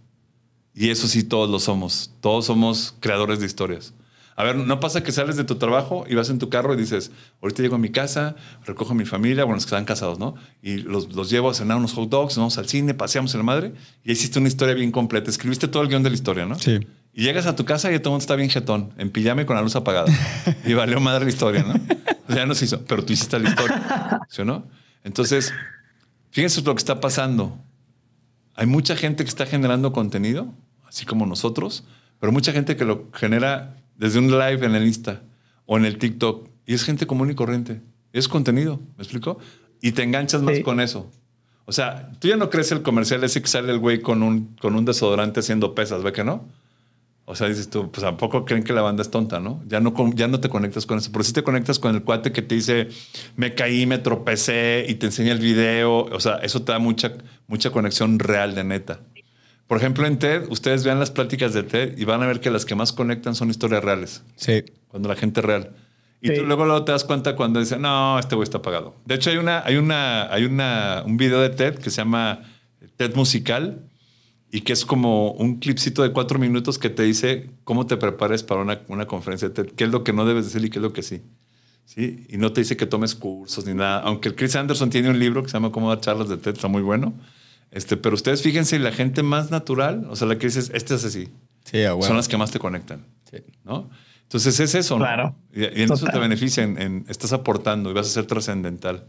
Y eso sí, todos lo somos. Todos somos creadores de historias. A ver, no pasa que sales de tu trabajo y vas en tu carro y dices, ahorita llego a mi casa, recojo a mi familia, bueno, los que están casados, ¿no? Y los, los llevo a cenar unos hot dogs, vamos al cine, paseamos en la madre y hiciste una historia bien completa. Escribiste todo el guion de la historia, ¿no? Sí. Y llegas a tu casa y todo el mundo está bien jetón, en pijama y con la luz apagada. y valió madre la historia, ¿no? O sea, ya no se hizo, pero tú hiciste la historia, ¿sí o no? Entonces, fíjense lo que está pasando. Hay mucha gente que está generando contenido, así como nosotros, pero mucha gente que lo genera desde un live en el Insta o en el TikTok. Y es gente común y corriente. Es contenido, ¿me explico? Y te enganchas más Sí. con eso. O sea, tú ya no crees el comercial ese que sale el güey con un, con un desodorante haciendo pesas, ¿ve que no? O sea, dices tú, pues ¿a poco creen que la banda es tonta, no? Ya no, ya no te conectas con eso. Pero sí te conectas con el cuate que te dice, me caí, me tropecé y te enseña el video. O sea, eso te da mucha, mucha conexión real de neta. Por ejemplo, en TED, ustedes vean las pláticas de TED y van a ver que las que más conectan son historias reales. Sí. Cuando la gente es real. Y Sí. tú luego, luego te das cuenta cuando dicen, no, este güey está apagado. De hecho, hay una, hay una, hay una, un video de TED que se llama TED Musical y que es como un clipcito de cuatro minutos que te dice cómo te prepares para una, una conferencia de TED, qué es lo que no debes decir y qué es lo que sí. ¿Sí? Y no te dice que tomes cursos ni nada. Aunque el Chris Anderson tiene un libro que se llama Cómo dar charlas de TED, está muy bueno. Este, pero ustedes fíjense, la gente más natural, o sea, la que dices, este es así, Sí, son las que más te conectan. Sí. ¿no? Entonces es eso, ¿no? Claro. Y, y en eso te beneficia, en, en- estás aportando y vas a ser trascendental.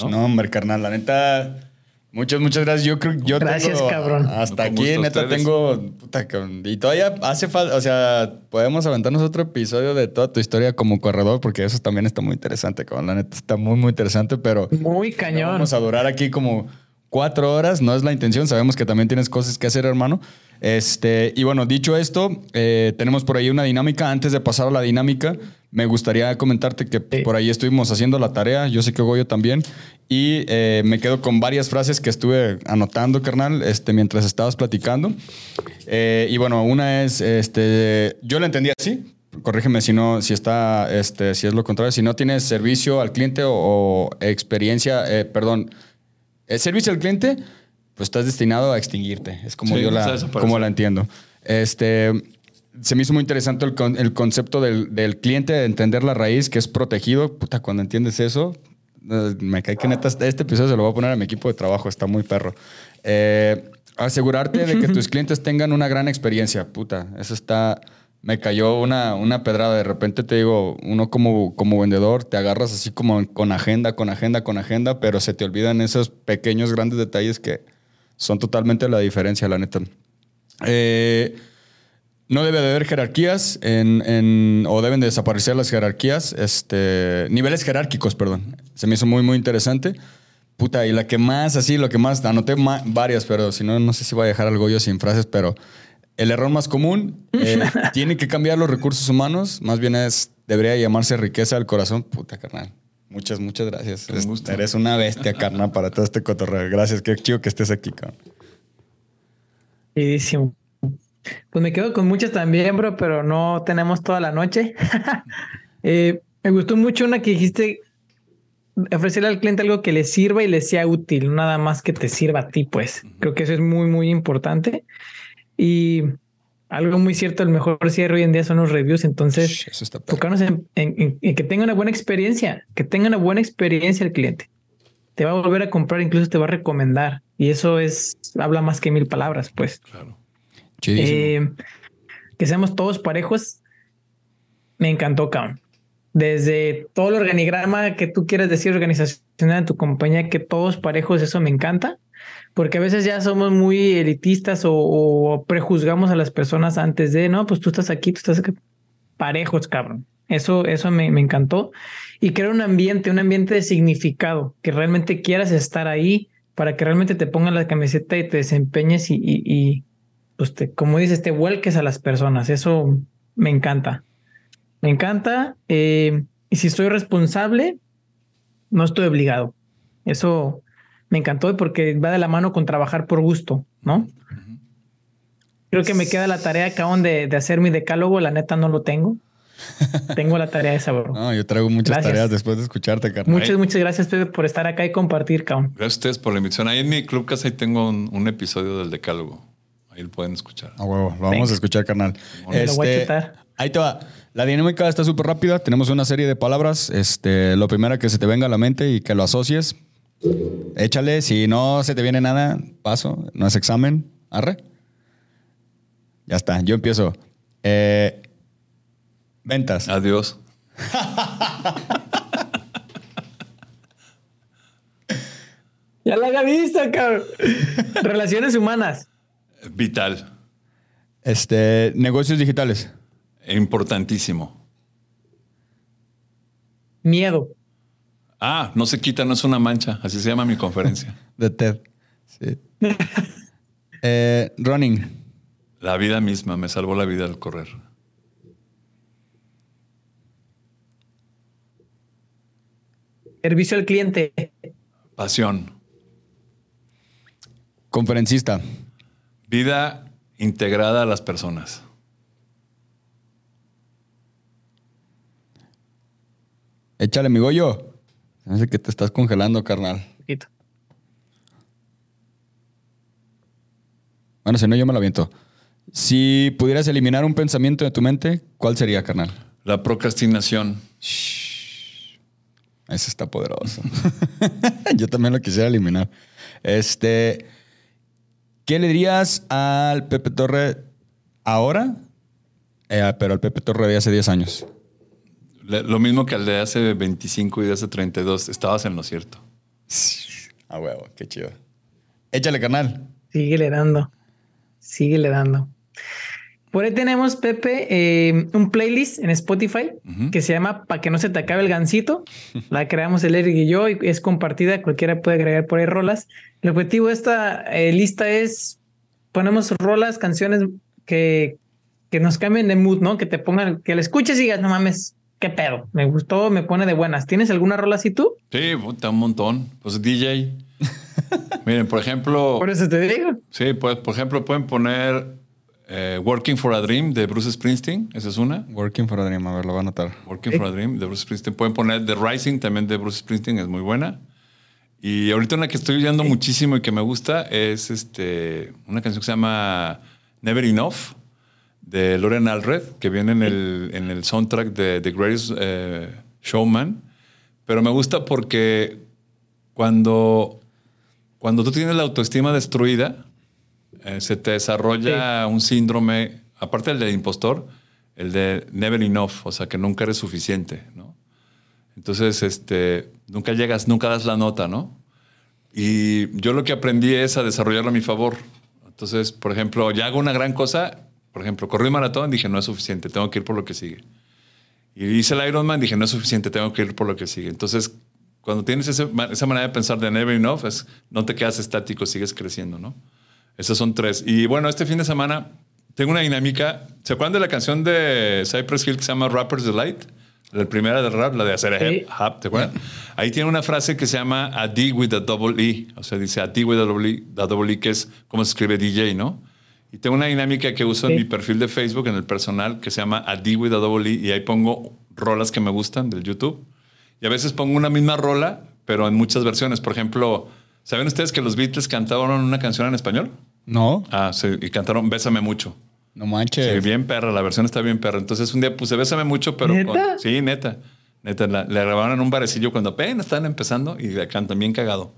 ¿no? ¿No? hombre, carnal, la neta. Muchas, muchas gracias. Yo creo yo Gracias, tengo- cabrón. Hasta No, aquí, neta, tengo. puta, cabrón, y todavía hace falta. O sea, podemos aventarnos otro episodio de toda tu historia como corredor, porque eso también está muy interesante, cabrón. La neta está muy, muy interesante, pero. Muy cañón. Vamos a durar aquí como cuatro horas, no es la intención. Sabemos que también tienes cosas que hacer, hermano. Este, y bueno, dicho esto, eh, tenemos por ahí una dinámica. Antes de pasar a la dinámica, me gustaría comentarte que Sí. por ahí estuvimos haciendo la tarea. Yo sé que Goyo también. Y eh, me quedo con varias frases que estuve anotando, carnal, este, mientras estabas platicando. Eh, y bueno, una es, este, yo la entendí así. Corrígeme si no, si está, este, si es lo contrario. Si no tienes servicio al cliente o, o experiencia, eh, perdón, el servicio al cliente, pues estás destinado a extinguirte. Es como Sí, yo la, como la entiendo. Este, se me hizo muy interesante el, con- el concepto del, del cliente, de entender la raíz, que es protegido. Puta, cuando entiendes eso, eh, me cae que neta, este episodio se lo voy a poner a mi equipo de trabajo, está muy perro. Eh, asegurarte de que tus clientes tengan una gran experiencia. Puta, eso está... Me cayó una, una pedrada. De repente te digo, uno como, como vendedor te agarras así como con agenda, con agenda, con agenda, pero se te olvidan esos pequeños, grandes detalles que son totalmente la diferencia, la neta. Eh, no debe de haber jerarquías en, en- o deben de desaparecer las jerarquías, este, niveles jerárquicos, perdón. Se me hizo muy, muy interesante. Puta, y la que más, así, lo que más, anoté varias, pero si no, no sé si voy a dejar algo yo sin frases, pero el error más común, eh, tiene que cambiar los recursos humanos, más bien es, debería llamarse riqueza del corazón. Puta, carnal. Muchas, muchas gracias. Gusto. eres una bestia, carnal, para todo este cotorreo. Gracias, qué chido que estés aquí, cabrón. Chidísimo. Pues me quedo con muchas también, bro, pero no tenemos toda la noche. Eh, me gustó mucho una que dijiste, ofrecerle al cliente algo que le sirva y le sea útil, nada más que te sirva a ti, pues. Creo que eso es muy, muy importante. Y algo muy cierto, el mejor cierre hoy en día son los reviews, entonces enfocarnos en, en- en- que tenga una buena experiencia, que tenga una buena experiencia el cliente. Te va a volver a comprar, incluso te va a recomendar. Y eso es, habla más que mil palabras, pues. Claro. Eh, que seamos todos parejos. Me encantó, cabrón. Desde todo el organigrama que tú quieras decir organizacional en tu compañía, que todos parejos, eso me encanta. Porque a veces ya somos muy elitistas o, prejuzgamos a las personas antes de, no, pues tú estás aquí, tú estás. Parejos, cabrón. Eso, eso me, me encantó. Y crear un ambiente, un ambiente de significado, que realmente quieras estar ahí para que realmente te pongan la camiseta y te desempeñes y, y- y, pues te, como dices, te vuelques a las personas. Eso me encanta. Me encanta. eh, y si soy responsable, no estoy obligado. Eso me encantó porque va de la mano con trabajar por gusto, ¿no? Creo que me queda la tarea, cabrón, de, de hacer mi decálogo. La neta no lo tengo. Tengo la tarea esa, bro. No, yo traigo muchas Gracias. tareas después de escucharte, carnal. Muchas, muchas gracias, Pepe, por estar acá y compartir, cabrón. Gracias a ustedes por la invitación. Ahí en mi club casa ahí tengo un, un episodio del Decálogo. Ahí lo pueden escuchar. A huevo, lo vamos Venga. a escuchar, carnal. Me lo voy a chutar. ahí te va. La dinámica está súper rápida. Tenemos una serie de palabras. Este, lo primero que se te venga a la mente y que lo asocies. Échale. Si no se te viene nada, paso. No es examen. Arre. Ya está. Yo empiezo. Eh, ventas. Adiós. Ya la había visto, cabrón. Relaciones humanas. Vital. Este, negocios digitales. Importantísimo. Miedo. Ah, no se quita, no es una mancha. Así se llama mi conferencia. De TED. Sí. Eh, running. La vida misma, me salvó la vida al correr. Servicio al cliente. Pasión. Conferencista. Vida integrada a las personas. Échale, mi Goyo. Se me hace que te estás congelando, carnal. Poquito. Bueno, si no, yo me lo aviento. Si pudieras eliminar un pensamiento de tu mente, ¿cuál sería, carnal? La procrastinación. Ese está poderoso. yo también lo quisiera eliminar. Este, ¿qué le dirías al Pepe Torre ahora? Eh, pero al Pepe Torre de hace 10 años. Lo mismo que al de hace 25 y de hace 32. Estabas en lo cierto. A huevo, qué chido. Échale, carnal. Síguele dando. Síguele dando. Por ahí tenemos, Pepe, eh, un playlist en Spotify que se llama Pa' que no se te acabe el gancito. La creamos el Eric y yo y es compartida. Cualquiera puede agregar por ahí rolas. El objetivo de esta eh, lista es ponemos rolas, canciones que, que nos cambien de mood, ¿no? Que te pongan, que la escuches y digas, no mames, qué pedo. Me gustó, me pone de buenas. ¿Tienes alguna rola así tú? Sí, puta, un montón. Pues DJ. Miren, por ejemplo. Por eso te digo. Sí, pues, por ejemplo, pueden poner eh, Working for a Dream de Bruce Springsteen. Esa es una. Working for a Dream, a ver, lo voy a anotar. Working for a Dream de Bruce Springsteen. Pueden poner The Rising también de Bruce Springsteen, es muy buena. Y ahorita una que estoy oyendo muchísimo y que me gusta es este, una canción que se llama Never Enough de Lauren Alred, que viene en el, en el soundtrack de The Greatest eh, Showman. Pero me gusta porque cuando, cuando tú tienes la autoestima destruida, eh, se te desarrolla un síndrome, aparte del de impostor, el de never enough, o sea, que nunca eres suficiente, ¿no? Entonces, este, nunca llegas, nunca das la nota, ¿no? Y yo lo que aprendí es a desarrollarlo a mi favor. Entonces, por ejemplo, ya hago una gran cosa, por ejemplo, corrí un maratón, dije, no es suficiente, tengo que ir por lo que sigue. Y hice el Ironman, dije, no es suficiente, tengo que ir por lo que sigue. Entonces, cuando tienes ese- esa manera de pensar de never enough, es, no te quedas estático, sigues creciendo, ¿no? Esos son tres. Y bueno, este fin de semana tengo una dinámica. ¿Se acuerdan de la canción de Cypress Hill que se llama Rapper's Delight? La primera de rap, la de hacer Sí. hip ¿te acuerdas? Ahí tiene una frase que se llama a D with a double E. O sea, dice a D with a double E, a double E, que es como se escribe DJ, ¿no? Y tengo una dinámica que uso en Sí. mi perfil de Facebook, en el personal, que se llama a D with a double E. Y ahí pongo rolas que me gustan del YouTube. Y a veces pongo una misma rola, pero en muchas versiones. Por ejemplo, ¿saben ustedes que los Beatles cantaron una canción en español? No, Ah, sí, y cantaron Bésame mucho. no manches. Sí, bien perra, la versión está bien perra. Entonces un día puse Bésame mucho, pero ¿Neta? con- sí, neta. Neta, la, la grabaron en un barecillo cuando apenas estaban empezando y la cantan bien cagado.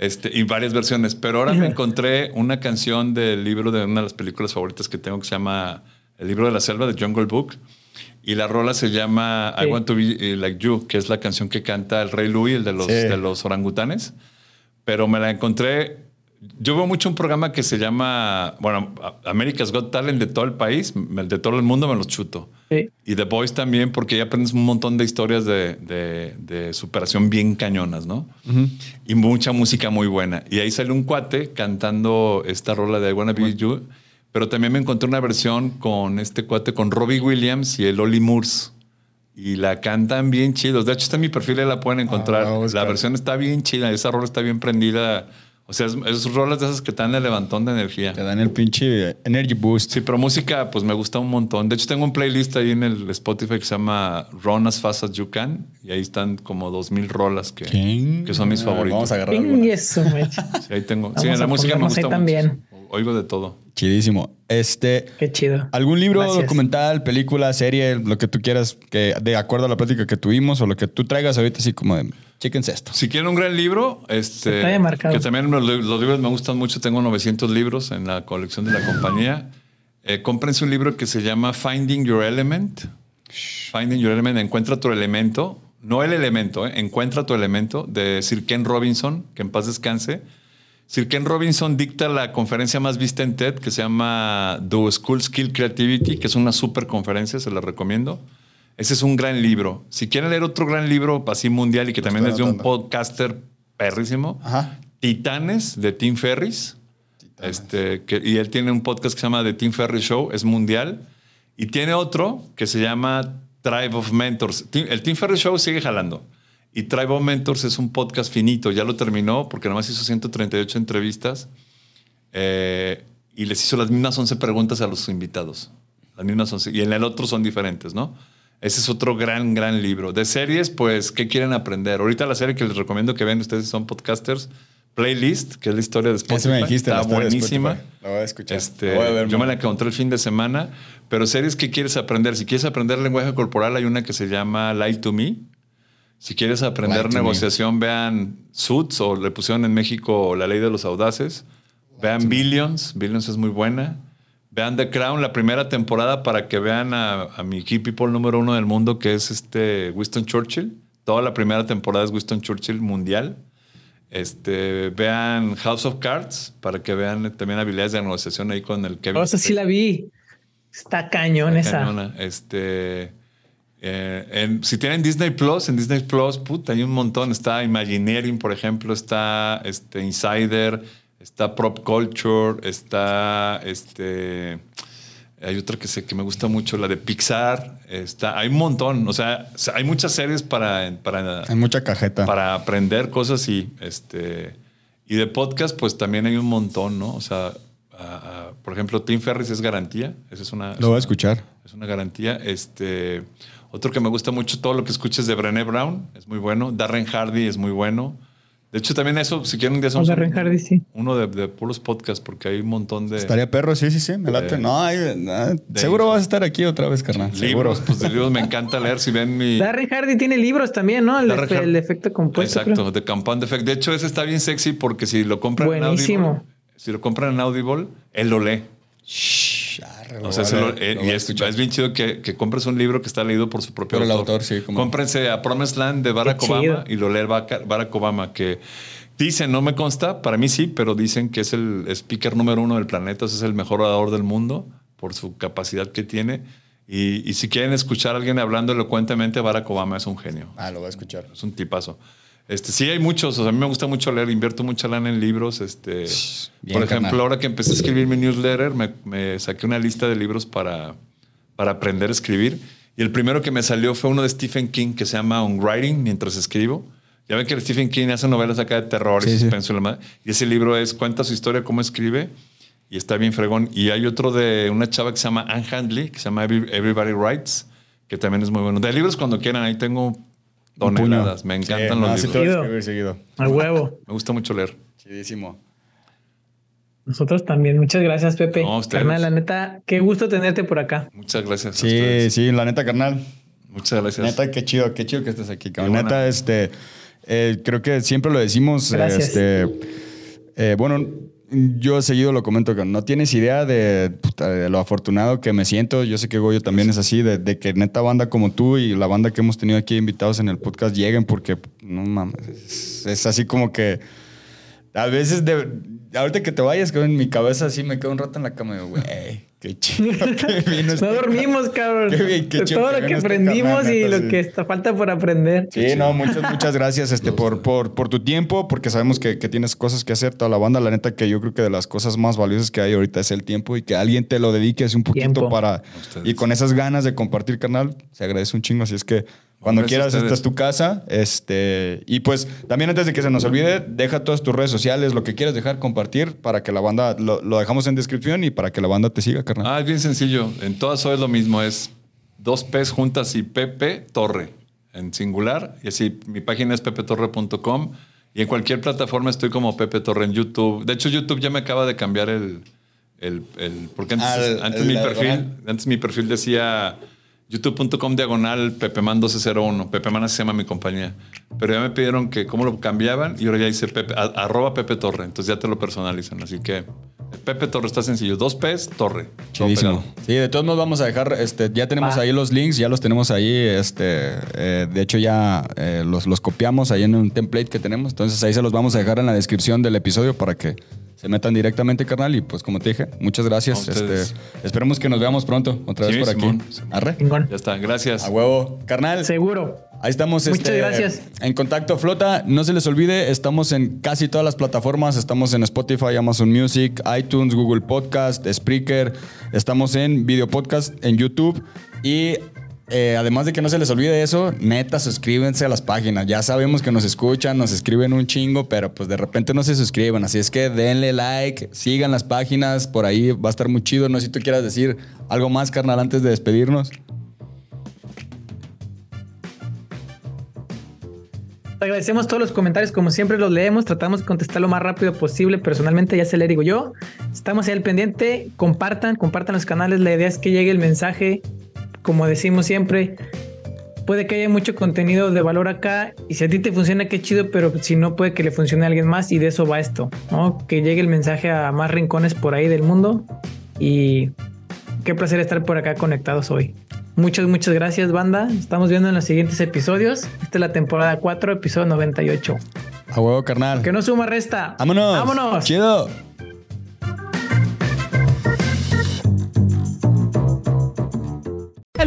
Este, y varias versiones. Pero ahora me encontré una canción del libro de una de las películas favoritas que tengo que se llama El libro de la selva de Jungle Book. Y la rola se llama I Sí. Want to Be eh, Like You, que es la canción que canta el Rey Louis, el de los, Sí. de los orangutanes. Pero me la encontré. Yo veo mucho un programa que se llama, bueno, America's Got Talent de todo el país, de todo el mundo me los chuto. Sí. Y The Voice también, porque ya aprendes un montón de historias de, de- de superación bien cañonas, ¿no? Y mucha música muy buena. Y ahí sale un cuate cantando esta rola de I Wanna Be You, pero también me encontré una versión con este cuate, con Robbie Williams y el Ollie Moores. Y la cantan bien chidos. De hecho, está en mi perfil, ahí la pueden encontrar. Ah, la versión está bien chida, esa rola está bien prendida. O sea, es, es rolas de esas que te dan el levantón de energía. Te dan el pinche Energy Boost. Sí, pero música, pues me gusta un montón. De hecho, tengo un playlist ahí en el Spotify que se llama Run as Fast as You Can. Y ahí están como dos mil rolas que, que son mis Ah, favoritos. Vamos a agarrar eso. Sí, ahí tengo. Vamos sí, la música me gusta también. mucho. Oigo de todo. Chidísimo. Este, Qué chido. ¿Algún libro, Gracias. documental, película, serie, lo que tú quieras, que de acuerdo a la plática que tuvimos o lo que tú traigas ahorita, así como de, chéquense esto? Si quieren un gran libro, este, que también los, los libros me gustan mucho. Tengo 900 libros en la colección de la compañía. Eh, cómprense un libro que se llama Finding Your Element. Finding Your Element, encuentra tu elemento. No el elemento, eh, encuentra tu elemento de Sir Ken Robinson, que en paz descanse. Sir Ken Robinson dicta la conferencia más vista en TED que se llama The School Skill Creativity, que es una super conferencia, se la recomiendo. Ese es un gran libro. Si quieren leer otro gran libro así mundial y que también es de un podcaster perrísimo, Ajá. Titanes de Tim Ferris. Este, que, y él tiene un podcast que se llama The Tim Ferry Show, es mundial. Y tiene otro que se llama Tribe of Mentors. El Tim Ferry Show sigue jalando. Y Tribe of Mentors es un podcast finito, ya lo terminó porque nomás hizo 138 entrevistas eh, y les hizo las mismas 11 preguntas a los invitados. Las mismas 11. Y en el otro son diferentes, ¿no? Ese es otro gran, gran libro. De series, pues, ¿qué quieren aprender? Ahorita la serie que les recomiendo que vean ustedes son podcasters. Playlist, que es la historia de Spotify. Me dijiste, Está buenísima. La voy a escuchar. Este, voy a ver, yo me la encontré el fin de semana. Pero series que quieres aprender. Si quieres aprender lenguaje corporal, hay una que se llama Lie to Me. Si quieres aprender Lie negociación, vean Suits o le pusieron en México La Ley de los Audaces. Vean Billions. Billions es muy buena. Vean The Crown, la primera temporada, para que vean a, a mi key people número uno del mundo, que es este Winston Churchill. Toda la primera temporada es Winston Churchill mundial. Este, vean House of Cards para que vean también habilidades de negociación ahí con el Kevin. O sea, sí la vi. Está cañón esa. Cañona. Este, eh, en- si tienen Disney Plus, en Disney Plus, puta, hay un montón. Está Imagineering, por ejemplo, está este, Insider, está Prop Culture, está este. Hay otra que sé que me gusta mucho, la de Pixar. Está, hay un montón. O sea, hay muchas series para, para, Hay mucha cajeta. para aprender cosas y este y de podcast pues también hay un montón no o sea ah, ah, por ejemplo Tim Ferris es garantía esa es una es Lo voy a escuchar. es una garantía este otro que me gusta mucho todo lo que escuches de Brené Brown es muy bueno Darren Hardy es muy bueno de hecho también eso si quieren un día un- Hardy, sí. uno de, de puros podcasts porque hay un montón de Estaría perro, sí, sí, sí, me late. de- no, hay- ah, seguro vas a estar aquí otra vez, carnal. Seguro. libros pues de libros me encanta leer si ven mi Darren Hardy tiene libros también, ¿no? El, efe- efecto compuesto. Exacto, de Compound Effect. De hecho, ese está bien sexy porque si lo compran Buenísimo. en Audible, si lo compran en Audible, él lo lee. Shh, O sea, se lo- eh, y es, es bien chido que, que compres un libro que está leído por su propio Por el autor. autor, sí, cómo no. Cómprense a Promised Land de Barack. Obama y lo lee Barack Barack Obama, que dicen, no me consta, para mí sí, pero dicen que es el speaker número uno del planeta, o sea, es el mejor orador del mundo por su capacidad que tiene. Y, y si quieren escuchar a alguien hablando elocuentemente, Barack Obama es un genio. Ah, lo voy a escuchar. Es un tipazo. Este, sí, hay muchos. O sea, a mí me gusta mucho leer. Invierto mucha lana en libros. Este, bien, por ejemplo, carnal. ahora que empecé a escribir mi newsletter, me, me saqué una lista de libros para, para aprender a escribir. Y el primero que me salió fue uno de Stephen King que se llama On Writing, mientras escribo. Ya ven que Stephen King hace novelas acá de terror Sí, y sí. suspenso. y la madre. Y ese libro es, cuenta su historia, cómo escribe. Y está bien fregón. Y hay otro de una chava que se llama Anne Handley, que se llama Every- Everybody Writes, que también es muy bueno. De libros cuando quieran, ahí tengo. Toneladas. Me encantan Sí, los no, libros. Chido. escribir seguido. A huevo. Me gusta mucho leer. Chidísimo. Nosotros también. Muchas gracias, Pepe. No. Carnal, la neta, qué gusto tenerte por acá. Muchas gracias. a Sí, ustedes. sí, la neta, carnal. Muchas gracias. Neta, qué chido, qué chido que estés aquí, cabrón. Qué Neta, este, eh, creo que siempre lo decimos, Gracias. este, eh, bueno, yo seguido lo comento, que no tienes idea de, lo afortunado que me siento. Yo sé que Goyo también es así, de, de que neta banda como tú y la banda que hemos tenido aquí invitados en el podcast lleguen, porque, no mames, es, es así como que a veces, de, ahorita que te vayas, que en mi cabeza así me quedo un rato en la cama y digo, güey, qué chido que vino este No dormimos, cabrón. Qué bien, qué De chido todo que lo que este aprendimos y neta, lo sí. que está falta por aprender. Sí, no, muchas, muchas gracias este, por, por, por tu tiempo, porque sabemos que, que tienes cosas que hacer, toda la banda. La neta que yo creo que de las cosas más valiosas que hay ahorita es el tiempo y que alguien te lo dedique así un poquito Tiempo. para... ustedes. Y con esas ganas de compartir, canal, se agradece un chingo. Así es que cuando quieras, esta es tu casa. Este, y pues también antes de que se nos olvide, deja todas tus redes sociales, lo que quieras dejar, compartir para que la banda, lo, lo dejamos en descripción y para que la banda te siga, carnal. Ah, es bien sencillo. En todas es lo mismo. Es dos P's juntas y Pepe Torre en singular. Y así, mi página es pepetorre.com. Y en cualquier plataforma estoy como Pepe Torre en YouTube. De hecho, YouTube ya me acaba de cambiar el. el, el- porque antes, Ah, el- antes el mi perfil, antes mi perfil decía youtube.com diagonal Pepeman 1201. Pepeman así se llama mi compañía. Pero ya me pidieron que cómo lo cambiaban y ahora ya dice Pepe, a- arroba Pepe Torre. Entonces ya te lo personalizan. Así que Pepe Torre está sencillo. Dos P's, Torre. Chidísimo. Sí, de todos modos vamos a dejar, este, ya tenemos ahí los links, ya los tenemos ahí, este, eh, de hecho ya eh, los, los copiamos ahí en un template que tenemos, entonces ahí se los vamos a dejar en la descripción del episodio para que se metan directamente, carnal. Y pues como te dije, muchas gracias. Este, esperemos que nos veamos pronto otra vez Sí, por aquí. Simón. Arre. Ya está, gracias. A huevo. Carnal. Seguro. Ahí estamos. Muchas este, gracias. En contacto, Flota. No se les olvide, estamos en casi todas las plataformas. Estamos en Spotify, Amazon Music, iTunes, Google Podcast, Spreaker. Estamos en Video Podcast, en YouTube. Y eh, además de que no se les olvide eso, neta, suscríbanse a las páginas. Ya sabemos que nos escuchan, nos escriben un chingo, pero pues de repente no se suscriben. Así es que denle like, sigan las páginas. Por ahí va a estar muy chido. No sé si tú quieras decir algo más, carnal, antes de despedirnos. Agradecemos todos los comentarios, como siempre los leemos, tratamos de contestar lo más rápido posible. Personalmente, ya se le digo yo. Estamos ahí al pendiente. Compartan, compartan los canales. La idea es que llegue el mensaje. Como decimos siempre, puede que haya mucho contenido de valor acá. Y si a ti te funciona, qué chido, pero si no, puede que le funcione a alguien más. Y de eso va esto, ¿no? Que llegue el mensaje a más rincones por ahí del mundo. Y qué placer estar por acá conectados hoy. Muchas, muchas gracias, banda. Estamos viendo en los siguientes episodios. Esta es la temporada 4, episodio 98. A huevo, carnal. Que no suma, resta. Vámonos. Vámonos. Chido.